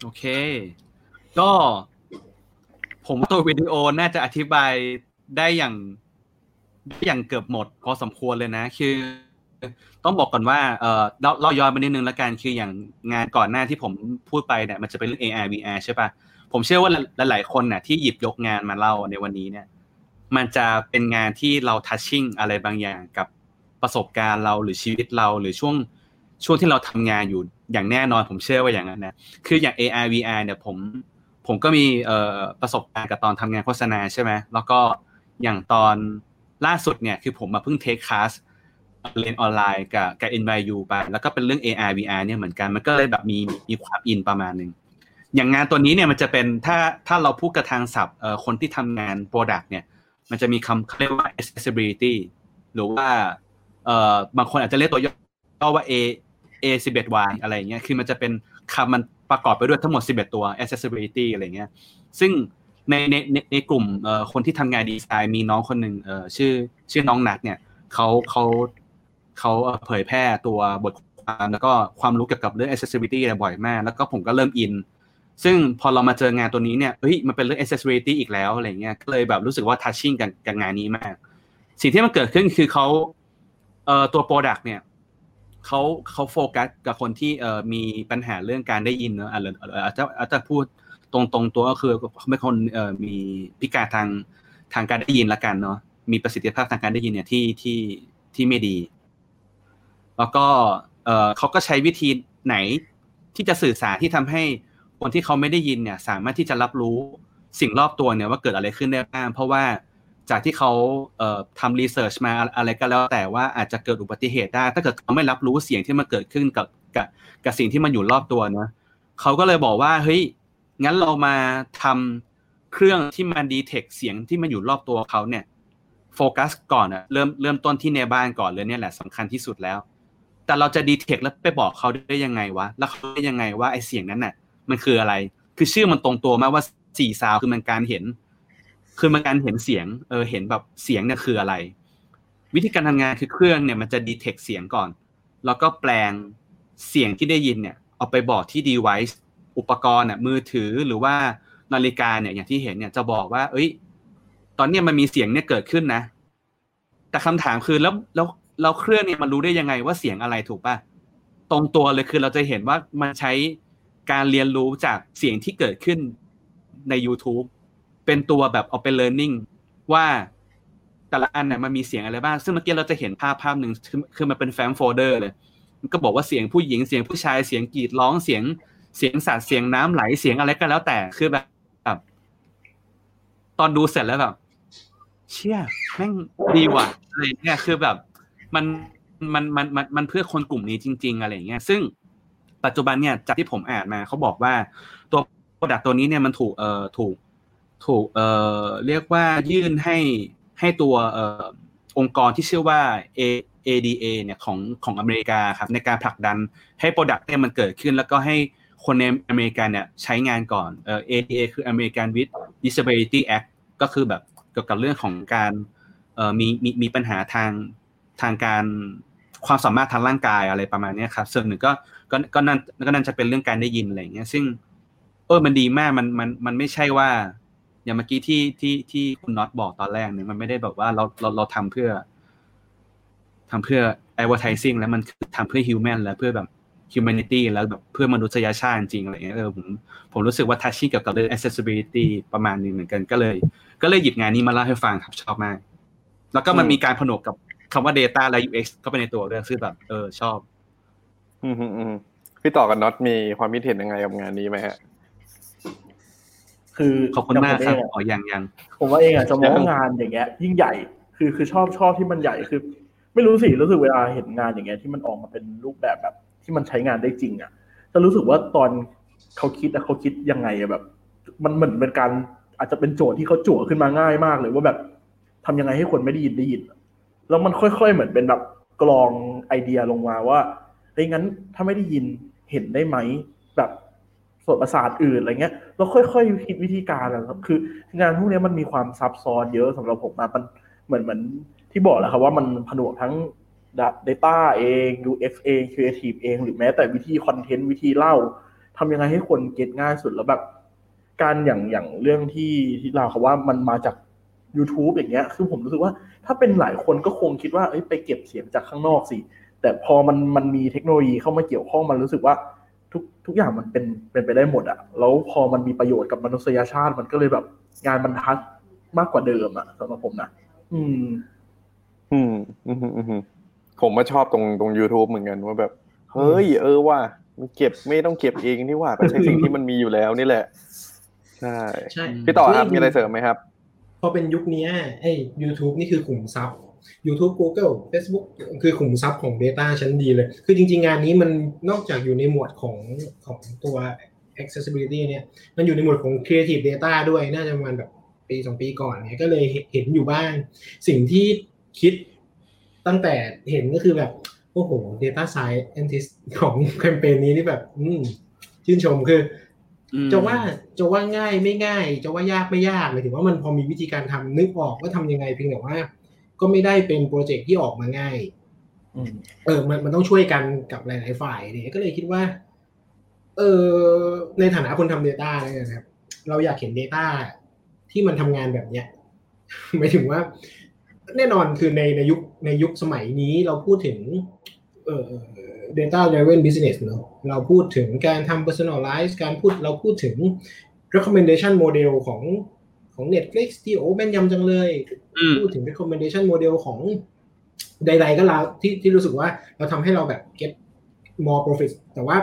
โอเค ก็ผมว่าตัววิดีโอน่าจะอธิบายได้อย่างได้อย่างเกือบหมดพอสมควรเลยนะ คือ ต้องบอกก่อนว่าเออเราเราย้อนไปนิดนึงละกันคืออย่างงานก่อนหน้าที่ผมพูดไปเนี่ยมันจะเป็นเรื่อง AR VR ใช่ปะผมเชื่อว่าหลายๆคนน่ะ ที่หยิบยกงานมาเล่าในวันนี้เนี่ย มันจะเป็นงานที่เราทัชชิ่งอะไรบางอย่างกับประสบการณ์เราหรือชีวิตเราหรือช่วง ช่วงที่เราทำงานอยู่อย่างแน่นอนผมเชื่อว่าอย่างนั้นนะคืออย่าง AR VR เนี่ยผมผมก็มีประสบการณ์กับตอนทำงานโฆษณาใช่ไหมแล้วก็อย่างตอนล่าสุดเนี่ยคือผมมาเพิ่งเทคคลาสเรียนออนไลน์กับกับ NYU ไปแล้วก็เป็นเรื่อง AR VR เนี่ยเหมือนกันมันก็เลยแบบมีมีความอินประมาณหนึ่งอย่างงานตัวนี้เนี่ยมันจะเป็นถ้าถ้าเราพูดกระทางศัพท์คนที่ทำงาน Product เนี่ย มันจะมีคำเขาเรียกว่า accessibility หรือว่าเอ่อบางคนอาจจะเรียกตัวย่อว่า A A 11 Y อะไรเงี้ยคือมันจะเป็นคำมันประกอบไปด้วยทั้งหมด 11 ตัว accessibility อะไรเงี้ยซึ่งในในในกลุ่มคนที่ทำงานดีไซน์มีน้องคนหนึ่งชื่อชื่อน้องนัทเนี่ยเขาเขาเขาเผยแพร่ตัวบทความแล้วก็ความรู้เกี่ยวกับเรื่อง accessibility บ่อยมาก แล้วก็ผมก็เริ่มอิน ซึ่งพอเรามาเจองานตัวนี้เนี่ยเฮ้ยมันเป็นเรื่อง accessibility อีกแล้วอะไรเงี้ยก็เลยแบบรู้สึกว่า touching กับกับงานนี้มาก สิ่งที่มันเกิดขึ้นคือเขาเอ่อตัว product เนี่ย เขาเขาโฟกัสกับคนที่เอ่อมีปัญหาเรื่องการได้ยินเนอะอาจจะอาจจะพูดตรงตรงตัวก็คือเขาเป็นคนเอ่อมีพิการทางทางการได้ยินละกันเนาะมีประสิทธิภาพทางการได้ยินเนี่ยที่ที่ที่ไม่ดี แล้วก็เอ่อเขาก็ใช้วิธีไหนที่จะสื่อสารที่ทำให้คนที่เขาไม่ได้ยินเนี่ย สามารถที่จะรับรู้สิ่งรอบตัวเนี่ยว่าเกิดอะไรขึ้นได้บ้างเพราะว่า จากที่เขาเทำรีเสิร์ชมาอะไรก็แล้วแต่ว่าอาจจะเกิดอุบัติเหตุได้ ถ้าเกิดเขาไม่รับรู้เสียงที่มันเกิดขึ้นกับกับกับสิ่งที่มันอยู่รอบตัวนะเขาก็เลยบอกว่าเฮ้ยงั้นเรามาทำเครื่องที่มันดีเทคเสียงที่มันอยู่รอบตัวเขาเนี่ยโฟกัสก่อนอะเริ่มเริ่มต้นที่ในบ้านก่อนเลยเนี่ยแหละสำคัญที่สุดแล้ว แต่เราจะดีเทคแล้วไปบอกเขาได้ยังไงวะ แล้วเขาได้ยังไงว่าไอเสียงนั้นน่ะ มันคืออะไร คือชื่อมันตรงตัวมากว่าสี่ซาวคือมันการเห็น คือมันการเห็นเสียงเออเห็นแบบเสียงเนี่ยคืออะไร วิธีการทำงานคือเครื่องเนี่ยมันจะดีเทคเสียงก่อน แล้วก็แปลงเสียงที่ได้ยินเนี่ยเอาไปบอกที่ device อุปกรณ์เนี่ยมือถือหรือว่านาฬิกาเนี่ยอย่างที่เห็นเนี่ยจะบอกว่า เอ้ย ตอนเนี้ยมันมีเสียงเนี่ยเกิดขึ้นนะ แต่คำถามคือแล้วแล้วเราเครื่องเนี่ยมันรู้ได้ยังไงว่าเสียงอะไรถูกป่ะตรงตัวเลยคือเราจะเห็นว่ามันใช้การเรียนรู้จากเสียงที่เกิดขึ้นใน YouTube เป็นตัวแบบเอาไป learning ว่าแต่ละอันเนี่ยมันมีเสียงอะไรบ้าง ซึ่งเมื่อกี้เราจะเห็นภาพภาพหนึ่งคือคือมันเป็นแฟ้มโฟลเดอร์เลยมันก็บอกว่าเสียงผู้หญิงเสียงผู้ชายเสียงกรีดร้องเสียงเสียงสัตว์เสียงน้ำไหลเสียงอะไรก็แล้วแต่คือแบบแบบ ตอนดูเสร็จแล้วแบบ เชี่ยแม่งดีว่ะอะไรเนี่ยคือแบบ มันมันมันมันมันเพื่อคนกลุ่มนี้จริง ๆ อะไรเงี้ย ซึ่งปัจจุบันเนี่ยจากที่ผมอ่านมาเขาบอกว่าตัว product ตัวนี้เนี่ยมันถูกเอ่อถูก ถูกเอ่อเรียกว่ายื่นให้ให้ตัวเอ่อองค์กรที่ชื่อว่า A ADA เนี่ยของของอเมริกาครับในการผลักดันให้ product เนี่ยมันเกิดขึ้น แล้วก็ให้คนในอเมริกาเนี่ยใช้งานก่อนเอ่อ ADA คือ American with Disability Act ก็คือแบบเกี่ยวกับเรื่องของการเอ่อมีมีมีปัญหาทางทางการความสามารถทางร่างกายอะไรประมาณนี้ครับส่วนหนึ่งก็ก็ก็นั่นก็นั่นจะเป็นเรื่องการได้ยินอะไรอย่างเงี้ยซึ่งเออมันดีมากมันมันมันไม่ใช่ว่า อย่างเมื่อกี้ที่ที่ที่คุณน็อตบอกตอนแรกเนี่ยมันไม่ได้แบบว่าเราเราเราทำเพื่อทำเพื่อ advertising แล้วมันทำเพื่อ human แล้วเพื่อแบบ humanity แล้วแบบเพื่อมนุษยชาติจริงอะไรเงี้ยเออผมผมรู้สึกว่าทัชชี่เกี่ยวกับเรื่อง accessibility ประมาณนึงเหมือนกันก็เลย ก็เลยหยิบงานนี้มาเล่าให้ฟังครับชอบมาก แล้วก็มันมีการผนวกกับคำว่า data และ UX เข้าไปในตัวด้วยซึ่งแบบเออชอบ อืมอืมพี่ต่อกับน็อตมีความคิดเห็นยังไงกับงานนี้ไหมฮะ คือขอบคุณมากครับย่งผเงอะอ๋อยังยังผมว่าเองอะจะมองงานอย่างเงี้ย ยิ่งใหญ่คือคือชอบชอบที่มันใหญ่คือ ไม่รู้สิรู้สึกเวลาเห็นงานอย่างเงี้ยที่มันออกมาเป็นรูปแบบแบบ ที่มันใช้งานได้จริง อะจะรู้สึกว่าตอนเขาคิดอะเขาคิดยังไงอะแบบ มันเหมือนเป็นการอาจจะเป็นโจทย์ที่เขาจั่วขึ้นมาง่ายมากเลยว่าแบบทำยังไงให้คนไม่ได้ยินได้ยินอะแล้วมันค่อยๆเหมือนเป็นแบบกรองไอเดียลงมาว่าเฮ้ยงั้นถ้าไม่ได้ยินเห็นได้ไหมแบบ ส่วนประสาทอื่นอะไรเงี้ยแล้วค่อยๆคิดวิธีการนะครับ คืองานพวกนี้มันมีความซับซ้อนเยอะสำหรับผมอะมันเหมือนเหมือนที่บอกแหละครับว่ามันผนวกทั้ง Data เอง UX เอง Creative เอง หรือแม้แต่วิธีคอนเทนต์วิธีเล่าทำยังไงให้คนเก็ตง่ายสุดแล้วแบบการอย่างอย่างเรื่องที่ที่เราเขาว่ามันมาจาก YouTube อย่างเงี้ย คือผมรู้สึกว่าถ้าเป็นหลายคนก็คงคิดว่าเอ้ยไปเก็บเสียงจากข้างนอกสิ แต่พอมันมันมีเทคโนโลยีเข้ามาเกี่ยวข้องมันรู้สึกว่า ทุกทุกอย่างมันเป็นเป็นไปได้หมดอะแล้วพอมันมีประโยชน์กับมนุษยชาติ มันก็เลยแบบงานบรรทัดมากกว่าเดิมอะสำหรับผมนะอืม อืมอืมอืมอืมผมมาชอบตรงตรง YouTube เหมือนกันว่าแบบ เฮ้ย เออว่ามันเก็บไม่ต้องเก็บเองนี่ว่าก็ใช้สิ่งที่มันมีอยู่แล้วนี่แหละ ใช่ใช่พี่ต่อครับมีอะไรเสริมไหมครับ พอเป็นยุคเนี้ยไอ้ YouTube นี่คือขุมทรัพย์ YouTube Google Facebook คือขุมทรัพย์ของ Data ชั้นดีเลย คือจริง ๆ งานนี้มันนอกจากอยู่ในหมวดของของตัว accessibility เนี่ยมันอยู่ในหมวดของ creative data ด้วยน่าจะประมาณแบบปีสองปีก่อนเนี่ยก็เลยเห็นอยู่บ้าง สิ่งที่คิดตั้งแต่เห็นก็คือแบบ โอ้โห data scientist ของแคมเปญนี้นี่แบบ อืมชื่นชมคืออมจะว่าจะว่าง่ายไม่ง่าย จะว่ายากไม่ยากหมายถึงว่ามันพอมีวิธีการทำนึกออกว่าทำยังไงเพียงแต่ว่า ก็ไม่ได้เป็นโปรเจกต์ที่ออกมาง่ายอืมเออ มันมันต้องช่วยกันกับหลาย ๆ ฝ่ายเนี่ยก็เลยคิดว่า เออในฐานะคนทำ Data เนี่ยนะครับ เราอยากเห็น Data ที่มันทำงานแบบเนี้ยหมายถึงว่า แน่นอนคือในในยุคในยุคสมัยนี้เราพูดถึง เอ่อ data driven business เนอะเราพูดถึงการทำ personalize การพูดเราพูดถึง recommendation model ของของ Netflix ที่โอ้แม่นยำจังเลยอืม พูดถึง recommendation model ของใด ๆ ก็แล้วที่ที่รู้สึกว่าเราทำให้เราแบบ get more profit แต่ว่า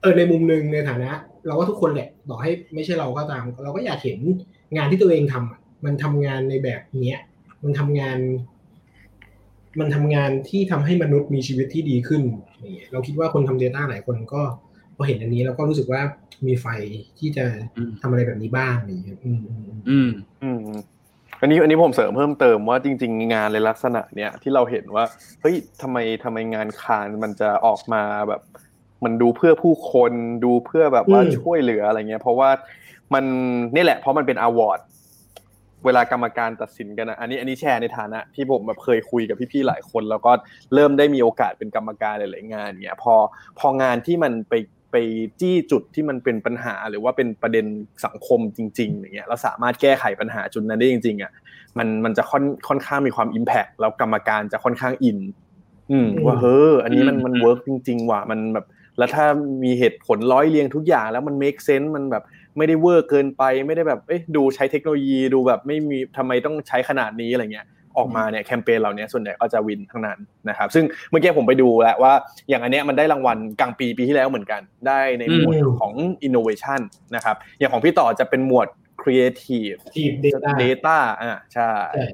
เออในมุมหนึ่งในฐานะ เราว่าทุกคนแหละต่อให้ไม่ใช่เราก็ตาม เราก็อยากเห็นงานที่ตัวเองทำอะมันทำงานในแบบเนี้ย มันทำงาน มันทำงานที่ทำให้มนุษย์มีชีวิตที่ดีขึ้นอย่างเงี้ยเราคิดว่าคนทำ Data หลายคนก็พอเห็นอันนี้แล้วก็รู้สึกว่ามีไฟที่จะทำอะไรแบบนี้บ้างอย่างเงี้ยอืมอืมอืม อืมอืมอันนี้อันนี้ผมเสริมเพิ่มเติมว่าจริง ๆ งานในลักษณะเนี้ยที่เราเห็นว่าเฮ้ยทำไมทำไมงานคานมันจะออกมาแบบ มันดูเพื่อผู้คนดูเพื่อแบบว่าอืมช่วยเหลืออะไรเงี้ย เพราะว่ามันนี่แหละเพราะมันเป็นอวอร์ดเวลากรรมการตัดสินกันนะอันนี้อันนี้แชร์ในฐานะ ที่ผมแบบเคยคุยกับพี่ๆหลายคน แล้วก็เริ่มได้มีโอกาสเป็นกรรมการหลายๆงานเนี้ยพอพองานที่มันไป ไปจี้จุดที่มันเป็นปัญหา หรือว่าเป็นประเด็นสังคมจริง ๆ อย่างเงี้ยเราสามารถแก้ไขปัญหาจุดนั้นได้จริงๆอะมันมันจะค่อนค่อนข้างมีความ impact แล้วกรรมการจะค่อนข้าง in อืมว่าเฮ้ออันนี้มันมัน work จริง ๆ ว่ะมันแบบ แล้วถ้ามีเหตุผลร้อยเรียงทุกอย่าง แล้วมัน make sense มันแบบไม่ได้เวอร์เกินไป ไม่ได้แบบเอ๊ะดูใช้เทคโนโลยีดูแบบไม่มีทำไมต้องใช้ขนาดนี้อะไรเงี้ย ออกมาเนี่ยแคมเปญเหล่านี้ส่วนใหญ่ก็จะ win ทั้งนั้นนะครับซึ่งเมื่อกี้ผมไปดูแล้วว่าอย่างอันเนี้ยมันได้รางวัลกลางปีปีที่แล้วเหมือนกัน ได้ในหมวดอืมของ innovation นะครับอย่างของพี่ต่อจะเป็นหมวด creative Creative data data อ่าใช่ใช่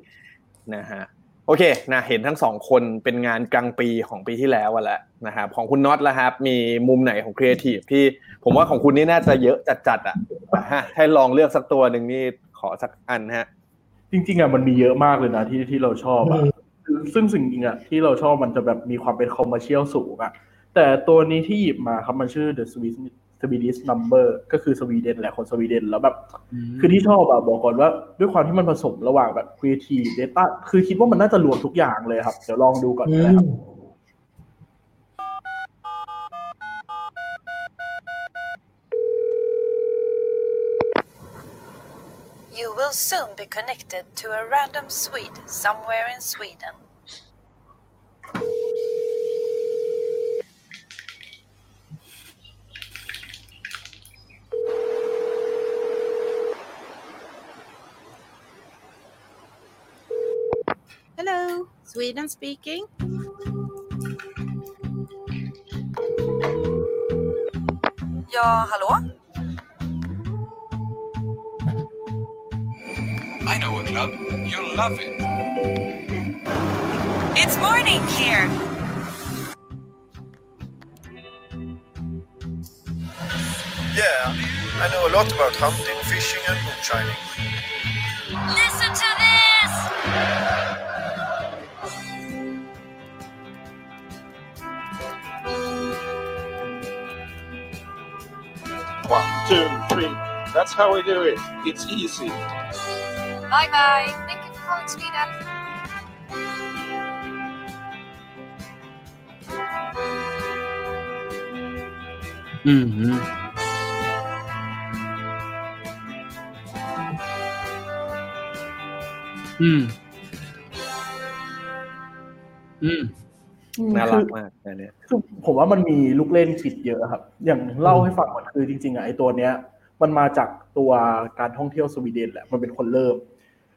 นะฮะโอเคนะเห็นทั้งสองคนเป็นงานกลางปีของปีที่แล้วอะแหละนะครับของคุณน็อตแล้วครับ มีมุมไหนของครีเอทีฟที่ผมว่าของคุณนี่น่าจะเยอะจัดๆอะฮะให้ลองเลือกสักตัวหนึ่งนี่ขอสักอันฮะ จริง ๆอะมันมีเยอะมากเลยนะที่ที่เราชอบอะอืมซึ่งสิ่งจริงอะที่เราชอบมันจะแบบมีความเป็นคอมเมอร์เชียลสูงอะแต่ตัวนี้ที่หยิบมาครับมันชื่อ The Swedish Swedish Number ก็คือสวีเดนแหละคนสวีเดนแล้วแบบ คือที่ชอบอะบอกก่อนว่าด้วยความที่มันผสมระหว่างแบบ Creative Data คือคิดว่ามันน่าจะรวมทุกอย่างเลยครับ เดี๋ยวลองดูก่อนอืนะครับ soon be connected to a random Swede somewhere in Sweden. Hello, Sweden speaking. Ja, hallå? Club. You'll love it. It's morning here. Yeah, I know a lot about hunting, fishing, and moonshining. Listen to this! One, two, three. That's how we do it. It's easy. Bye bye. Thank you for calling Sweden. Mm-hmm. Mm. Mm. น่ารักมากอันนี้คือผมว่ามันมีลูกเล่นคิดเยอะครับ อย่างเล่าให้ฟังก่อนคือจริงๆอะไอตัวเนี้ย มันมาจากตัวการท่องเที่ยวสวีเดนแหละ มันเป็นคนเริ่ม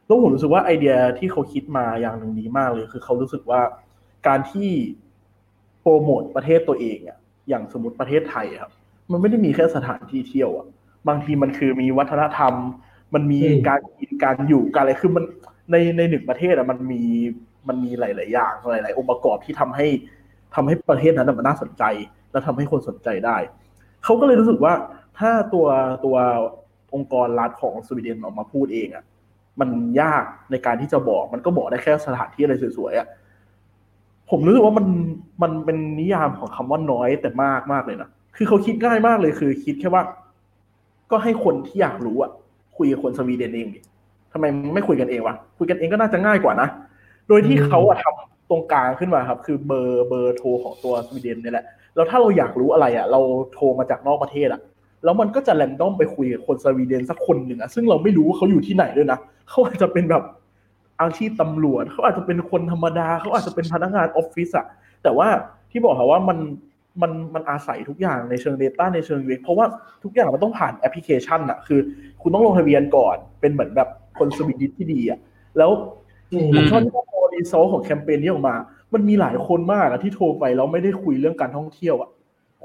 แล้วผมรู้สึกว่าไอเดียที่เขาคิดมาอย่างหนึ่งดีมากเลย คือเขารู้สึกว่าการที่โปรโมทประเทศตัวเองอะอย่างสมมติประเทศไทยอะครับ มันไม่ได้มีแค่สถานที่เที่ยวอะบางทีมันคือมีวัฒนธรรม มันมีการกินการอยู่การอะไรคือมันในในหนึ่งประเทศอะมันมีมันมีหลาย ๆ อย่างหลาย ๆ องค์ประกอบที่ทำให้ทำให้ประเทศนั้นอะมันน่าสนใจ และทำให้คนสนใจได้ เขาก็เลยรู้สึกว่าถ้าตัวตัวองค์กรรัฐของสวีเดนออกมาพูดเองอะ มันยากในการที่จะบอก มันก็บอกได้แค่สถานที่อะไรสวยๆอะผมรู้สึกว่ามันมันเป็นนิยามของคำว่าน้อยแต่มากมากเลยนะคือเขาคิดง่ายมากเลยคือ คิดแค่ว่า ก็ให้คนที่อยากรู้อะคุยกับคนสวีเดนเองดิทำไมไม่คุยกันเองวะคุยกันเองก็น่าจะง่ายกว่านะโดยที่เขาอะทำตรงกลางขึ้นมาครับ คือเบอร์เบอร์โทรของตัวสวีเดนนี่แหละแล้วถ้าเราอยากรู้อะไรอะเราโทรมาจากนอกประเทศอะ แล้วมันก็จะแรนดอมไปคุยกับคนสวีเดนสักคนหนึ่งอะซึ่งเราไม่รู้ว่าเขาอยู่ที่ไหนด้วยนะเขาอาจจะเป็นแบบอาชีพตำรวจเขาอาจจะเป็นคนธรรมดาเขาอาจจะเป็นพนักงานออฟฟิศอะแต่ว่าที่บอกค่ะว่ามันมันมันอาศัยทุกอย่างในเชิง Data ในเชิง UX เพราะว่าทุกอย่างมันต้องผ่านแอปพลิเคชันอะคือคุณต้องลงทะเบียนก่อนเป็นเหมือนแบบคน Swedish ที่ดีอะแล้วผมชอบที่พอ result ของแคมเปญนี้ออกมา มันมีหลายคนมากอะที่โทรไปแล้วไม่ได้คุยเรื่องการท่องเที่ยวอะ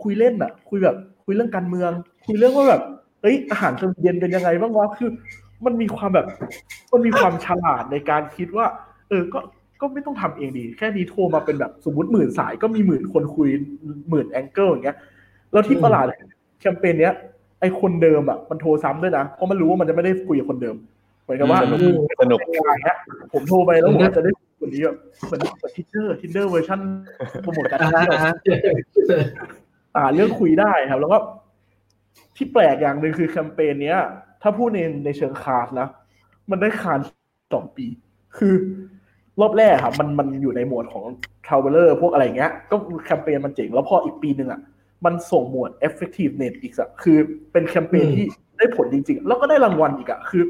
คุยเล่นอะคุยแบบ คุยเรื่องการเมือง คุยเรื่องว่าแบบเอ้ยอาหารสวีเดนเป็นยังไงบ้างวะคือ มันมีความแบบมันมีความฉลาดในการคิดว่า เออก็ก็ไม่ต้องทำเองดี แค่นี้โทรมาเป็นแบบสมมติหมื่นสายก็มีหมื่นคนคุยหมื่น angle อย่างเงี้ยแล้วที่ประหลาดแคมเปญเนี้ยไอคนเดิมอะมันโทรซ้ำด้วยนะเพราะมันรู้ว่ามันจะไม่ได้คุยกับคนเดิมเหมือนกับว่าสนุกสนุกเป็นงานเนี้ยผมโทรไปแล้วผมจะได้คุยกับคนนี้แบบเหมือนเหมือน Tinder Tinder เวอร์ชันโปรโมทการท่องเที่ยว อ่าเรื่องคุยได้ครับ แล้วก็ที่แปลกอย่างหนึ่งคือแคมเปญเนี้ย ถ้าพูดในในเชิง Cannes นะมันได้ Cannes สองปี คือรอบแรกครับมันมันอยู่ในหมวดของ traveler พวกอะไรเงี้ย ก็แคมเปญมันเจ๋ง แล้วพออีกปีหนึ่งอะ มันส่งหมวด effectiveness อีกอะคือเป็นแคมเปญที่ได้ผลจริง ๆ แล้วก็ได้รางวัลอีกอะคือ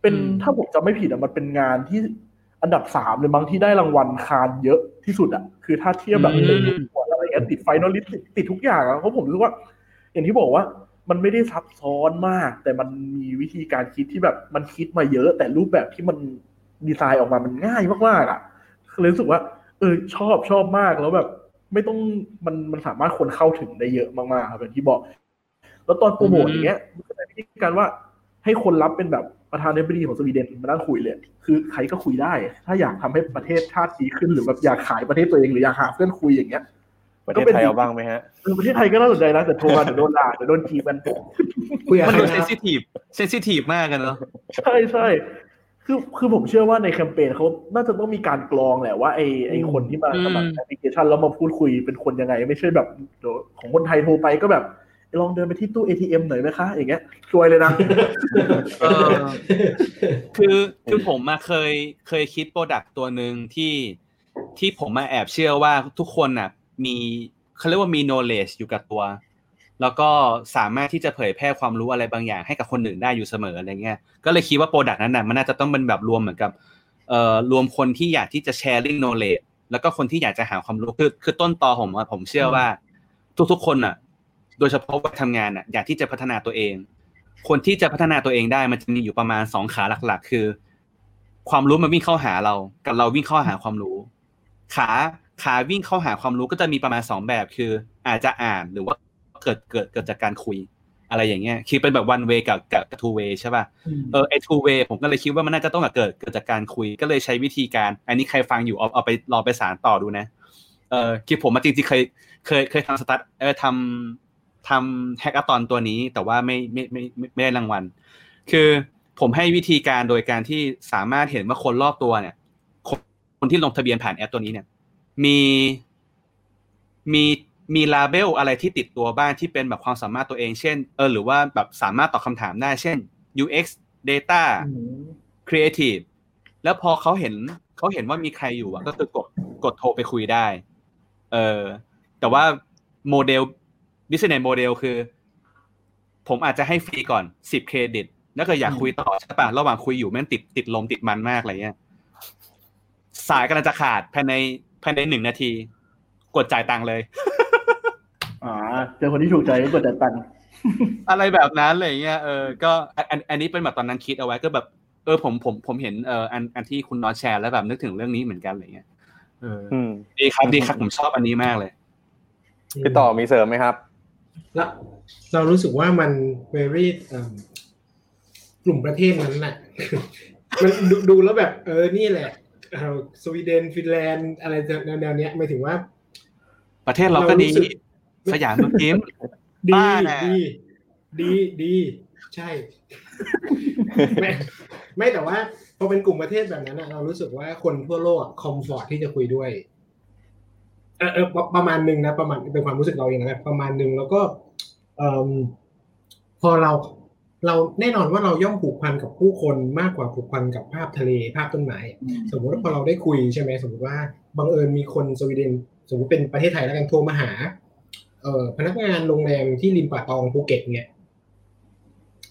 เป็นถ้าผมจำไม่ผิดอะมันเป็นงานที่อันดับสามเลยบางทีได้รางวัล Cannes เยอะที่สุดอะคือถ้าเทียบแบบในหมวดอะไร เงี้ยติด finalist ติดทุกอย่างอะเพราะผมรู้สึกว่า อย่างที่บอกว่า มันไม่ได้ซับซ้อนมาก แต่มันมีวิธีการคิดที่แบบมันคิดมาเยอะ แต่รูปแบบที่มันดีไซน์ออกมามันง่ายมากๆอะเลยรู้สึกว่า เออชอบชอบมากแล้วแบบ ไม่ต้องมันมันสามารถคนเข้าถึงได้เยอะมากๆครับอย่างที่บอก แล้วตอนโปรโมทอย่างเงี้ยมันก็จะมีวิธีการว่าให้คนรับเป็นแบบประธานาธิบดีของสวีเดนมานั่งคุยเลย คือใครก็คุยได้ ถ้าอยากทำให้ประเทศชาติดีขึ้นหรือแบบอยากขายประเทศตัวเองหรืออยากหาเพื่อนคุยอย่างเงี้ย ประเทศไทยเอาบ้างไหมฮะเออประเทศไทยก็น่าสนใจนะแต่โทรมาเดี๋ยวโดนด่าเดี๋ยวโดนจีบกันคุยกับมันใครดูนะ sensitive sensitive มากกันเนาะใช่ใช่คือคือผมเชื่อว่าในแคมเปญเขาน่าจะต้องมีการกรองแหละว่าไอไอคนที่มาสมัครแอปพลิเคชันแล้วมาพูดคุยเป็นคนยังไง ไม่ใช่แบบเดี๋ยวของคนไทยโทรไปก็แบบลองเดินไปที่ตู้ ATM หน่อยไหมคะ อย่างเงี้ยช่วยเลยนะเออคือคือผมมาเคยเคยคิด product ตัวหนึ่งที่ที่ผมมาแอบเชื่อว่าทุกคนน่ะ มีเขาเรียกว่ามี knowledge อยู่กับตัว แล้วก็สามารถที่จะเผยแพร่ความรู้อะไรบางอย่างให้กับคนอื่นได้อยู่เสมออะไรเงี้ยก็เลยคิดว่าโปรดักต์นั้นน่ะมันน่าจะต้องเป็นแบบรวมเหมือนกับเอ่อรวมคนที่อยากที่จะ sharing knowledge แล้วก็คนที่อยากจะหาความรู้คือคือต้นตอผมอะผมเชื่อว่า ทุกๆคนน่ะ โดยเฉพาะวัยทำงานอะอยากที่จะพัฒนาตัวเอง คนที่จะพัฒนาตัวเองได้มันจะมีอยู่ประมาณสองขาหลัก ๆ คือ ความรู้มันวิ่งเข้าหาเรา กับเราวิ่งเข้าหาความรู้ ขา ขาวิ่งเข้าหาความรู้ก็จะมีประมาณสองแบบคือ อาจจะอ่านหรือว่าเกิดเกิดเกิดจากการคุยอะไรอย่างเงี้ยคือเป็นแบบ one way กับกับ two way ใช่ป่ะเออไอ้ two way ผมก็เลยคิดว่ามันน่าจะต้องเกิดเกิดจากการคุยก็เลยใช้วิธีการ อันนี้ใครฟังอยู่เอาเอาไปลองไปสารต่อดูนะเออคือผมมาจริงๆเคยเคยเคยทำสตาร์ทเออทำทำแฮก a ตอนตัวนี้แต่ว่าไม่ไม่ไม่ไม่ไม่ได้รางวัล คือผมให้วิธีการโดยการที่สามารถเห็นว่าคนรอบตัวเนี่ย คนคนที่ลงทะเบียนผ่านแอปตัวนี้เนี่ย มีมีมีลาเบลอะไรที่ติดตัวบ้างที่เป็นแบบความสามารถตัวเองเช่นเออหรือว่าแบบสามารถตอบคำถามได้เช่น UX Data Creative แล้วพอเขาเห็นเขาเห็นว่ามีใครอยู่อะก็คือกดกดโทรไปคุยได้ เออแต่ว่าโมเดล business model คือ ผมอาจจะให้ฟรีก่อนสิบเครดิต แล้วก็อยากคุยต่อใช่ปะระหว่างคุยอยู่แม่งติดติดลมติดมันมากอะไรเงี้ยสายกำลังจะขาดภายใน ภายในหนึ่งนาที กดจ่ายตังค์เลยอ่าเจอคนที่ถูกใจก็กดจ่ายตังค์อะไรแบบนั้นอะไรเงี้ยเออก็อันอันนี้เป็นแบบตอนนั้นคิดเอาไว้ก็แบบเออผมผมผมเห็นเอออันอันที่คุณนอตแชร์แล้วแบบนึกถึงเรื่องนี้เหมือนกันอะไรเงี้ยเอออืมดีครับดีครับผมชอบอันนี้มากเลยพี่ต่อมีเสริมไหมครับแล้วเรารู้สึกว่ามัน very เอิ่มกลุ่มประเทศนั้นน่ะมันดูดูแล้วแบบ เออนี่แหละเอ่อ สวีเดนฟินแลนด์อะไรแนวๆเนี้ยหมายถึงว่า ประเทศเราก็ดีเรารู้สึกสยามเมืองยิ้มดีบ้าน่ะดีดีดีใช่ ไม่ไม่แต่ว่าพอเป็นกลุ่มประเทศแบบนั้นนะเรารู้สึกว่าคนทั่วโลก comfort ที่จะคุยด้วยเออเออประประมาณหนึ่งนะประมาณเป็นความรู้สึกเราเองนะประมาณหนึ่งแล้วก็เอมพอเรา เราแน่นอนว่าเราย่อมผูกพันกับผู้คนมากกว่าผูกพันกับภาพทะเลภาพต้นไม้ สมมติว่าพอเราได้คุยใช่ไหมสมมติว่าบังเอิญมีคนสวีเดนสมมติเป็นประเทศไทยแล้วกันโทรมาหา เอ่อพนักงานโรงแรมที่ริมป่าตองภูเก็ตเนี่ย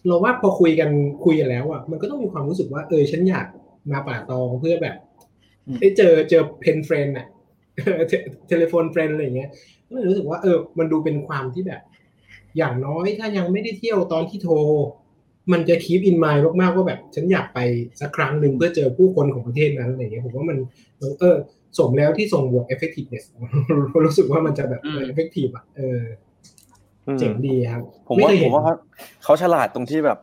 เราว่าพอคุยกันคุยกันแล้วอะมันก็ต้องมีความรู้สึกว่าเออฉันอยากมาป่าตองเพื่อแบบได้เจอเจอ pen friend อะ telephone friend อะไรอย่างเงี้ยก็เลยรู้สึกว่าเออ มันดูเป็นความที่แบบ อย่างน้อยถ้ายังไม่ได้เที่ยวตอนที่โทร มันจะ keep in mind มากๆว่าแบบฉันอยากไปสักครั้งหนึ่งเพื่อเจอผู้คนของประเทศนั้นอะไรอย่างเงี้ยผมว่ามันเออสมแล้วที่ส่งหมวด effectiveness รู้สึกว่ามันจะแบบเออ effective อะเอออืมเจ๋งดีครับ ผมว่าไเคยผเห็นมว่าเขาเขาฉลาดตรงที่แบบ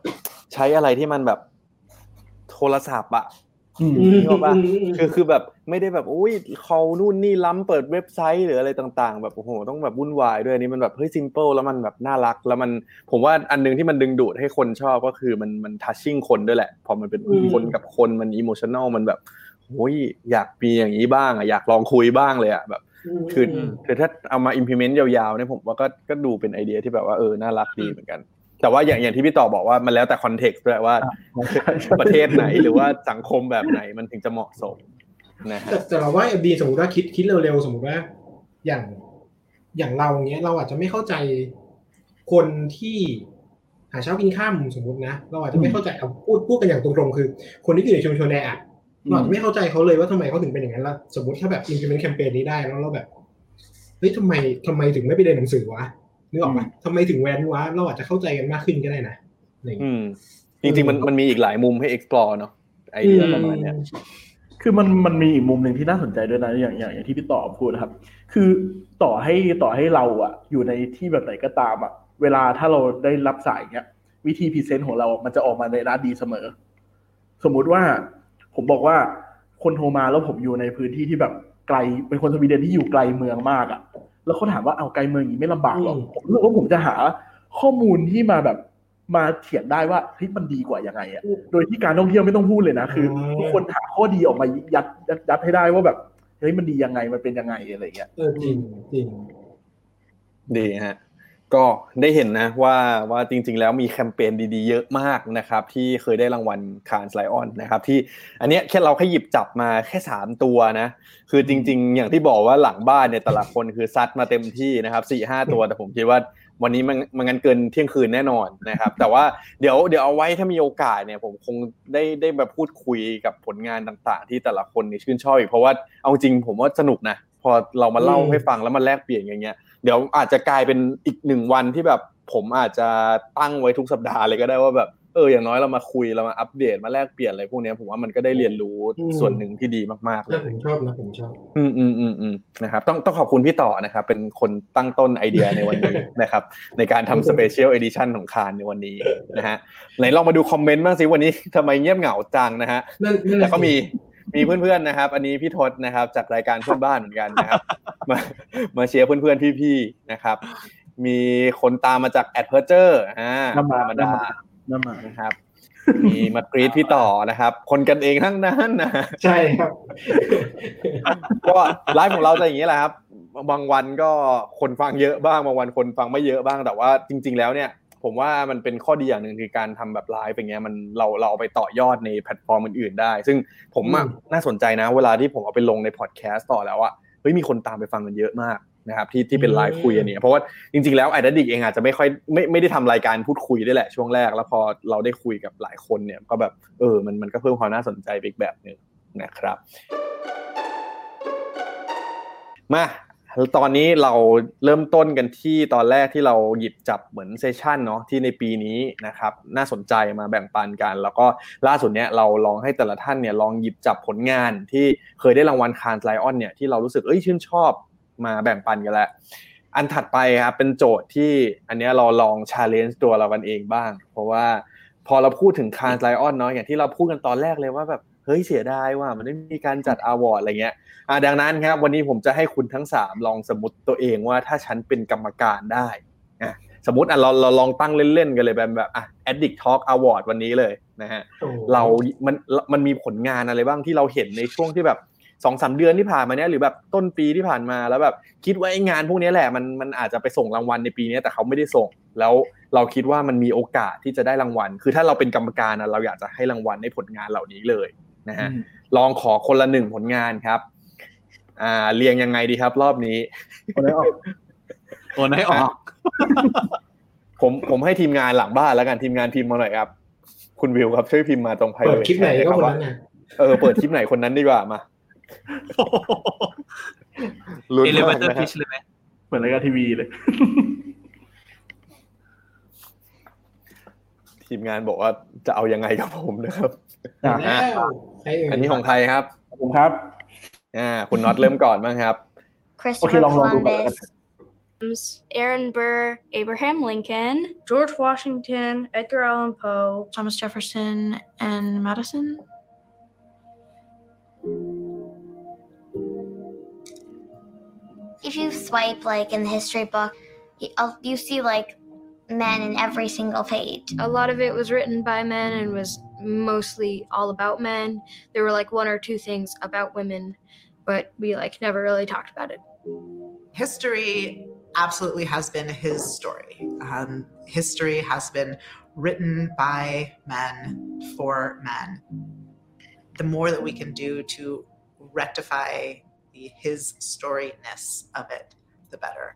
ใช้อะไรที่มันแบบโทรศัพท์อะอืม นึกออกปะอืมอืมคือคือแบบไม่ได้แบบอุ้ยเขานู่นนี่ล้ำเปิดเว็บไซต์หรืออะไรต่าง ๆ แบบโอ้โหต้องแบบวุ่นวายด้วยอันนี้มันแบบเฮ้ย simple แล้วมันแบบน่ารักแล้วมันผมว่าอันหนึ่งที่มันดึงดูดให้คนชอบก็คือมันมัน touching คนด้วยแหละพอมันเป็นอืมคนกับคนมัน emotional มันแบบโอ้ยอยากมีอย่างนี้บ้างอะอยากลองคุยบ้างเลยอะแบบคือคือถ้าเอามา implement ยาวๆเนี่ยผมว่าก็ก็ดูเป็นไอเดียที่แบบว่าเออน่ารักดีเหมือนกัน แต่ว่าอย่างอย่างที่พี่ต่อบอกว่ามันแล้วแต่ context ด้วยว่า ประเทศไหนหรือว่าสังคมแบบไหนมันถึงจะเหมาะสมนะฮะแต่แต่เราว่าดีสมมติว่าคิดคิดเร็วๆสมมติว่า อย่างอย่างเราเนี้ยเราอาจจะไม่เข้าใจคนที่หาเช้ากินค่ำสมมตินะเราอาจจะไม่เข้าใจเอาพูดพูดกันอย่างตรงๆคือ คนที่อยู่ในชุมชนแออัดเราอาจจะไม่เข้าใจเขาเลยว่าทำไมเขาถึงเป็นอย่างนั้นแล้วสมมติถ้าแบบ implement แคมเปญนี้ได้แล้วเราแบบเฮ้ยทำไมทำไมถึงไม่ไปเรียนหนังสือวะ นึกออกปะทำไมถึงแวนวะเราอาจจะเข้าใจกันมากขึ้นก็ได้นะอะไรอย่างเงี้ยอืมจริงๆมันมันมีอีกหลายมุมให้ explore เนาะไอเดียประมาณเนี้ยคือมันมันมีอีกมุมหนึ่งที่น่าสนใจด้วยนะอย่างอย่างอย่างที่พี่ต่อพูดนะครับ คือต่อให้ต่อให้เราอะอยู่ในที่แบบไหนก็ตามอะเวลาถ้าเราได้รับสายเนี้ย วิธี present ของเรา มันจะออกมาในด้านดีเสมอ สมมุติว่า ผมบอกว่าคนโทรมาแล้วผมอยู่ในพื้นที่ที่แบบไกล เป็นคนสวีเดนที่อยู่ไกลเมืองมากอะ แล้วเขาถามว่าเอาไกลเมืองอย่างนี้ไม่ลำบากหรอผมรู้สึกว่าผมจะหาข้อมูลที่มาแบบมาเถียงได้ว่าเฮ้ยมันดีกว่ายังไงอะโดยที่การท่องเที่ยวไม่ต้องพูดเลยนะคือทุกคนหาข้อดีออกมายัดยัดยัดให้ได้ว่าแบบเฮ้ยมันดียังไงมันเป็นยังไงอะไรอย่างเงี้ยเออจริงจริงดีฮะ ก็ได้เห็นนะว่าว่าจริง ๆ แล้วมีแคมเปญดีๆ เยอะมากนะครับ ที่เคยได้รางวัลคานสไลออนนะครับที่อันเนี้ยแค่เราแค่หยิบจับมาแค่สามตัวนะ คือจริง ๆ อย่างที่บอกว่าหลังบ้านเนี่ยแต่ละคนคือซัดมาเต็มที่นะครับสี่ห้าตัวแต่ผมคิดว่าวันนี้มันมันงั้นเกินเที่ยงคืนแน่นอนนะครับ แต่ว่าเดี๋ยวเดี๋ยวเอาไว้ถ้ามีโอกาสเนี่ยผมคงได้ได้มาพูดคุยกับผลงานต่างๆ ที่แต่ละคนนี่ชื่นชอบอีกเพราะว่าเอาจริงผมว่าสนุกนะพอเรามาเล่าให้ฟังแล้วมาแลกเปลี่ยนอย่างเงี้ย เดี๋ยวอาจจะกลายเป็นอีกหนึ่งวันที่แบบผมอาจจะตั้งไว้ทุกสัปดาห์เลยก็ได้ว่าแบบเอออย่างน้อยเรามาคุยเรามาอัปเดตมาแลกเปลี่ยนอะไรพวกเนี้ยผมว่ามันก็ได้เรียนรู้อืมส่วนหนึ่งที่ดีมากๆเลน่ายผมชอบนะผมชอบอืมอืมอืมอืมนะครับต้องต้องขอบคุณพี่ต่อนะครับ เป็นคนตั้งต้นไอเดียในวันนี้นะครับ ในการทำ special edition ของ Cannes ในวันนี้นะฮะไหนลองมาดูคอมเมนต์บ้างสิวันนี้ทำไมเงียบเหงาจังนะฮะนั่นนั่นแหละแล้วก็มี มีเพื่อนๆนะครับ อันนี้พี่ทศนะครับ จากรายการเพื่อนบ้านเหมือนกันนะครับ มามาเชียร์เพื่อนๆพี่ๆนะครับ มีคนตามมาจากแอดเพอร์เจอร์อ่าหน้าม้าธรรมดาหน้าม้านะครับ มีมากรี๊ดพี่ต่อนะครับ คนกันเองทั้งนั้นนะใช่ครับก็ไลฟ์ของเราจะอย่างนี้แหละครับบางวันก็คนฟังเยอะบ้างบางวันคนฟังไม่เยอะบ้างแต่ว่าจริง ๆ แล้วเนี่ย ผมว่ามันเป็นข้อดีอย่างหนึ่งคือการทำแบบไลฟ์อย่างเงี้ยมันเราเราเอาไปต่อยอดในแพลตฟอร์มอื่นๆได้ ซึ่งผมอะอืมน่าสนใจนะ เวลาที่ผมเอาไปลงในพอดแคสต์ต่อแล้วอะเฮ้ยมีคนตามไปฟังกันเยอะมากนะครับที่ที่เป็นไลฟ์คุยอันเนี้ยเพราะว่าจริงๆแล้ว Ad Addict เองอาจจะไม่ค่อยไม่ไม่ได้ทำรายการพูดคุยด้วยแหละช่วงแรก แล้วพอเราได้คุยกับหลายคนเนี่ยก็แบบเออมันมันก็เพิ่มความน่าสนใจไปอีกแบบหนึ่งนะครับ มา ตอนนี้เราเริ่มต้นกันที่ตอนแรกที่เราหยิบจับเหมือน session เนาะที่ในปีนี้นะครับน่าสนใจมาแบ่งปันกัน แล้วก็ล่าสุดเนี้ยเราลองให้แต่ละท่านเนี่ยลองหยิบจับผลงานที่เคยได้รางวัล Cannes Lions เนี่ยที่เรารู้สึกเอ้ยชื่นชอบมาแบ่งปันกันแล้วอันถัดไปครับเป็นโจทย์ที่อันเนี้ยเราลอง challenge ตัวเรากันเองบ้าง เพราะว่าพอเราพูดถึง Cannes Lions เนาะอย่างที่เราพูดกันตอนแรกเลยว่าแบบ ฮ้ยเสียดายว่ามันไม่มีการจัด award อะไรเงี้ยอ่าดังนั้นครับ วันนี้ผมจะให้คุณทั้ง 3 ลองสมมติตัวเองว่าถ้าฉันเป็นกรรมการได้อะสมมติอะเราเราลองตั้งเล่นๆกันเลยแบบแบบอะ Addict Talk Award วันนี้เลยนะฮะโอ้เรา มันมันมีผลงานอะไรบ้างที่เราเห็นในช่วงที่แบบสองสามเดือนที่ผ่านมาเนี้ยหรือแบบต้นปีที่ผ่านมาแล้วแบบคิดว่าไอ้งานพวกนี้แหละมันมันอาจจะไปส่งรางวัลในปีนี้แต่เขาไม่ได้ส่ง แล้วเราคิดว่ามันมีโอกาสที่จะได้รางวัล คือถ้าเราเป็นกรรมการนะเราอยากจะให้รางวัลในผลงานเหล่านี้เลย นะฮะลองขอคนละหนึ่งผลงานครับ อ่าเรียงยังไงดีครับ รอบนี้คนให้ออกโอนให้ออก ผมผมให้ทีมงานหลังบ้านแล้วกันทีมงานพิมพ์มาหน่อยครับ คุณวิวครับช่วยพิมพ์มาตรงไพเปิดคลิปไหนก็คนนั้นน่ะเออเปิดคลิปไหนคนนั้นดีกว่ามาลุ้นเอเลเวมากเตอร์นะพิฮะชเลยไหมเหมือนรายการทีวีเลย ทีมงานบอกว่าจะเอายังไงกับผมนะครับ อันนี้ของใครครับ?ผมครับอ่าคุณน็อตเริ่มก่อนบ้างครับ Christopher Columbus Aaron Burr Abraham Lincoln George Washington Edgar Allan Poe Thomas Jefferson and Madison? If you swipe like in the history book uh, you see like men in every single page. A lot of it was written by men and was mostly all about men. There were like one or two things about women, but we like never really talked about it. history absolutely has been his story. Um, history has been written by men for men. The more that we can do to rectify the his storyness of it, the better.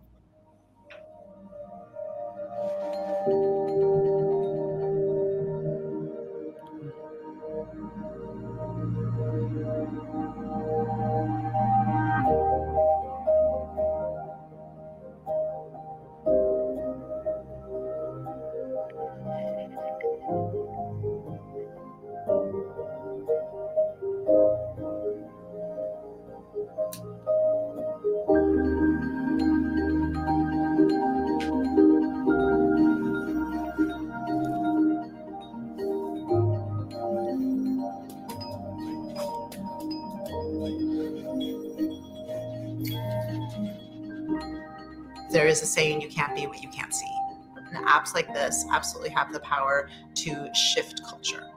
Is a saying you can't be what you can't see. And apps like this absolutely have the power to shift culture.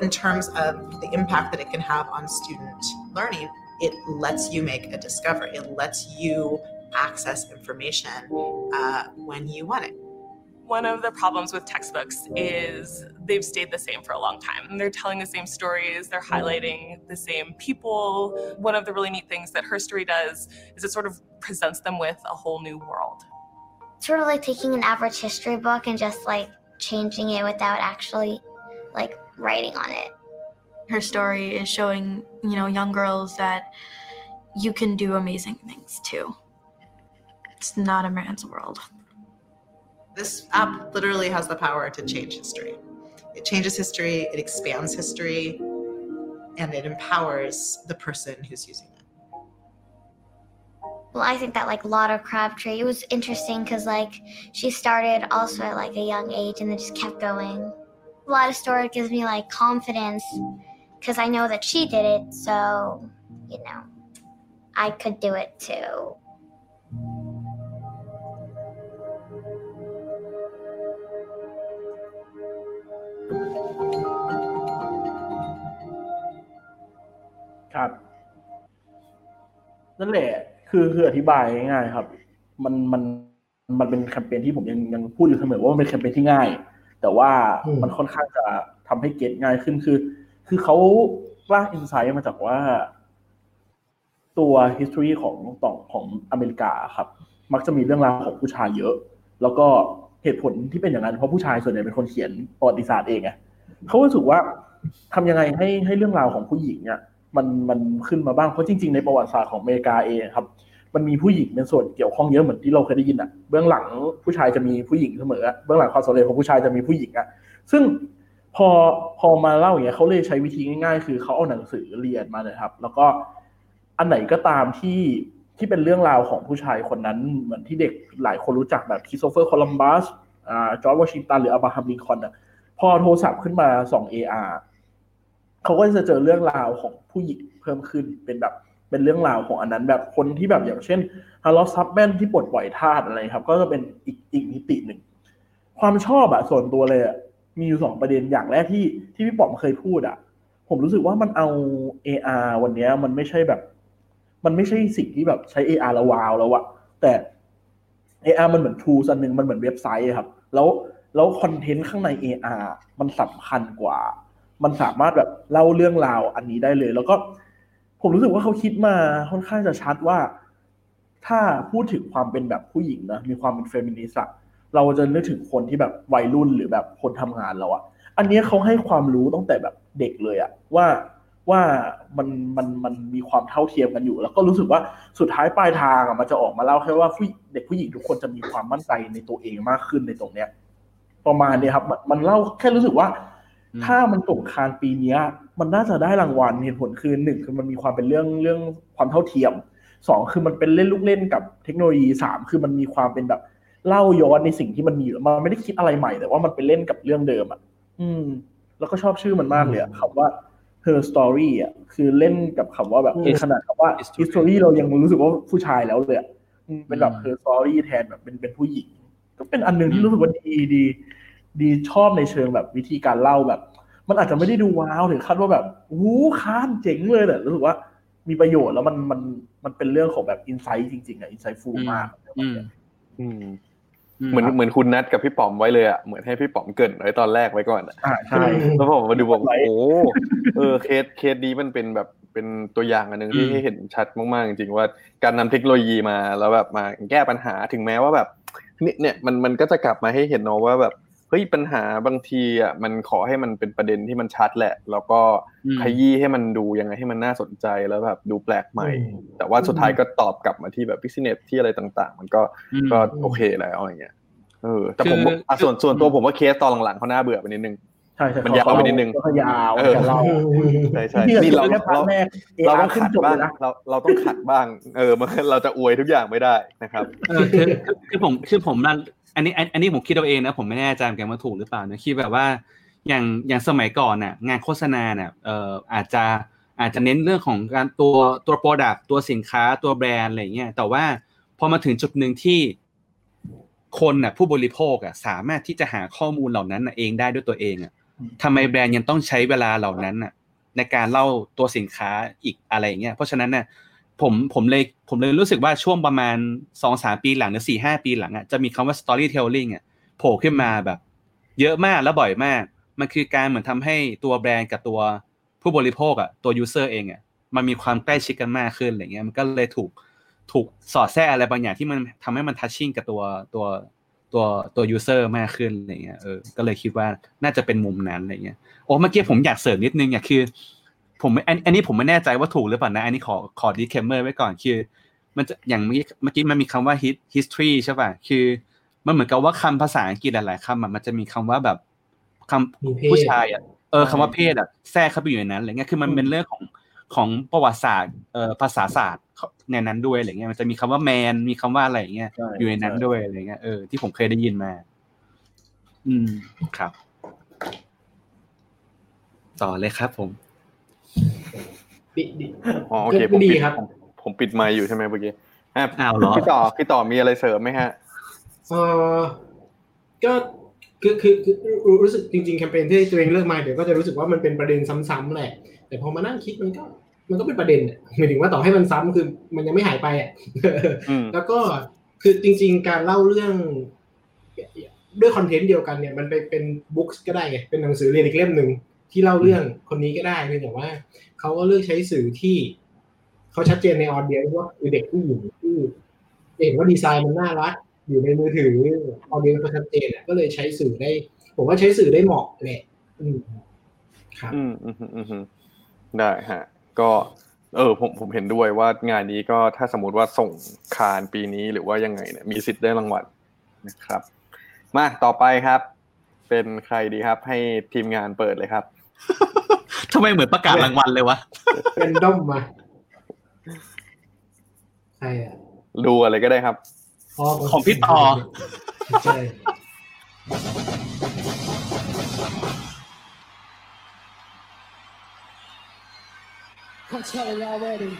In terms of the impact that it can have on student learning, it lets you make a discovery. It lets you access information uh, when you want it. One of the problems with textbooks is they've stayed the same for a long time. They're telling the same stories, they're highlighting the same people. One of the really neat things that Herstory does is it sort of presents them with a whole new world. Sort of like taking an average history book and just like changing it without actually like writing on it. Her story is showing, you know, young girls that you can do amazing things too. It's not a man's world. This app literally has the power to change history. It changes history, it expands history, and it empowers the person who's using it Well, I think that like Lotta Crabtree, it was interesting because like she started also at like a young age and then just kept going. A lot of story gives me like confidence because I know that she did it, so you know, I could do it too. ครับ นั่นแหละ คือคืออธิบายง่ายๆครับ มันมันมันเป็นแคมเปญที่ผมยังยังพูดอยู่เสมอว่ามันเป็นแคมเปญที่ง่าย แต่ว่าอืมมันค่อนข้างจะทำให้เก็ตง่ายขึ้นคือ คือเขากล้าอินไซต์มาจากว่า ตัว history ของต่องของอเมริกาครับ มักจะมีเรื่องราวของผู้ชายเยอะ แล้วก็เหตุผลที่เป็นอย่างนั้นเพราะผู้ชายส่วนใหญ่เป็นคนเขียนประวัติศาสตร์เองไงเขารู้สึกว่าทำยังไงให้ให้เรื่องราวของผู้หญิงเนี่ย มันมันขึ้นมาบ้างเพราะจริง ๆในประวัติศาสตร์ของอเมริกาเองครับ มันมีผู้หญิงเป็นส่วนเกี่ยวข้องเยอะเหมือนที่เราเคยได้ยินอะเบื้องหลังผู้ชายจะมีผู้หญิงเสมอเบื้องหลังความสำเร็จของผู้ชายจะมีผู้หญิงอะซึ่งพอพอมาเล่าอย่างเงี้ยเขาเลยใช้วิธีง่ายๆ คือเขาเอาหนังสือเรียนมาเลยครับ แล้วก็อันไหนก็ตามที่ที่เป็นเรื่องราวของผู้ชายคนนั้น เหมือนที่เด็กหลายคนรู้จักแบบคริสโตเฟอร์โคลัมบัสอ่าจอร์จวอชิงตันหรืออับราฮัมลินคอนอะพอโทรศัพท์ขึ้นมาส่อง AR เขาก็จะเจอเรื่องราวของผู้หญิงเพิ่มขึ้นเป็นแบบเป็นเรื่องราวของอันนั้นแบบคนที่แบบอย่างเช่นแฮเรียตทับแมนที่ปลดปล่อยทาสอะไรครับ ก็จะเป็นอีกอีกมิติหนึ่ง ความชอบอะส่วนตัวเลยอะมีอยู่สองประเด็นอย่างแรกที่ที่พี่ป๋อมเคยพูดอะผมรู้สึกว่ามันเอา AR วันนี้มันไม่ใช่แบบ มันไม่ใช่สิ่งที่แบบใช้ AR แล้วว้าวแล้วอะแต่ AR มันเหมือน tools อันหนึ่งมันเหมือนเว็บไซต์ครับ แล้วแล้วคอนเทนต์ข้างใน AR มันสำคัญกว่า มันสามารถแบบเล่าเรื่องราวอันนี้ได้เลย แล้วก็ผมรู้สึกว่าเขาคิดมาค่อนข้างจะชัดว่า ถ้าพูดถึงความเป็นแบบผู้หญิงนะมีความเป็นเฟมินิสต์อะเราจะนึกถึงคนที่แบบวัยรุ่นหรือแบบคนทำงานเราอะอันนี้เขาให้ความรู้ตั้งแต่แบบเด็กเลยอะว่าว่ามันมันมันมีความเท่าเทียมกันอยู่ แล้วก็รู้สึกว่าสุดท้ายปลายทางอะมันจะออกมาเล่าแค่ว่าผู้เด็กผู้หญิงทุกคนจะมีความมั่นใจในตัวเองมากขึ้นในตรงเนี้ยประมาณเนี้ยครับมันมันเล่าแค่รู้สึกว่า ถ้ามันตกคานปีเนี้ยมันน่าจะได้รางวัลเหตุผลคือหนึ่งคือมันมีความเป็นเรื่องเรื่องความเท่าเทียมสองคือมันเป็นเล่นลูกเล่นกับเทคโนโลยีสามคือมันมีความเป็นแบบเล่าย้อนในสิ่งที่มันมีอยู่มันไม่ได้คิดอะไรใหม่แต่ว่ามันเป็นเล่นกับเรื่องเดิมอะ อืม แล้วก็ชอบชื่อมันมากเลยอะคำว่า her story อะคือเล่นกับคำว่าแบบอืมเอขนาดคำว่า history เรายังรู้สึกว่าผู้ชายแล้วเลยอะอืมเป็นแบบ her story แทนแบบเป็นเป็นผู้หญิงก็เป็นอันหนึงที่รู้สึกว่าดีดี ดีชอบในเชิงแบบวิธีการเล่าแบบ มันอาจจะไม่ได้ดูว้าวถึงขั้นว่าแบบวู้ค้านเจ๋งเลยแต่รู้สึกว่ามีประโยชน์แล้วมันมันมันเป็นเรื่องของแบบอินไซต์จริงๆอะอินไซต์ฟูลมากอืมอืมเหมือนเหมือนคุณนัดกับพี่ป๋อมไว้เลยอะเหมือนให้พี่ป๋อมเกรินไว้ตอนแรกไว้ก่อนอะอ่าใช่แล้วผมมาดูบอกโอ้โหเออเคสเคสนี้มันเป็นแบบเป็นตัวอย่างอันหนึ่งที่อืมให้เห็นชัดมากๆจริงๆว่าการนำเทคโนโลยีมาแล้วแบบมาแก้ปัญหาถึงแม้ว่าแบบเนี่ยเนี่ยมันมันก็จะกลับมาให้เห็นเนาะว่าแบบเฮ้ยปัญหาบางทีอะมันขอให้มันเป็นประเด็นที่มันชัดแหละ แล้วก็อืมขยี้ให้มันดูยังไงให้มันน่าสนใจแล้วแบบดูแปลกใหม่ แต่ว่าสุดท้ายก็ตอบกลับมาที่แบบบิสเนสที่อะไรต่าง ๆ มันก็อืมก็โอเคแล้วอย่างเงี้ยเออแต่ผมคืออะส่วนส่วนตัวผมว่าเคสตอนหลังๆเขาน่าเบื่อไปนิดนึงใช่ใช่มันยาวไปนิดนึงก็ยาวเออแต่เราใช่ใช่ที่นี่เราแค่พาเราร์ทแรกเรา AR ต้องขึ้นขัดจบบ้างเลยนะเราเราต้องขัดบ้าง เออมันเราจะอวยทุกอย่างไม่ได้นะครับเออคือคือคือผมคือผมนั่น อันนี้อันอันนี้ผมคิดเอาเองนะผมไม่แน่ใจเหมือนกันว่าถูกหรือเปล่านะคิดแบบว่าอย่างอย่างสมัยก่อนน่ะงานโฆษณาเนี่ยเอ่ออาจจะอาจจะเน้นเรื่องของการตัวตัว product ตัวสินค้าตัวแบรนด์อะไรเงี้ยแต่ว่าพอมาถึงจุดหนึ่งที่คนน่ะผู้บริโภคอะสามารถที่จะหาข้อมูลเหล่านั้นน่ะเองได้ด้วยตัวเองอะทำไมแบรนด์ยังต้องใช้เวลาเหล่านั้นน่ะในการเล่าตัวสินค้าอีกอะไรอย่างเงี้ยเพราะฉะนั้นน่ะ ผมผมเลยผมเลยรู้สึกว่าช่วงประมาณสองสามปีหลังหรือสี่ห้าปีหลังอะจะมีคำว่า storytelling อะโผล่ขึ้นมาแบบ เยอะมากและบ่อยมาก มันคือการเหมือนทำให้ตัวแบรนด์กับตัวผู้บริโภคอะตัว user เองอะมันมีความใกล้ชิดกันมากขึ้นอะไรเงี้ยมันก็เลยถูกถูกสอดแทรกอะไรบางอย่างที่มันทำให้มัน touching กับตัวตัวตัวตัว user มากขึ้นอะไรเงี้ยเออก็เลยคิดว่าน่าจะเป็นมุมนั้นอะไรเงี้ยโอ้เมื่อกี้ผมอยากเสริมนิดนึงอะคือ ผมไม่อันอันนี้ผมไม่แน่ใจว่าถูกหรือเปล่านะ อันนี้ขอขอดีเคมเมอร์ไว้ก่อนคือ มันจะอย่างเมื่อกี้เมื่อกี้มันมีคำว่า his- history ใช่ป่ะคือมันเหมือนกับว่าคำภาษาอังกฤษหลายๆคำอะมันจะมีคำว่าแบบคำมีเพศผู้ชายอะเออคำว่าเพศอะแทรกเข้าไปอยู่ในนั้นอะไรเงี้ยคือมันเป็นเรื่องของของประวัติศาสตร์เอ่อภาษาศาสตร์ในนั้นด้วยอะไรเงี้ยมันจะมีคำว่าแมนมีคำว่าอะไรอย่างเงี้ยใช่อยู่ในนั้นใช่ด้วยอะไรเงี้ยเออที่ผมเคยได้ยินมา อืมครับ ต่อเลยครับผม ดีดีอ๋อโอเคก็ผมดีปิดครับผมผมปิดไมค์อยู่ใช่ไหมเมื่อกี้อะอ้าวเหรอพี่ต่อพี่ต่อมีอะไรเสริมไหมฮะเออก็คือคือคือรู้รู้สึกจริงๆแคมเปญที่ตัวเองเลือกมาเดี๋ยวก็จะรู้สึกว่ามันเป็นประเด็นซ้ำๆแหละ แต่พอมานั่งคิดมันก็มันก็เป็นประเด็นอะหมายถึงว่าต่อให้มันซ้ำคือมันยังไม่หายไปอะอืมแล้วก็คือจริง ๆ การเล่าเรื่องด้วยคอนเทนต์เดียวกันเนี่ย มันไปเป็นบุ๊กก็ได้ไงเป็นหนังสือเรียนอีกเล่มหนึ่ง ที่เล่าเรื่องคนนี้ก็ได้เพียงแต่ว่าเขาก็เลือกใช้สื่อที่เขาชัดเจนในออเดียว่าคือเด็กผู้หญิงที่เห็นว่าดีไซน์มันน่ารักอยู่ในมือถือออเดียเขาชัดเจนก็เลยใช้สื่อได้ ผมว่าใช้สื่อได้เหมาะแหละอืมครับอืมอืมอืมได้ฮะ ก็เออผมผมเห็นด้วยว่างานนี้ก็ถ้าสมมติว่าส่งคานปีนี้หรือว่ายังไงเนี่ยมีสิทธิ์ได้รางวัลนะครับ มาต่อไปครับ เป็นใครดีครับ ให้ทีมงานเปิดเลยครับ ทำไมเหมือนประกาศรางวัลเลยวะ เป็นด้อมมาใช่อะดูอะไรก็ได้ครับ ของพี่ต่อใช่ I'm telling you already.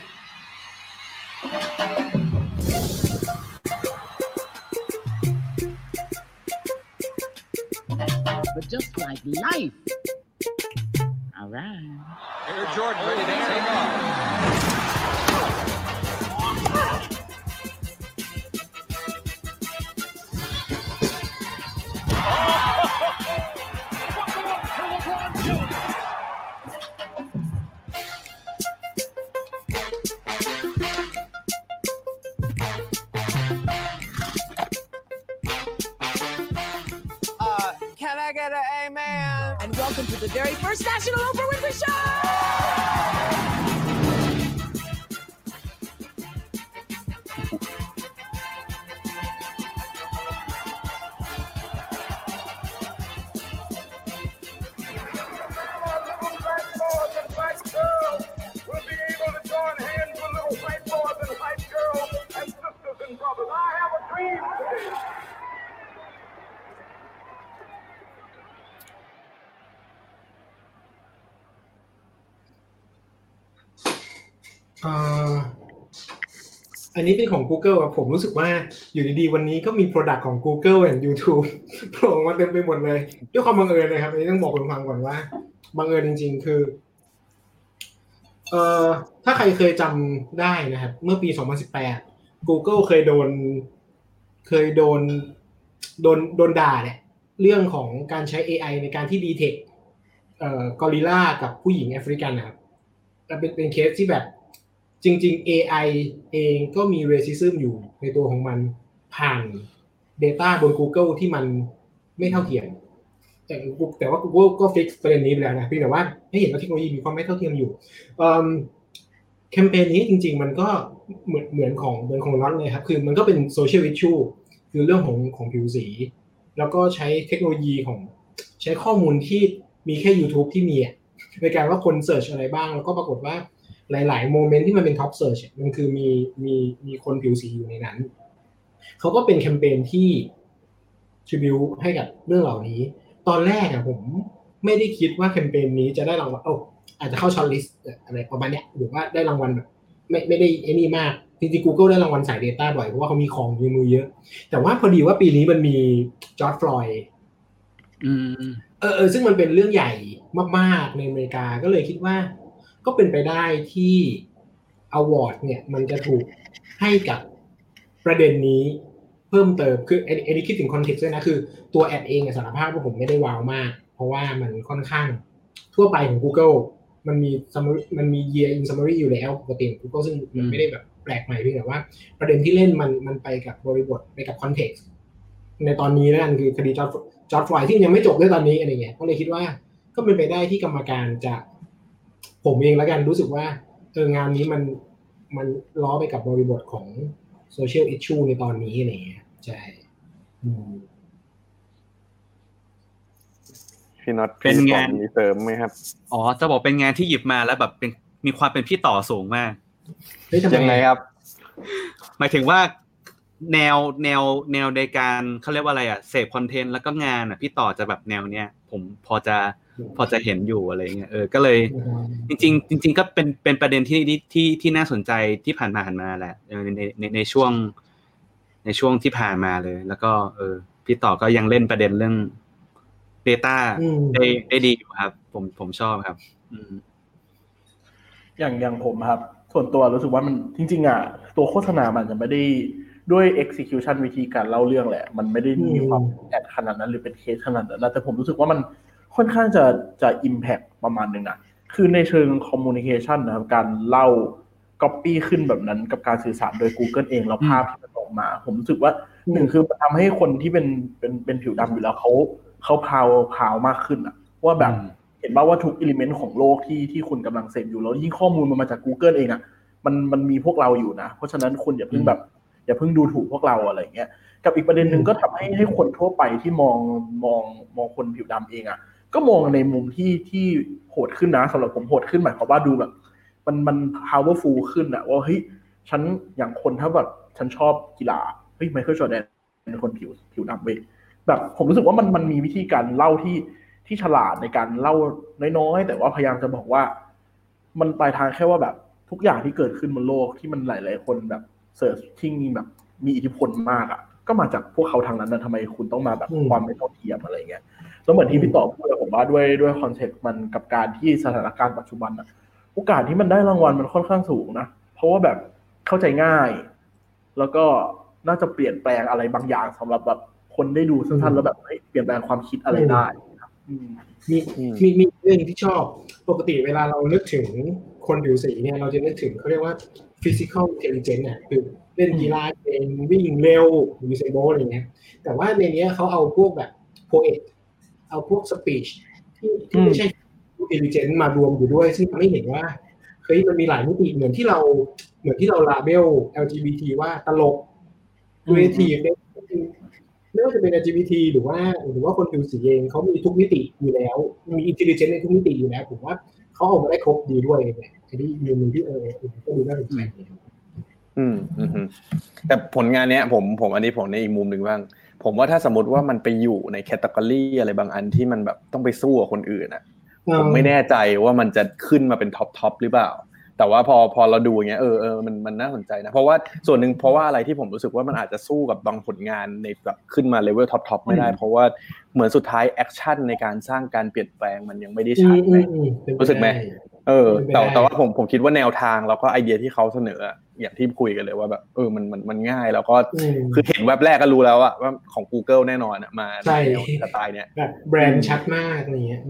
But just like life. All right. Air Jordan ready to take off. Welcome to the very first National Oprah Winfrey Show! นนี้เป็นของ Google อะผมรู้สึกว่าอยู่ดีๆ วันนี้ก็มี Product ของ Google อย่าง YouTube โผล่มาเต็มไปหมดเลย ด้วยความบังเอิญเลยครับอันนี้ต้องบอกคุณฟังก่อนว่าบังเอิญจริง ๆ คือเอ่อถ้าใครเคยจำได้นะครับ เมื่อปี 2018 Google เคยโดน เคยโดนโดนโดนด่าเนี่ยเรื่องของการใช้ AI ในการที่ดีเทคเอ่อกอริลลากับผู้หญิงแอฟริกันนะครับแต่เป็นเป็นเคสที่แบบ จริง ๆ AI เองก็มี racism อยู่ในตัวของมันผ่าน Data บน Google ที่มันไม่เท่าเทียม แต่แต่ว่า Google ก็ fix ประเด็นนี้ไปแล้วนะเพียงแต่ว่าให้เห็นว่าเทคโนโลยีมีความไม่เท่าเทียมอยู่แคมเปญนี้จริง ๆ มันก็เหมือนเหมือนของเหมือนของน็อตเลยครับคือมันก็เป็น social issue คือเรื่องของของผิวสี แล้วก็ใช้เทคโนโลยีของใช้ข้อมูลที่มีแค่ YouTube ที่มีในการว่าคน search อะไรบ้าง แล้วก็ปรากฏว่า หลาย ๆ moment ที่มันเป็น top search มันคือมีมีมีคนผิวสีอยู่ในนั้น เขาก็เป็นแคมเปญที่ tribute ให้กับเรื่องเหล่านี้ ตอนแรกอะผมไม่ได้คิดว่าแคมเปญนี้จะได้รางวัลโอ้อาจจะเข้า shortlist อะไรประมาณเนี้ยหรือว่าได้รางวัลแบบไม่ไม่ได้ไอ้นี่มากจริงๆ Google ได้รางวัลสาย Data บ่อย เพราะว่าเขามีของอยู่ในมือเยอะ แต่ว่าพอดีว่าปีนี้มันมีจอร์จฟลอยด์อืมเออเออซึ่งมันเป็นเรื่องใหญ่มากๆในอเมริกาก็เลยคิดว่า ก็เป็นไปได้ที่ award เนี่ยมันจะถูกให้กับประเด็นนี้เพิ่มเติมคือไอ้ไอ้นี่คิดถึง context ด้วยนะคือตัว ad เองอะสารภาพว่าผมไม่ได้ว้าวมาก เพราะว่ามันค่อนข้างทั่วไปของ Google มันมี summary มันมี year in summary อยู่แล้วปกติของ Google ซึ่งมันไม่ได้แบบแปลกใหม่เพียงแต่ว่า ประเด็นที่เล่นมันมันไปกับบริบทไปกับ context ในตอนนี้แล้วกันคือคดีจอร์จจอร์จฟลอยด์ที่ยังไม่จบด้วยตอนนี้อะไรเงี้ยก็เลยคิดว่าก็เป็นไปได้ที่กรรมการจะ ผมเองแล้วกันรู้สึกว่าเอองานนี้มันมันล้อไปกับบริบทของ social issue ในตอนนี้อะไรเงี้ยใช่อืมพี่น็อตเป็นพี่งานปอมมีเสริมไหมครับ อ๋อ จะบอกเป็นงานที่หยิบมาแล้วแบบเป็นมีความเป็นพี่ต่อสูงมากเฮ้ยทำไมยังไงครับ หมายถึงว่าแนวแนวแนวในการเขาเรียกว่าอะไรอะเสพคอนเทนต์แล้วก็งานอะ พี่ต่อจะแบบแนวเนี้ยผมพอจะ พอจะเห็นอยู่อะไรเงี้ยเออก็เลย จริง ๆ จริง ๆ ก็เป็นเป็นประเด็นที่ที่ที่ที่น่าสนใจที่ผ่านมาผ่านมาแหละเออในในในช่วง ในช่วงที่ผ่านมาเลย แล้วก็ เออ พี่ต่อก็ยังเล่นประเด็นเรื่อง Data อืมได้ได้ดีอยู่ครับ ผมผมชอบครับอืมอย่างอย่างผมครับ ส่วนตัวรู้สึกว่ามันจริง ๆ อะ ตัวโฆษณามันจะไม่ได้ด้วย execution วิธีการเล่าเรื่องแหละ มันไม่ได้มีความแอดขนาดนั้น หรือเป็นเคสขนาดนั้นนะแต่ผมรู้สึกว่ามัน ค่อนข้างจะจะ impact ประมาณหนึ่งอะคือในเชิง communication นะครับการเล่า copy ขึ้นแบบนั้นกับการสื่อสารโดย Google เองแล้วภาพที่มันออกมา ผมรู้สึกว่าหนึ่งคือมันทำให้คนที่เป็นเป็นเป็นผิวดำอยู่แล้วเขาเขาพาวพาวมากขึ้นอะว่าแบบเห็นบ้างว่าทุกอิเลเมนต์ของโลกที่ที่คุณกำลังเสพอยู่แล้วยิ่งข้อมูลมันมาจาก Google เองอะมันมันมีพวกเราอยู่นะ เพราะฉะนั้นคุณอย่าเพิ่งแบบ อย่าเพิ่งดูถูกพวกเราอะไรเงี้ยกับอีกประเด็นหนึ่งก็ทำให้ให้คนทั่วไปที่มองมองมองคนผิวดำเองอะ ก็มองในมุมที่ที่โหดขึ้นนะสำหรับผมโหดขึ้นหมายความว่าดูแบบ มันมัน powerful ขึ้นอะว่าเฮ้ยฉันอย่างคนถ้าแบบฉันชอบกีฬาเฮ้ยไมเคิลจอร์แดนเป็นคนผิวผิวดำเว้ยแบบผมรู้สึกว่ามันมันมีวิธีการเล่าที่ที่ฉลาดในการเล่าน้อยๆ แต่ว่าพยายามจะบอกว่า มันปลายทางแค่ว่าแบบทุกอย่างที่เกิดขึ้นบนโลกที่มันหลาย ๆ คนแบบ search ที่มีแบบมีอิทธิพลมากอะ่ะ ก็มาจากพวกเขาทางนั้นนะทำไมคุณต้องมาแบบความไม่เท่าเทียมอะไรเงี้ย แล้วเหมือนที่พี่ต่อพูดผมว่าด้วยด้วยคอนเซ็ปต์มันกับการที่สถานการณ์ปัจจุบันอะโอกาสที่มันได้รางวัลมันค่อนข้างสูงนะเพราะว่าแบบเข้าใจง่าย แล้วก็น่าจะเปลี่ยนแปลงอะไรบางอย่างสำหรับแบบคนได้ดูสั้นๆแล้วแบบเปลี่ยนแปลงความคิดอะไรได้ครับมีมีมีเรื่องที่ชอบ ปกติเวลาเรานึกถึงคนผิวสีเนี่ยเราจะนึกถึงเขาเรียกว่า physical intelligence เนี่ยคือเล่นกีฬาเองวิ่งเร็วยูเซโบอะไรเงี้ยแต่ว่าในนี้เขาเอาพวกแบบ poet เอาพวก speech ที่ที่ไม่ใช่ intelligence มารวมอยู่ด้วย ซึ่งทำให้เห็นว่าเฮ้ยมันมีหลายมิติเหมือนที่เราเหมือนที่เราลาเบล LGBT ว่าตลก creative ไม่ว่าจะเป็น LGBT หรือว่าหรือว่าคนผิวสีเองเขามีทุกมิติอยู่แล้ว มี intelligence ในทุกมิติอยู่แล้วผมว่าเขาเอามาได้ครบดีด้วยเนี่ยอันนี้มีมุมที่เออก็ดูน่าสนใจอืมอืมแต่ผลงานเนี้ย ผมผมอันนี้ผมในอีกมุมหนึ่งบ้าง ผมว่าถ้าสมมติว่ามันไปอยู่ใน category อะไรบางอันที่มันแบบต้องไปสู้กับคนอื่นอะผมไม่แน่ใจว่ามันจะขึ้นมาเป็น top top หรือเปล่า แต่ว่าพอพอเราดูอย่างเงี้ยเออเออมันมันน่าสนใจนะ เพราะว่าส่วนหนึ่งเพราะว่าอะไรที่ผมรู้สึกว่ามันอาจจะสู้กับบางผลงานในแบบขึ้นมา level top top ไม่ได้ เพราะว่าเหมือนสุดท้าย action ในการสร้างการเปลี่ยนแปลงมันยังไม่ได้ชัดไหมรู้สึกไหม เออ แต่แต่ว่าผมผมคิดว่าแนวทางแล้วก็ไอเดียที่เขาเสนออย่างที่คุยกันเลยว่าแบบเออมันมันมันง่ายแล้วก็คือเห็นแว็บแรกก็รู้แล้วว่าของ Google แน่นอนอะมาในแนวสไตล์เนี้ยแบบแบรนด์ชัดมากอะไรเงี้ย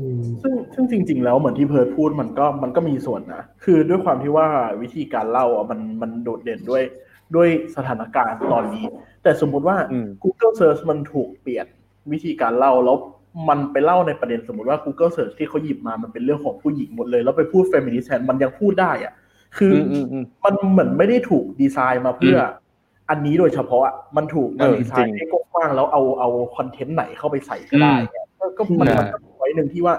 ซึ่งซึ่งจริง ๆ แล้วเหมือนที่เพิร์ดพูดมันก็มันก็มีส่วนนะคือด้วยความที่ว่าวิธีการเล่าอะมันมันโดดเด่นด้วยด้วยสถานการณ์ตอนนี้ แต่สมมุติว่า Google Search มันถูกเปลี่ยนวิธีการเล่าแล้ว มันไปเล่าในประเด็นสมมติว่า Google Search ที่เขาหยิบมามันเป็นเรื่องของผู้หญิงหมดเลย แล้วไปพูดเฟมินิสต์แทนมันยังพูดได้อะ คือมันเหมือนไม่ได้ถูกดีไซน์มาเพื่อ อันนี้โดยเฉพาะอะมันถูกดีไซน์ให้กว้างแล้วเอาเอาคอนเทนต์ไหนเข้าไปใส่ก็ได้ก็มันมันไว้หนึ่งที่ว่า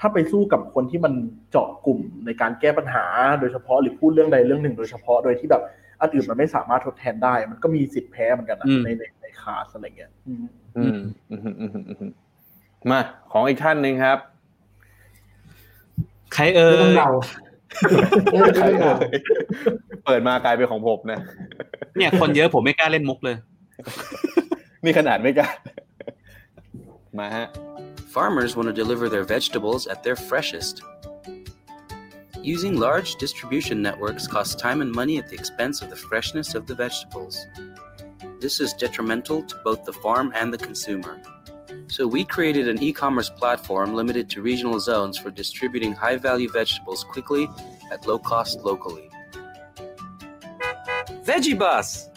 ถ้าไปสู้กับคนที่มันเจาะกลุ่มในการแก้ปัญหา โดยเฉพาะหรือพูดเรื่องใดเรื่องหนึ่ง โดยเฉพาะโดยที่แบบอันอื่นมันไม่สามารถทดแทนได้ มันก็มีสิทธิ์แพ้เหมือนกันในในในคาสอะไรเงี้ยอืมอืมอืมอื มมาของอีกท่านหนึ่งครับ ใครเอ่ยใครเอ่ยเปิดมากลายเป็นของผมนะ เนี่ย คนเยอะผมไม่กล้าเล่นมุกเลย นี่ขนาดไม่กล้า มาฮะ Farmers want to deliver their vegetables at their freshest. Using large distribution networks costs time and money at the expense of the freshness of the vegetables. This is detrimental to both the farm and the consumer. So we created an e-commerce platform limited to regional zones for distributing high-value vegetables quickly at low cost locally. VeggieBus!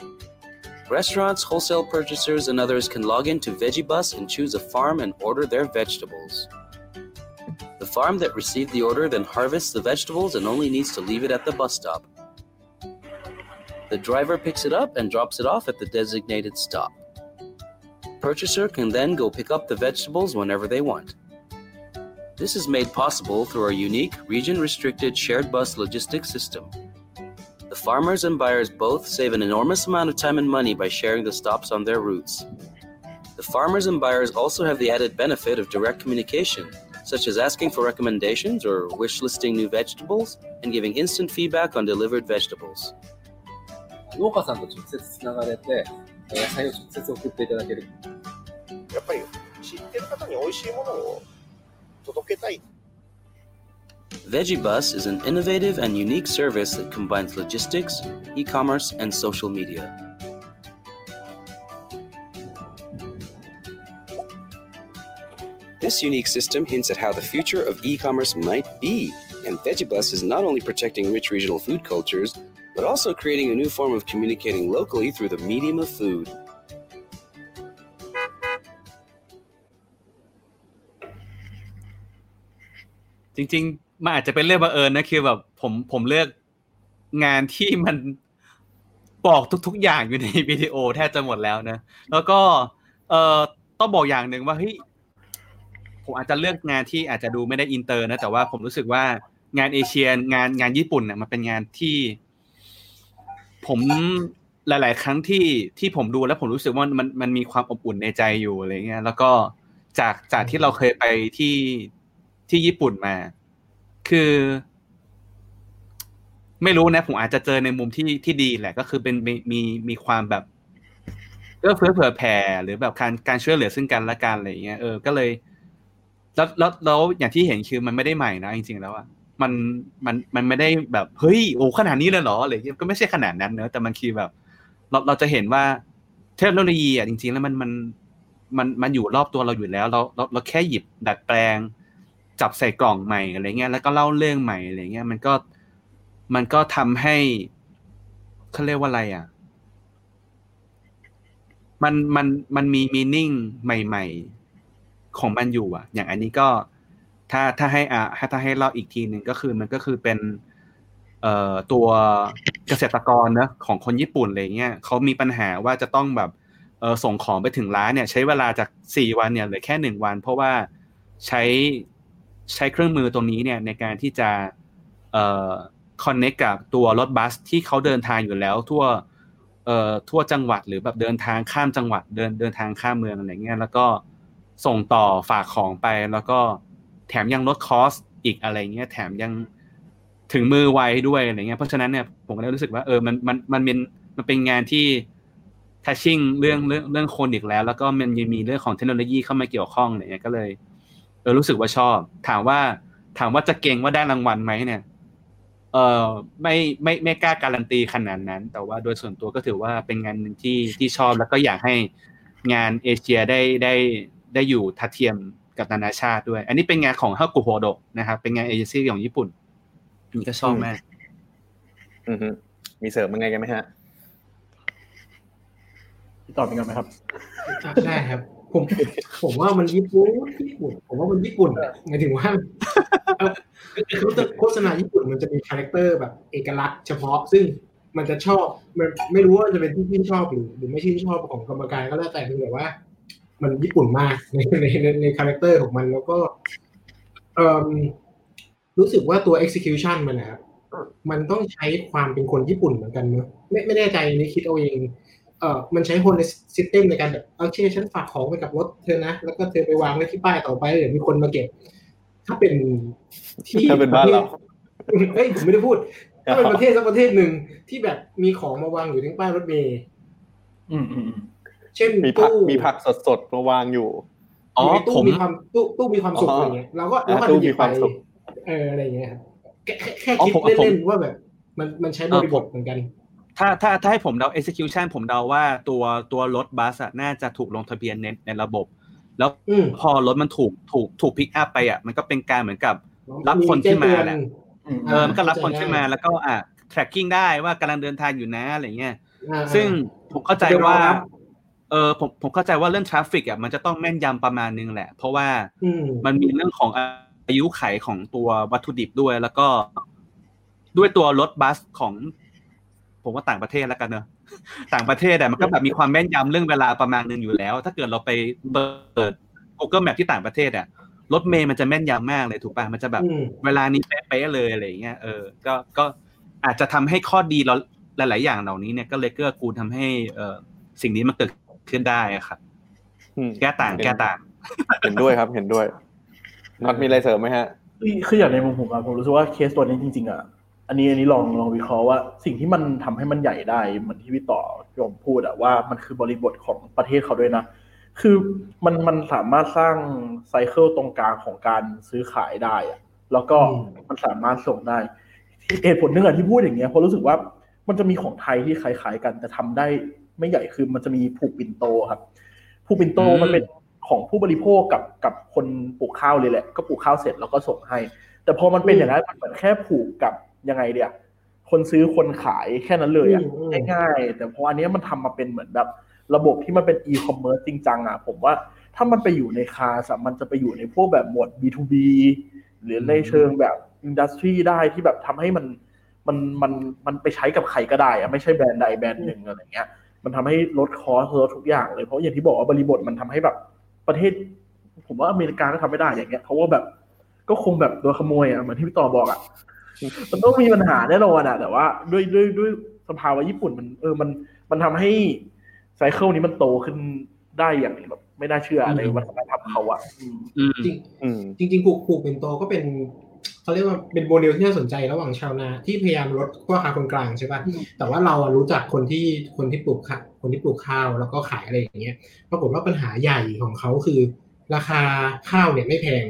Restaurants, wholesale purchasers, and others can log into VeggieBus and choose a farm and order their vegetables. The farm that received the order then harvests the vegetables and only needs to leave it at the bus stop. The driver picks it up and drops it off at the designated stop. Purchaser can then go pick up the vegetables whenever they want. This is made possible through our unique region restricted shared bus logistics system. The farmers and buyers both save an enormous amount of time and money by sharing the stops on their routes. The farmers and buyers also have the added benefit of direct communication, such as asking for recommendations or wish listing new vegetables and giving instant feedback on delivered vegetables. 農家さんと直接つながれて、 野菜を直接送っていただける。やっぱり知ってる方に美味しいものを届けたい VeggieBus is an innovative and unique service that combines logistics, e commerce, and social media. This unique system hints at how the future of e commerce might be, and VeggieBus is not only protecting rich regional food cultures, but also creating a new form of communicating locally through the medium of food. จริงๆมันอาจจะเป็นเรื่องบังเอิญนะคือแบบผมผมเลือกงานที่มันบอกทุกๆอย่างอยู่ในวิดีโอแทบจะหมดแล้วนะ แล้วก็เอ่อต้องบอกอย่างหนึ่งว่าเฮ้ยผมอาจจะเลือกงานที่อาจจะดูไม่ได้อินเตอร์นะแต่ว่าผมรู้สึกว่างานเอเชียงานงานญี่ปุ่นเนี่ยมันเป็นงานที่ ผมหลาย ๆ ครั้งที่ที่ผมดูแล้วผมรู้สึกว่ามันมันมีความอบอุ่นในใจอยู่อะไรเงี้ย แล้วก็จากจากที่เราเคยไปที่ที่ญี่ปุ่นมา คือ ไม่รู้นะ ผมอาจจะเจอในมุมที่ที่ดีแหละ ก็คือเป็นมีมีมีความแบบเอื้อเฟื้อเผื่อแผ่หรือแบบการการช่วยเหลือซึ่งกันและกันอะไรเงี้ยเออก็เลย แล้วแล้วแล้วอย่างที่เห็นคือมันไม่ได้ใหม่นะจริง ๆ แล้วอะ มันมันมันไม่ได้แบบเฮ้ยโอ้ขนาดนี้เลยเหรออะไรเงี้ยก็ไม่ใช่ขนาดนั้นเนอะแต่มันคือแบบ เราเราจะเห็นว่าเทคโนโลยีอะจริง ๆ แล้วมันมันมันมันอยู่รอบตัวเราอยู่แล้ว เราเราเราแค่หยิบดัดแปลง จับใส่กล่องใหม่อะไรเงี้ยแล้วก็เล่าเรื่องใหม่อะไรเงี้ยมันก็มันก็ทำให้เขาเรียกว่าอะไรอะ มันมันมันมีมีนิ่งใหม่ ๆ ของมันอยู่อะ อย่างอันนี้ก็ ถ้าถ้าให้อะถ้าให้เล่าอีกทีหนึ่งก็คือมันก็คือเป็นเอ่อตัวเกษตรกรเนอะของคนญี่ปุ่นอะไรเงี้ยเขามีปัญหาว่าจะต้องแบบเออส่งของไปถึงร้านเนี่ย ใช้เวลาจากสี่วันเนี่ยเหลือแค่หนึ่งวัน เพราะว่าใช้ใช้เครื่องมือตรงนี้เนี่ยในการที่จะเอ่อคอนเนคกับตัวรถบัสที่เขาเดินทางอยู่แล้วทั่วเอ่อทั่วจังหวัดหรือแบบเดินทางข้ามจังหวัดเดินเดินทางข้ามเมืองอะไรเงี้ยแล้วก็ส่งต่อฝากของไปแล้วก็ แถมยังลดคอสอีกอะไรเงี้ย แถมยังถึงมือไวด้วยอะไรเงี้ย เพราะฉะนั้นเนี่ยผมก็เลยรู้สึกว่าเออมันมันมันเป็นมันเป็นงานที่ทัชชิ่งเรื่องเรื่องเรื่องคนอีกแล้ว แล้วก็มันยังมีเรื่องของเทคโนโลยีเข้ามาเกี่ยวข้องอะไรเงี้ยก็เลยเออรู้สึกว่าชอบ ถามว่าถามว่าจะเก่งว่าได้รางวัลไหมเนี่ย เออไม่ไม่ไม่กล้าการันตีขนาดนั้น แต่ว่าโดยส่วนตัวก็ถือว่าเป็นงานหนึ่งที่ที่ชอบแล้วก็อยากให้งานเอเชียได้ได้ได้อยู่ทัดเทียม กับนานาชาติด้วย อันนี้เป็นงานของฮากุโฮโดะนะครับเป็นงานเอเจนซี่ของญี่ปุ่นนี่ก็ชอบมากอือฮึมีเสริมยังไงกันไหมฮะตอบเป็นไงไหมครับได้ครับ ผมผมว่ามันญี่ปุ่นญี่ปุ่น ผมว่ามันญี่ปุ่นหมายถึงว่าโฆษณาญี่ปุ่นมันจะมี character แบบเอกลักษณ์เฉพาะ ซึ่งมันจะชอบมันไม่รู้ว่าจะเป็นที่ชื่นชอบหรือหรือไม่ชื่นชอบของกรรมการก็แล้วแต่เพียงแต่ว่า มันญี่ปุ่นมากในในในใน character ของมันแล้วก็เอ่อรู้สึกว่าตัว execution มันนะครับมันต้องใช้ความเป็นคนญี่ปุ่นเหมือนกันเนอะไม่ไม่แน่ใจนี่คิดเอาเองเอ่อมันใช้คนในซิสเต็มในการแบบโอเคฉันฝากของไปกับรถเธอนะ แล้วก็เธอไปวางไว้ที่ป้ายต่อไปเดี๋ยวมีคนมาเก็บ ถ้าเป็นที่ถ้าเป็นบ้านเราเฮ้ยผมไม่ได้พูด ถ้าเป็นประเทศสักประเทศหนึ่งที่แบบมีของมาวางอยู่ที่ป้ายรถเมล์อืมอืม เช่นมีผักตู้มีผักสดๆมาวางอยู่อ๋อมีตู้ผมมีความตู้ตู้มีความสุขอ๋อออะไรเงี้ยเราก็เราก็อ่าตู้หยิบมีความไปสุขเอออะไรเงี้ยครับแค่แค่แค่อ๋อคิดผมผมเล่นๆว่าแบบ มันมันใช้บริบทเหมือนกันถ้าถ้าถ้าให้ผมเดา execution ผมเดาว่าตัวตัวรถบัสอะน่าจะถูกลงทะเบียนในในระบบ แล้วพอรถมันถูกถูกถูกพิกอัพไปอะมันก็เป็นการเหมือนกับรับคนขึ้นมาแหละเออมันก็รับคนขึ้นมาแล้วก็อะ tracking ได้ว่ากำลังเดินทางอยู่นะอะไรเงี้ยอ่าซึ่งผมเข้าใจจะรอว่ารับ เออผมผมเข้าใจว่าเรื่องทราฟฟิกอะมันจะต้องแม่นยำประมาณนึงแหละ เพราะว่าอืมมันมีเรื่องของอายุไขของตัววัตถุดิบด้วย แล้วก็ด้วยตัวรถบัสของ ผมว่าต่างประเทศแล้วกันเนอะต่างประเทศอะมันก็แบบมีความแม่นยำเรื่องเวลาประมาณนึงอยู่แล้ว ถ้าเกิดเราไปเปิด Google Map ที่ต่างประเทศอะรถเมย์มันจะแม่นยำมากเลยถูกป่ะมันจะแบบอืมเวลานี้เป๊ะๆเลยอะไรอย่างเงี้ยเออก็ก็อาจจะทำให้ข้อดีเราหลาย ๆ อย่างเหล่านี้เนี่ยก็เลยเกื้อกูลทำให้เออสิ่งนี้มันเกิด ขึ้นได้อะครับอืมแก้ต่างแก้ต่าง เห็นด้วยครับเห็นด้วยน็อตมีอะไรเสริมไหมฮะคือคืออย่างในมุมผมอะผมรู้สึกว่าเคสตัวนี้จริงๆอะอันนี้อันนี้ลองลองวิเคราะห์ว่าสิ่งที่มันทำให้มันใหญ่ได้เหมือนที่พี่ต่อยมพูดอะว่ามันคือบริบทของประเทศเขาด้วยนะ คือมันมันสามารถสร้างไซเคิลตรงกลางของการซื้อขายได้อะแล้วก็มันสามารถส่งได้เหตุผลหนึ่งอะที่พูดอย่างเงี้ยเพราะรู้สึกว่ามันจะมีของไทยที่คล้ายๆกันแต่ทำได้ ไม่ใหญ่คือมันจะมีผูกปิ่นโตครับ ผูกปิ่นโตอืมมันเป็นของผู้บริโภคกับกับคนปลูกข้าวเลยแหละ ก็ปลูกข้าวเสร็จแล้วก็ส่งให้ แต่พอมันเป็นอย่างนั้นมันเหมือนแค่ผูกกับยังไงเดียคนซื้อคนขายแค่นั้นเลยอะอืมอืมง่ายๆแต่พออันเนี้ยมันทำมาเป็นเหมือนแบบ ระบบที่มันเป็นอีคอมเมิร์ซจริงจังอะผมว่าถ้ามันไปอยู่ในคานส์อะมันจะไปอยู่ในพวกแบบหมวด B2B หรือในเชิงแบบindustry ได้ที่แบบทำให้มันมันมันมันไปใช้กับใครก็ได้อะไม่ใช่แบรนด์ใดแบรนด์หนึ่งอะไรเงี้ย มันทำให้ลด cost ลดทุกอย่างเลยเพราะอย่างที่บอกว่าบริบทมันทำให้แบบประเทศ ผมว่าอเมริกาก็ทำไม่ได้อย่างเงี้ยเพราะว่าแบบก็คงแบบโดนขโมยอะเหมือนที่พี่ต่อบอกอะมันต้องมีปัญหาแน่นอนอะ แต่ว่าด้วยด้วยด้วยสภาวะญี่ปุ่นมัน เออมันมันทำให้ cycle นี้มันโตขึ้นได้อย่างแบบไม่น่าเชื่อในวัฒนธรรมเขาอะจริงจริงจริงผูกผูกปิ่นโตก็เป็น เขาเรียกว่าเป็นโมเดลที่น่าสนใจระหว่างชาวนาที่พยายามลดพ่อค้าคนกลางใช่ป่ะแต่ว่าเรารู้จักคนที่คนที่ปลูกข้าวคนที่ปลูกข้าวแล้วก็ขายอะไรอย่างเงี้ยปรากฏว่าปัญหาใหญ่ของเขาคือ ราคาข้าวเนี่ยไม่แพง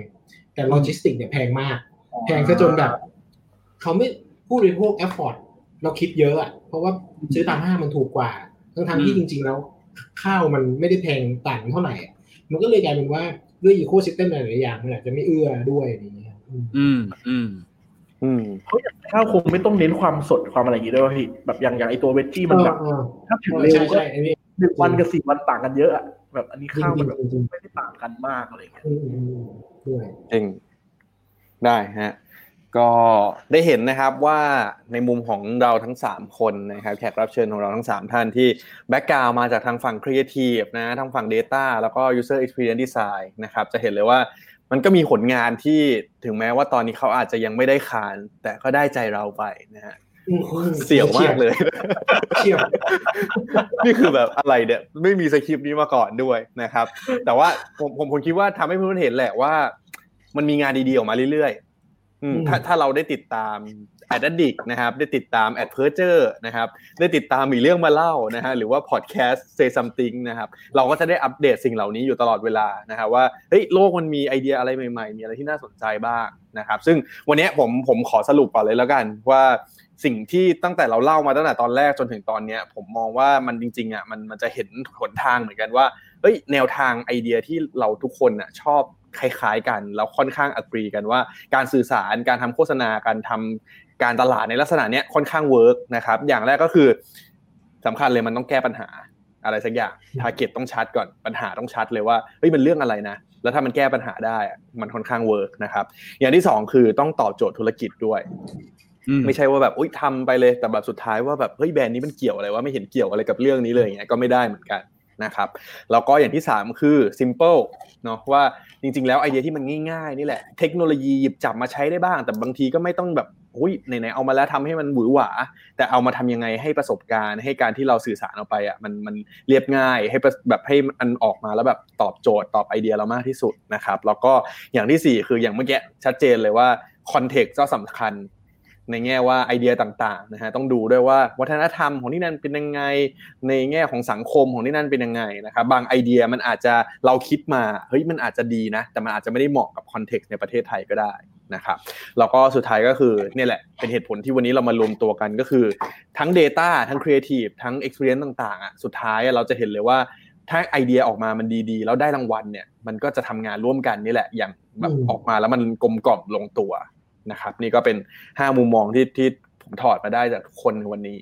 แต่โลจิสติกเนี่ยแพงมาก แพงซะจนแบบเขาไม่ผู้บริโภค afford เราคิดเยอะอะเพราะว่าซื้อตามห้างมันถูกกว่าทั้งทางที่จริง ๆ แล้วข้าวมันไม่ได้แพงต่างเท่าไหร่มันก็เลยกลายเป็นว่าด้วยอีโคซิสเต็มหลายๆอย่างมันอาจจะไม่เอื้อด้วยอย่างเงี้ย อืมอืม อืมเขาอยากข้าวคงไม่ต้องเน้นความสดความอะไรอย่างงี้ด้วยพี่แบบอย่างอย่างไอตัวเวจจี้มันแบบเออถ้าถึงเร็วใช่ก็ใช่อันนี้หนึ่งวันกับสี่วันต่างกันเยอะอะแบบอันนี้ข้าวมันแบบจริงๆไม่ได้ต่างกันมากอะไรอย่างเงี้ยอืมอืมอืมด้วยจริงได้ฮะ ก็ได้เห็นนะครับว่าในมุมของเราทั้ง 3 คนนะครับแขกรับเชิญของเราทั้ง 3 ท่านที่แบ็กกราวมาจากทางฝั่ง Creative นะทางฝั่ง Data แล้วก็ User Experience Design นะครับจะเห็นเลยว่า มันก็มีผลงานที่ถึงแม้ว่าตอนนี้เขาอาจจะยังไม่ได้ขาน แต่ก็ได้ใจเราไปนะฮะอืมอืมเสี่ยวมากเลยเฉียบนี่คือแบบอะไรเนี่ยไม่มีสคริปต์นี้มาก่อนด้วยนะครับ แต่ว่าผมผมผมคิดว่าทำให้เพื่อนๆเห็นแหละว่า มันมีงานดีๆออกมาเรื่อยๆอืมถ้าถ้าเราได้ติดตาม Addict นะครับได้ติดตามแอดเพอร์เจอร์นะครับได้ติดตามมีเรื่องมาเล่านะฮะหรือว่าพอดแคสต์ Say Somethink นะครับเราก็จะได้อัปเดตสิ่งเหล่านี้อยู่ตลอดเวลานะครับว่าเฮ้ยโลกมันมีไอเดียอะไรใหม่ๆ มีอะไรที่น่าสนใจบ้างนะครับซึ่งวันนี้ผมผมขอสรุปก่อนเลยแล้วกันว่าสิ่งที่ตั้งแต่เราเล่ามาตั้งแต่ตอนแรกจนถึงตอนนี้ผมมองว่ามันจริงๆอะมันมันจะเห็นหนทางเหมือนกันว่าเฮ้ยแนวทางไอเดียที่เราทุกคนอะชอบคล้ายๆกันแล้วค่อนข้าง agree กันว่าการสื่อสารการทำโฆษณาการทำ การตลาดในลักษณะเนี้ยค่อนข้าง work นะครับอย่างแรกก็คือสำคัญเลยมันต้องแก้ปัญหาอะไรสักอย่าง target ต้องชัดก่อนปัญหาต้องชัดเลยว่าเฮ้ยมันเรื่องอะไรนะ แล้วถ้ามันแก้ปัญหาได้อะมันค่อนข้าง work นะครับ อย่างที่สองคือต้องตอบโจทย์ธุรกิจด้วยไม่ใช่ว่าแบบอุ้ยทำไปเลยแต่แบบสุดท้ายว่าแบบเฮ้ยแบรนด์นี้มันเกี่ยวอะไรว่าไม่เห็นเกี่ยวอะไรกับเรื่องนี้เลยอย่างเงี้ยก็ไม่ได้เหมือนกันนะครับแล้วก็อย่างที่สามคือ simple เนาะว่าจริง ๆ แล้วไอเดียที่มันง่ายๆนี่แหละเทคโนโลยีหยิบจับมาใช้ได้บ้าง แต่บางทีก็ไม่ต้องแบบ อุ้ยไหนๆเอามาแล้วทำให้มันหวือหวา แต่เอามาทำยังไงให้ประสบการณ์ให้การที่เราสื่อสารออกไปอะมันมันเรียบง่ายให้แบบให้มันออกมาแล้วแบบตอบโจทย์ตอบไอเดียเรามากที่สุดนะครับแล้วก็อย่างที่สี่คืออย่างเมื่อกี้ชัดเจนเลยว่า context ก็สำคัญในแง่ว่าไอเดียต่างๆนะฮะต้องดูด้วยว่าวัฒนธรรมของที่นั่นเป็นยังไง ในแง่ของสังคมของที่นั่นเป็นยังไงนะครับบางไอเดียมันอาจจะเราคิดมาเฮ้ยมันอาจจะดีนะ แต่มันอาจจะไม่ได้เหมาะกับคอนเท็กซ์ในประเทศไทยก็ได้ นะครับแล้วก็สุดท้ายก็คือเนี่ยแหละเป็นเหตุผลที่วันนี้เรามารวมตัวกันก็คือ ทั้ง Data ทั้ง Creative ทั้ง Experience ต่างๆอะสุดท้ายเราจะเห็นเลยว่าถ้าไอเดียออกมามันดีๆ แล้วได้รางวัลเนี่ยมันก็จะทำงานร่วมกันนี่แหละ อย่างแบบออกมาแล้วมันกลมกล่อมลงตัวนะครับ นี่ก็เป็น 5 มุมมองที่ที่ผมถอดมาได้จากทุกคนในวันนี้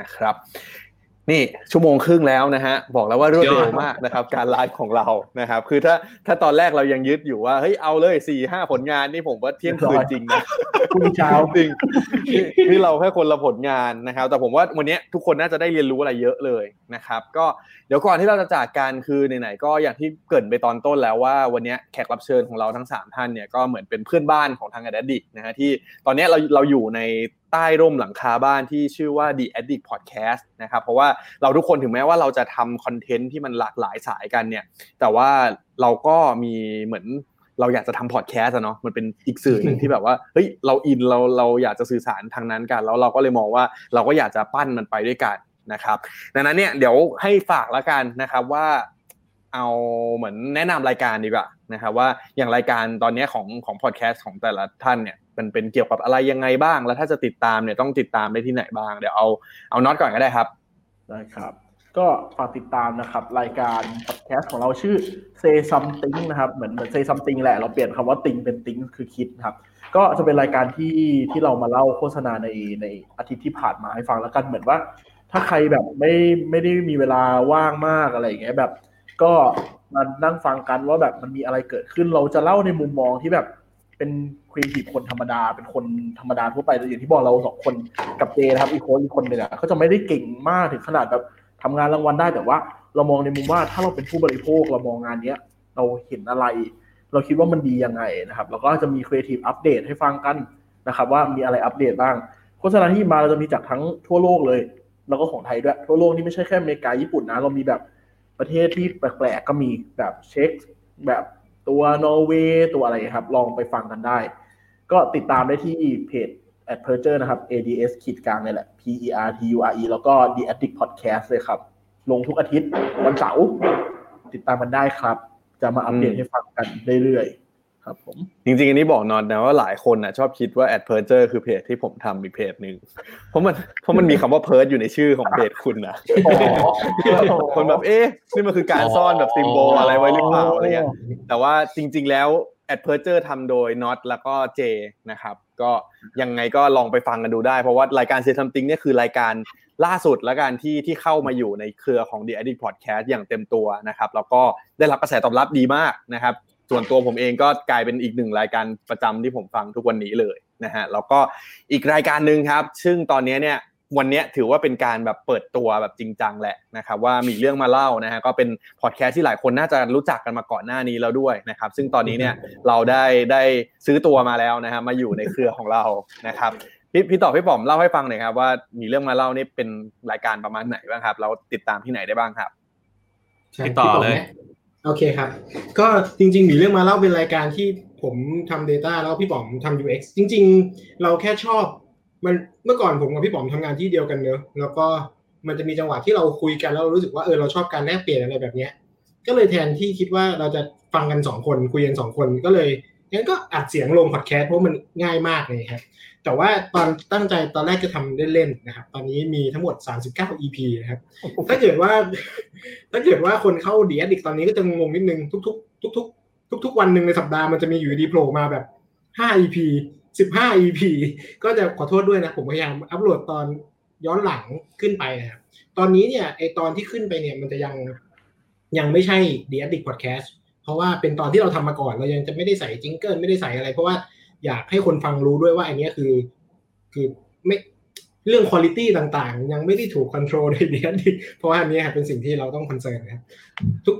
นะครับ นี่ชั่วโมงครึ่งแล้วนะฮะบอกแล้วว่ารวดเร็วมากนะครับ การไลฟ์ของเรานะครับ คือถ้าถ้าตอนแรกเรายังยึดอยู่ว่าเฮ้ยเอาเลยสี่ห้าผลงานนี่ผมว่าเที่ยงคืนจริงนะพรุ่งนี้เช้าจริงนี่นี่เราแค่คนละผลงานนะครับ แต่ผมว่าวันนี้ทุกคนน่าจะได้เรียนรู้อะไรเยอะเลยนะครับ ก็เดี๋ยวก่อนที่เราจะจากกันคือไหนๆก็อย่างที่เกริดไปตอนต้นแล้วว่าวันนี้แขกรับเชิญของเราทั้งสามท่านเนี่ยก็เหมือนเป็นเพื่อนบ้านของทาง Addict นะฮะที่ตอนนี้เราเราอยู่ใน ใต้ร่มหลังคาบ้านที่ชื่อว่า The Addict Podcast นะครับเพราะว่าเราทุกคนถึงแม้ว่าเราจะทำคอนเทนต์ที่มันหลากหลายสายกันเนี่ย แต่ว่าเราก็มีเหมือนเราอยากจะทำพอดแคสต์อะเนาะมันเป็นอีกสื่อหนึ่งที่แบบว่าเฮ้ยเราอินเราเราอยากจะสื่อสารทางนั้นกัน แล้วเราก็เลยมองว่าเราก็อยากจะปั้นมันไปด้วยกันนะครับดังนั้นเนี่ยเดี๋ยวให้ฝากแล้วกันนะครับว่าเอาเหมือนแนะนำรายการดีกว่านะครับว่าอย่างรายการตอนนี้ของของพอดแคสต์ของแต่ละท่านเนี่ย มันเป็นเกี่ยวกับอะไรยังไงบ้าง แล้วถ้าจะติดตามเนี่ยต้องติดตามได้ที่ไหนบ้าง เดี๋ยวเอาเอาน็อตก่อนก็ได้ครับ ได้ครับ ก็ฝากติดตามนะครับ รายการพอดแคสต์ของเราชื่อ Say Something นะครับ เหมือนเหมือน Say Something แหละ เราเปลี่ยนคำว่า thing เป็น think คือคิดครับ ก็จะเป็นรายการที่ที่เรามาเล่าโฆษณาในในอาทิตย์ที่ผ่านมาให้ฟังแล้วกันเหมือนว่า ถ้าใครแบบไม่ไม่ได้มีเวลาว่างมากอะไรอย่างเงี้ยแบบ ก็มานั่งฟังกันว่าแบบมันมีอะไรเกิดขึ้นเราจะเล่าในมุมมองที่แบบ เป็นครีเอทีฟคนธรรมดา เป็นคนธรรมดาทั่วไปแต่อย่างที่บอกเราสองคนกับเจนะครับอีกคนอีกคนหนึ่งอะเขาจะไม่ได้เก่งมากถึงขนาดแบบทำงานรางวัลได้แต่ว่า เรามองในมุมว่าถ้าเราเป็นผู้บริโภคเรามองงานเนี้ยเราเห็นอะไร เราคิดว่ามันดียังไงนะครับแล้วก็จะมีครีเอทีฟอัปเดตให้ฟังกันนะครับ ว่ามีอะไรอัปเดตบ้างโฆษณาที่มาเราจะมีจากทั้งทั่วโลกเลย แล้วก็ของไทยด้วยทั่วโลกนี่ไม่ใช่แค่อเมริกาญี่ปุ่นนะเรามีแบบประเทศที่แปลกๆก็มีแบบเช็คแบบ ตัวนอร์เวย์ตัวอะไรครับ ลองไปฟังกันได้ ก็ติดตามได้ที่เพจ a d p e r t u r e นะครับ ads ขีดกลางนี่แหละ p e r t u r e แล้วก็ the addict podcast เลยครับ ลงทุกอาทิตย์วันเสาร์ติดตามกันได้ครับ จะมาอัปเดตให้ฟังกันเรื่อยๆ ครับผมจริงๆอันนี้บอกนอนนะว่าหลายคนนะชอบคิดว่า a d p e r t u r e คือเพจที่ผมทำอีกเพจหนึ่งเพราะมันเพราะมันมีคำว่า p e r อยู่ในชื่อของเพจคุณนะคนแบบเอ๊ะนี่มันคือการซ่อนแบบซิมโบลอะไรไว้หรือเปล่าอะไรเงี้ยแต่ว่าจริง ๆ แล้ว a d p e r t u r e ทำโดยน็อตแล้วก็เจนะครับ ก็ยังไงก็ลองไปฟังกันดูได้ เพราะว่ารายการ Say Something เนี่ยคือรายการล่าสุดและการที่ที่เข้ามาอยู่ในเครือของ The Addict Podcast อย่างเต็มตัวนะครับ แล้วก็ได้รับกระแสตอบรับดีมากนะครับ ส่วนตัวผมเองก็กลายเป็นอีกหนึ่งรายการประจำที่ผมฟังทุกวันนี้เลยนะฮะแล้วก็อีกรายการหนึ่งครับ ซึ่งตอนนี้เนี่ยวันนี้ถือว่าเป็นการแบบเปิดตัวแบบจริงจังแหละนะครับว่ามีเรื่องมาเล่านะฮะก็เป็นพอดแคสต์ที่หลายคนน่าจะรู้จักกันมาก่อนหน้านี้แล้วด้วยนะครับ ซึ่งตอนนี้เนี่ยเราได้ได้ซื้อตัวมาแล้วนะฮะมาอยู่ในเครือของเรานะครับพี่พี่ต่อพี่ป๋อมเล่าให้ฟังหน่อยครับว่ามีเรื่องมาเล่านี่เป็นรายการประมาณไหนบ้างครับแล้วติดตามที่ไหนได้บ้างครับพี่ต่อเลย โอเคครับ ก็จริงๆ มีเรื่องมาเล่าเป็นรายการที่ผมทำ Data แล้วพี่ป๋อมทำ UX จริง ๆ เราแค่ชอบ มันเมื่อก่อนผมกับพี่ป๋อมทำงานที่เดียวกันเนอะแล้วก็มันจะมีจังหวะที่เราคุยกันแล้วเรารู้สึกว่าเออเราชอบการแลกเปลี่ยนอะไรแบบเนี้ย ก็เลยแทนที่คิดว่าเราจะฟังกันสองคนคุยกันสองคนก็เลย งั้นก็อัดเสียงลงพอดแคสต์เพราะมันง่ายมากเลยครับ แต่ว่าตอนตั้งใจตอนแรกจะทำเล่นๆนะครับ ตอนนี้มีทั้งหมด 39 EP นะครับ ถ้าเกิดว่า ถ้าเกิดว่าคนเข้าดีอดิกตอนนี้ก็จะงงนิดนึงทุกๆ ทุก ๆ ทุก ๆ วันหนึ่งในสัปดาห์มันจะมีอยู่ดีโผล่มาแบบ 5 EP 15 EP ก็จะขอโทษด้วยนะ ผมพยายามอัปโหลดตอนย้อนหลังขึ้นไปนะครับ ตอนนี้เนี่ยไอตอนที่ขึ้นไปเนี่ยมันจะยังยังไม่ใช่ The Addict Podcast เพราะว่าเป็นตอนที่เราทำมาก่อน เรายังจะไม่ได้ใส่จิงเกิลไม่ได้ใส่อะไร เพราะว่าอยากให้คนฟังรู้ด้วยว่าอันนี้คือ คือไม่เรื่องคุณ i t y ต่างๆ ยังไม่ได้ถูก control ในเดียนเพราะว่าอันนี้เป็นสิ่งที่เราต้อง concern นะครับทุก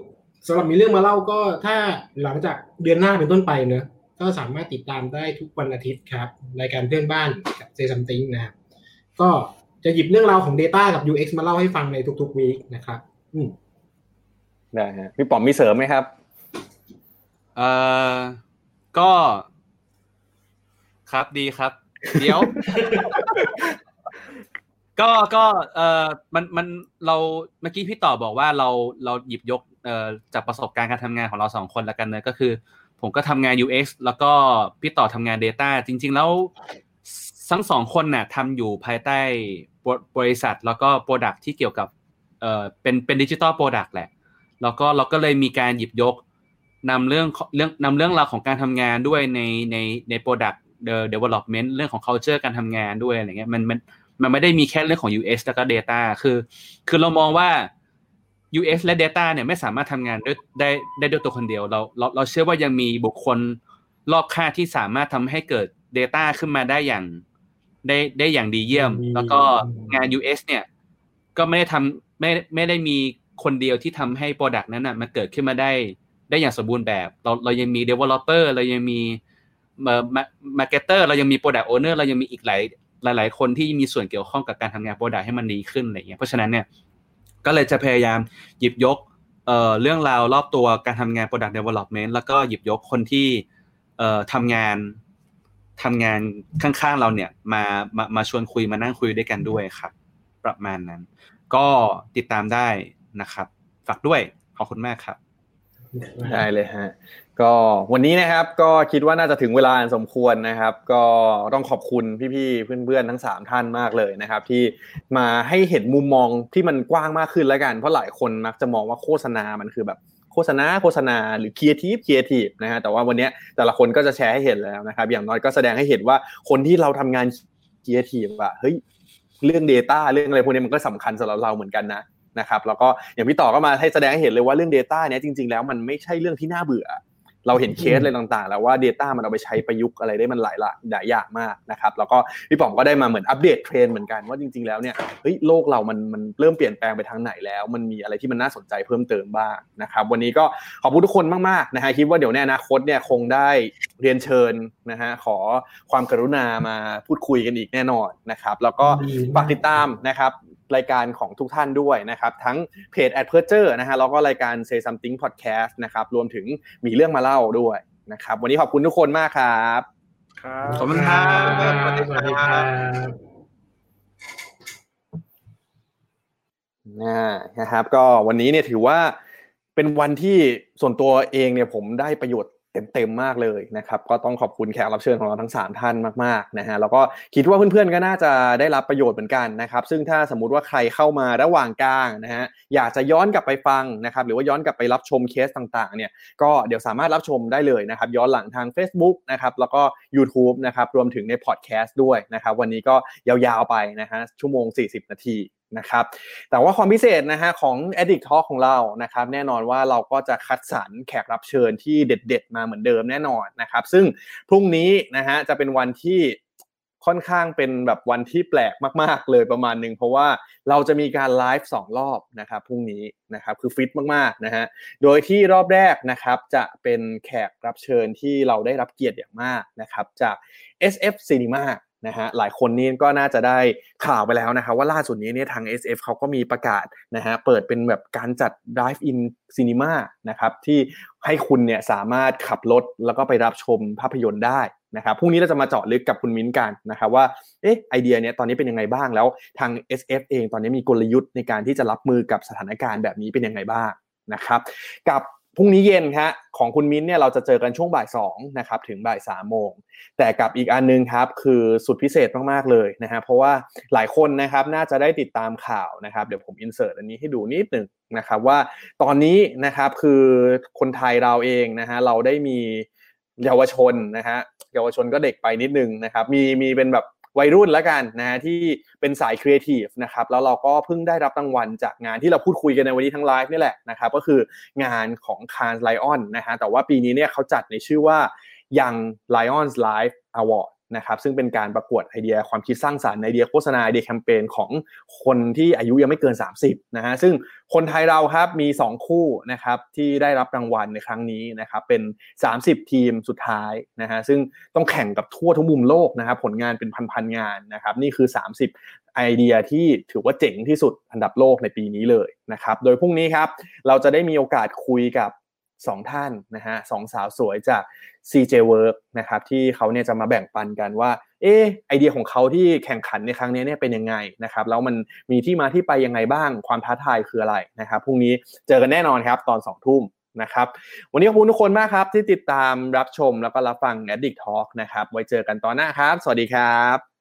สำหรับมีเรื่องมาเล่าก็ถ้าหลังจากเดือนหน้าเป็นต้นไปเนอะก็สามารถติดตามได้ทุกวันอาทิตย์ครับรายการเพื่อนบ้านกับ Say Somethink นะครับก็จะหยิบเรื่องราวของ Data กับ UX มาเล่าให้ฟังในทุกๆ week นะครับ อืมได้ฮะพี่ป๋อมมีเสริมไหมครับ เอ่อก็ครับดีครับ เดี๋ยว ก็ก็เอ่อมันมันเราเมื่อกี้พี่ต่อบอกว่าเราเราหยิบยกเอ่อจากประสบการณ์การทำงานของเราสองคนละกันเนอะก็คือ ผมก็ทำงาน UX แล้วก็พี่ต่อทำงาน Data จริง ๆ แล้วทั้งสองคนน่ะทำอยู่ภายใต้บริษัท แล้วก็ product ที่เกี่ยวกับเอ่อเป็นเป็น digital product แหละ แล้วก็เราก็เลยมีการหยิบยก นำเรื่องเรื่องนำเรื่องราวของการทำงานด้วยในในในโปรดักเดอ development เรื่องของ culture การทำงานด้วยอะไรเงี้ยมันมันมันไม่ได้มีแค่เรื่องของ US แล้วก็ Data คือ คือเรามองว่า US และ Data เนี่ยไม่สามารถทำงานด้วยได้ได้ด้วยตัวคนเดียวเราเราเราเชื่อว่ายังมีบุคคลรอบข้างที่สามารถทำให้เกิด Data ขึ้นมาได้อย่างได้ได้อย่างดีเยี่ยม แล้วก็งาน UX เนี่ยก็ไม่ได้ทำไม่ไม่ได้มีคนเดียวที่ทำให้ Product นั้นอะมันเกิดขึ้นมาได้ ได้อย่างสมบูรณ์แบบ เราเรายังมี Developer เรายังมี marketer เรายังมี Product Owner เรายังมีอีกหลายหลาย ๆ คนที่มีส่วนเกี่ยวข้องกับการทำงาน Product ให้มันดีขึ้นอะไรเงี้ยเพราะฉะนั้นเนี่ยก็เลยจะพยายามหยิบยกเอ่อเรื่องราวรอบตัวการทำงาน Product Development แล้วก็หยิบยกคนที่เอ่อทำงานทำงานข้างๆเราเนี่ยมามามาชวนคุยมานั่งคุยด้วยกันด้วยครับ ประมาณนั้น ก็ติดตามได้นะครับ ฝากด้วยขอบคุณมากครับ ได้เลยฮะก็วันนี้นะครับก็คิดว่าน่าจะถึงเวลาสมควรนะครับ ก็ต้องขอบคุณพี่ๆเพื่อนๆทั้งสามท่านมากเลยนะครับ ที่มาให้เห็นมุมมองที่มันกว้างมากขึ้นแล้วกัน เพราะหลายคนมักจะมองว่าโฆษณามันคือแบบโฆษณาโฆษณาหรือครีเอทีฟครีเอทีฟนะฮะแต่ว่าวันนี้แต่ละคนก็จะแชร์ให้เห็นแล้วนะครับ อย่างน้อยก็แสดงให้เห็นว่าคนที่เราทำงานครีเอทีฟอะเฮ้ยเรื่อง Data เรื่องอะไรพวกนี้มันก็สำคัญสำหรับเราเหมือนกันนะ นะครับแล้วก็อย่างพี่ต่อก็มาให้แสดงให้เห็นเลยว่าเรื่อง Data เนี้ยจริง ๆ แล้วมันไม่ใช่เรื่องที่น่าเบื่อ เราเห็นเคสอะไรต่างๆ แล้วว่า Data มันเอาไปใช้ประยุกต์อะไรได้มันหลายละหลายอย่างมากนะครับแล้วก็พี่ป๋องก็ได้มาเหมือนอัปเดตเทรนด์เหมือนกันว่าจริง ๆแล้วเนี่ยเฮ้ยโลกเรามันมันเริ่มเปลี่ยนแปลงไปทางไหนแล้ว มันมีอะไรที่มันน่าสนใจเพิ่มเติมบ้างนะครับวันนี้ก็ขอบคุณทุกคนมากๆนะฮะคิดว่าเดี๋ยวในอนาคตเนี่ยคงได้เรียนเชิญนะฮะขอความกรุณามาพูดคุยกันอีกแน่นอนนะครับแล้วก็ฝากติดตามนะครับ รายการของทุกท่านด้วยนะครับทั้งเพจ a d p e r t u r e นะฮะแล้วก็รายการ Say Something Podcast นะครับรวมถึงมีเรื่องมาเล่าด้วยนะครับวันนี้ขอบคุณทุกคนมากครับครับขอบคุณครับสวัสดีครับนะครับก็วันนี้เนี่ยถือว่าเป็นวันที่ส่วนตัวเองเนี่ยผมได้ประโยชน์ เต็มๆมากเลยนะครับ ก็ต้องขอบคุณแขกรับเชิญของเราทั้ง 3 ท่านมากๆนะฮะแล้วก็คิดว่าเพื่อนๆก็น่าจะได้รับประโยชน์เหมือนกันนะครับ ซึ่งถ้าสมมุติว่าใครเข้ามาระหว่างกลางนะฮะอยากจะย้อนกลับไปฟังนะครับ หรือว่าย้อนกลับไปรับชมเคสต่างๆเนี่ยก็เดี๋ยวสามารถรับชมได้เลยนะครับ ย้อนหลังทาง Facebook นะครับแล้วก็ YouTube นะครับรวมถึงในพอดแคสต์ด้วยนะครับ วันนี้ก็ยาวๆไปนะฮะชั่วโมง 40 นาที นะครับแต่ว่าความพิเศษนะฮะของ Addict Talk ของเรานะครับแน่นอนว่าเราก็จะคัดสรรแขกรับเชิญที่เด็ด ๆ มาเหมือนเดิมแน่นอนนะครับซึ่งพรุ่งนี้นะฮะจะเป็นวันที่ค่อนข้างเป็นแบบวันที่แปลกมาก ๆ เลยประมาณหนึ่งเพราะว่าเราจะมีการไลฟ์สองรอบนะครับพรุ่งนี้นะครับคือฟิตมากๆนะฮะโดยที่รอบแรกนะครับจะเป็นแขกรับเชิญที่เราได้รับเกียรติอย่างมากนะครับจาก SF Cinema นะฮะหลายคนนี่ก็น่าจะได้ข่าวไปแล้วนะครับว่าล่าสุดนี้เนี่ยทาง SF เขาก็มีประกาศนะฮะเปิดเป็นแบบการจัด Drive In Cinema นะครับที่ให้คุณเนี่ยสามารถขับรถแล้วก็ไปรับชมภาพยนตร์ได้นะครับพรุ่งนี้เราจะมาเจาะลึกกับคุณมิ้นกันนะครับว่าเอ๊ะไอเดียเนี้ยตอนนี้เป็นยังไงบ้างแล้วทาง SF เองตอนนี้มีกลยุทธ์ในการที่จะรับมือกับสถานการณ์แบบนี้เป็นยังไงบ้างนะครับกับ พรุ่งนี้เย็นครับของคุณมิ้นเนี่ยเราจะเจอกันช่วงบ่าย2นะครับถึงบ่าย3โมงแต่กับอีกอันนึงครับคือสุดพิเศษมากๆเลยนะฮะเพราะว่าหลายคนนะครับน่าจะได้ติดตามข่าวนะครับเดี๋ยวผม insert อันนี้ให้ดูนิดหนึ่งนะครับว่าตอนนี้นะครับคือคนไทยเราเองนะฮะเราได้มีเยาวชนนะฮะเยาวชนก็เด็กไปนิดนึงนะครับมีมีเป็นแบบ วัยรุ่นแล้วกันนะฮะที่เป็นสายครีเอทีฟนะครับแล้วเราก็เพิ่งได้รับรางวัลจากงานที่เราพูดคุยกันในวันนี้ทั้งไลฟ์นี่แหละนะครับก็คืองานของคานไลออนนะฮะแต่ว่าปีนี้เนี่ยเขาจัดในชื่อว่า Young Lions Live Award นะครับซึ่งเป็นการประกวดไอเดียความคิดสร้างสารรค์ไอเดียโฆษณาไอเดียแคมเปญของคนที่อายุยังไม่เกิน 30นะฮะซึ่งคนไทยเราครับมี 2 คู่นะครับที่ได้รับรางวัลในครั้งนี้นะครับเป็น 30 ทีมสุดท้ายนะฮะซึ่งต้องแข่งกับทั่วทุกมุมโลกนะครับผลงานเป็นพันๆงานนะครับนี่คือ 30 ไอเดียที่ถือว่าเจ๋งที่สุดอันดับโลกในปีนี้เลยนะครับโดยพรุ่งนี้ครับเราจะได้มีโอกาสคุยกับ 2ท่านนะฮะสองสาวสวยจาก CJ Work นะครับที่เขาเนี่ยจะมาแบ่งปันกันว่าเออไอเดียของเขาที่แข่งขันในครั้งนี้เนี่ยเป็นยังไงนะครับแล้วมันมีที่มาที่ไปยังไงบ้างความท้าทายคืออะไรนะครับพรุ่งนี้เจอกันแน่นอนครับตอน2ทุ่มนะครับวันนี้ขอบคุณทุกคนมากครับ ที่ติดตามรับชมแล้วก็รับฟัง Addict Talk นะครับไว้เจอกันตอนหน้าครับ สวัสดีครับ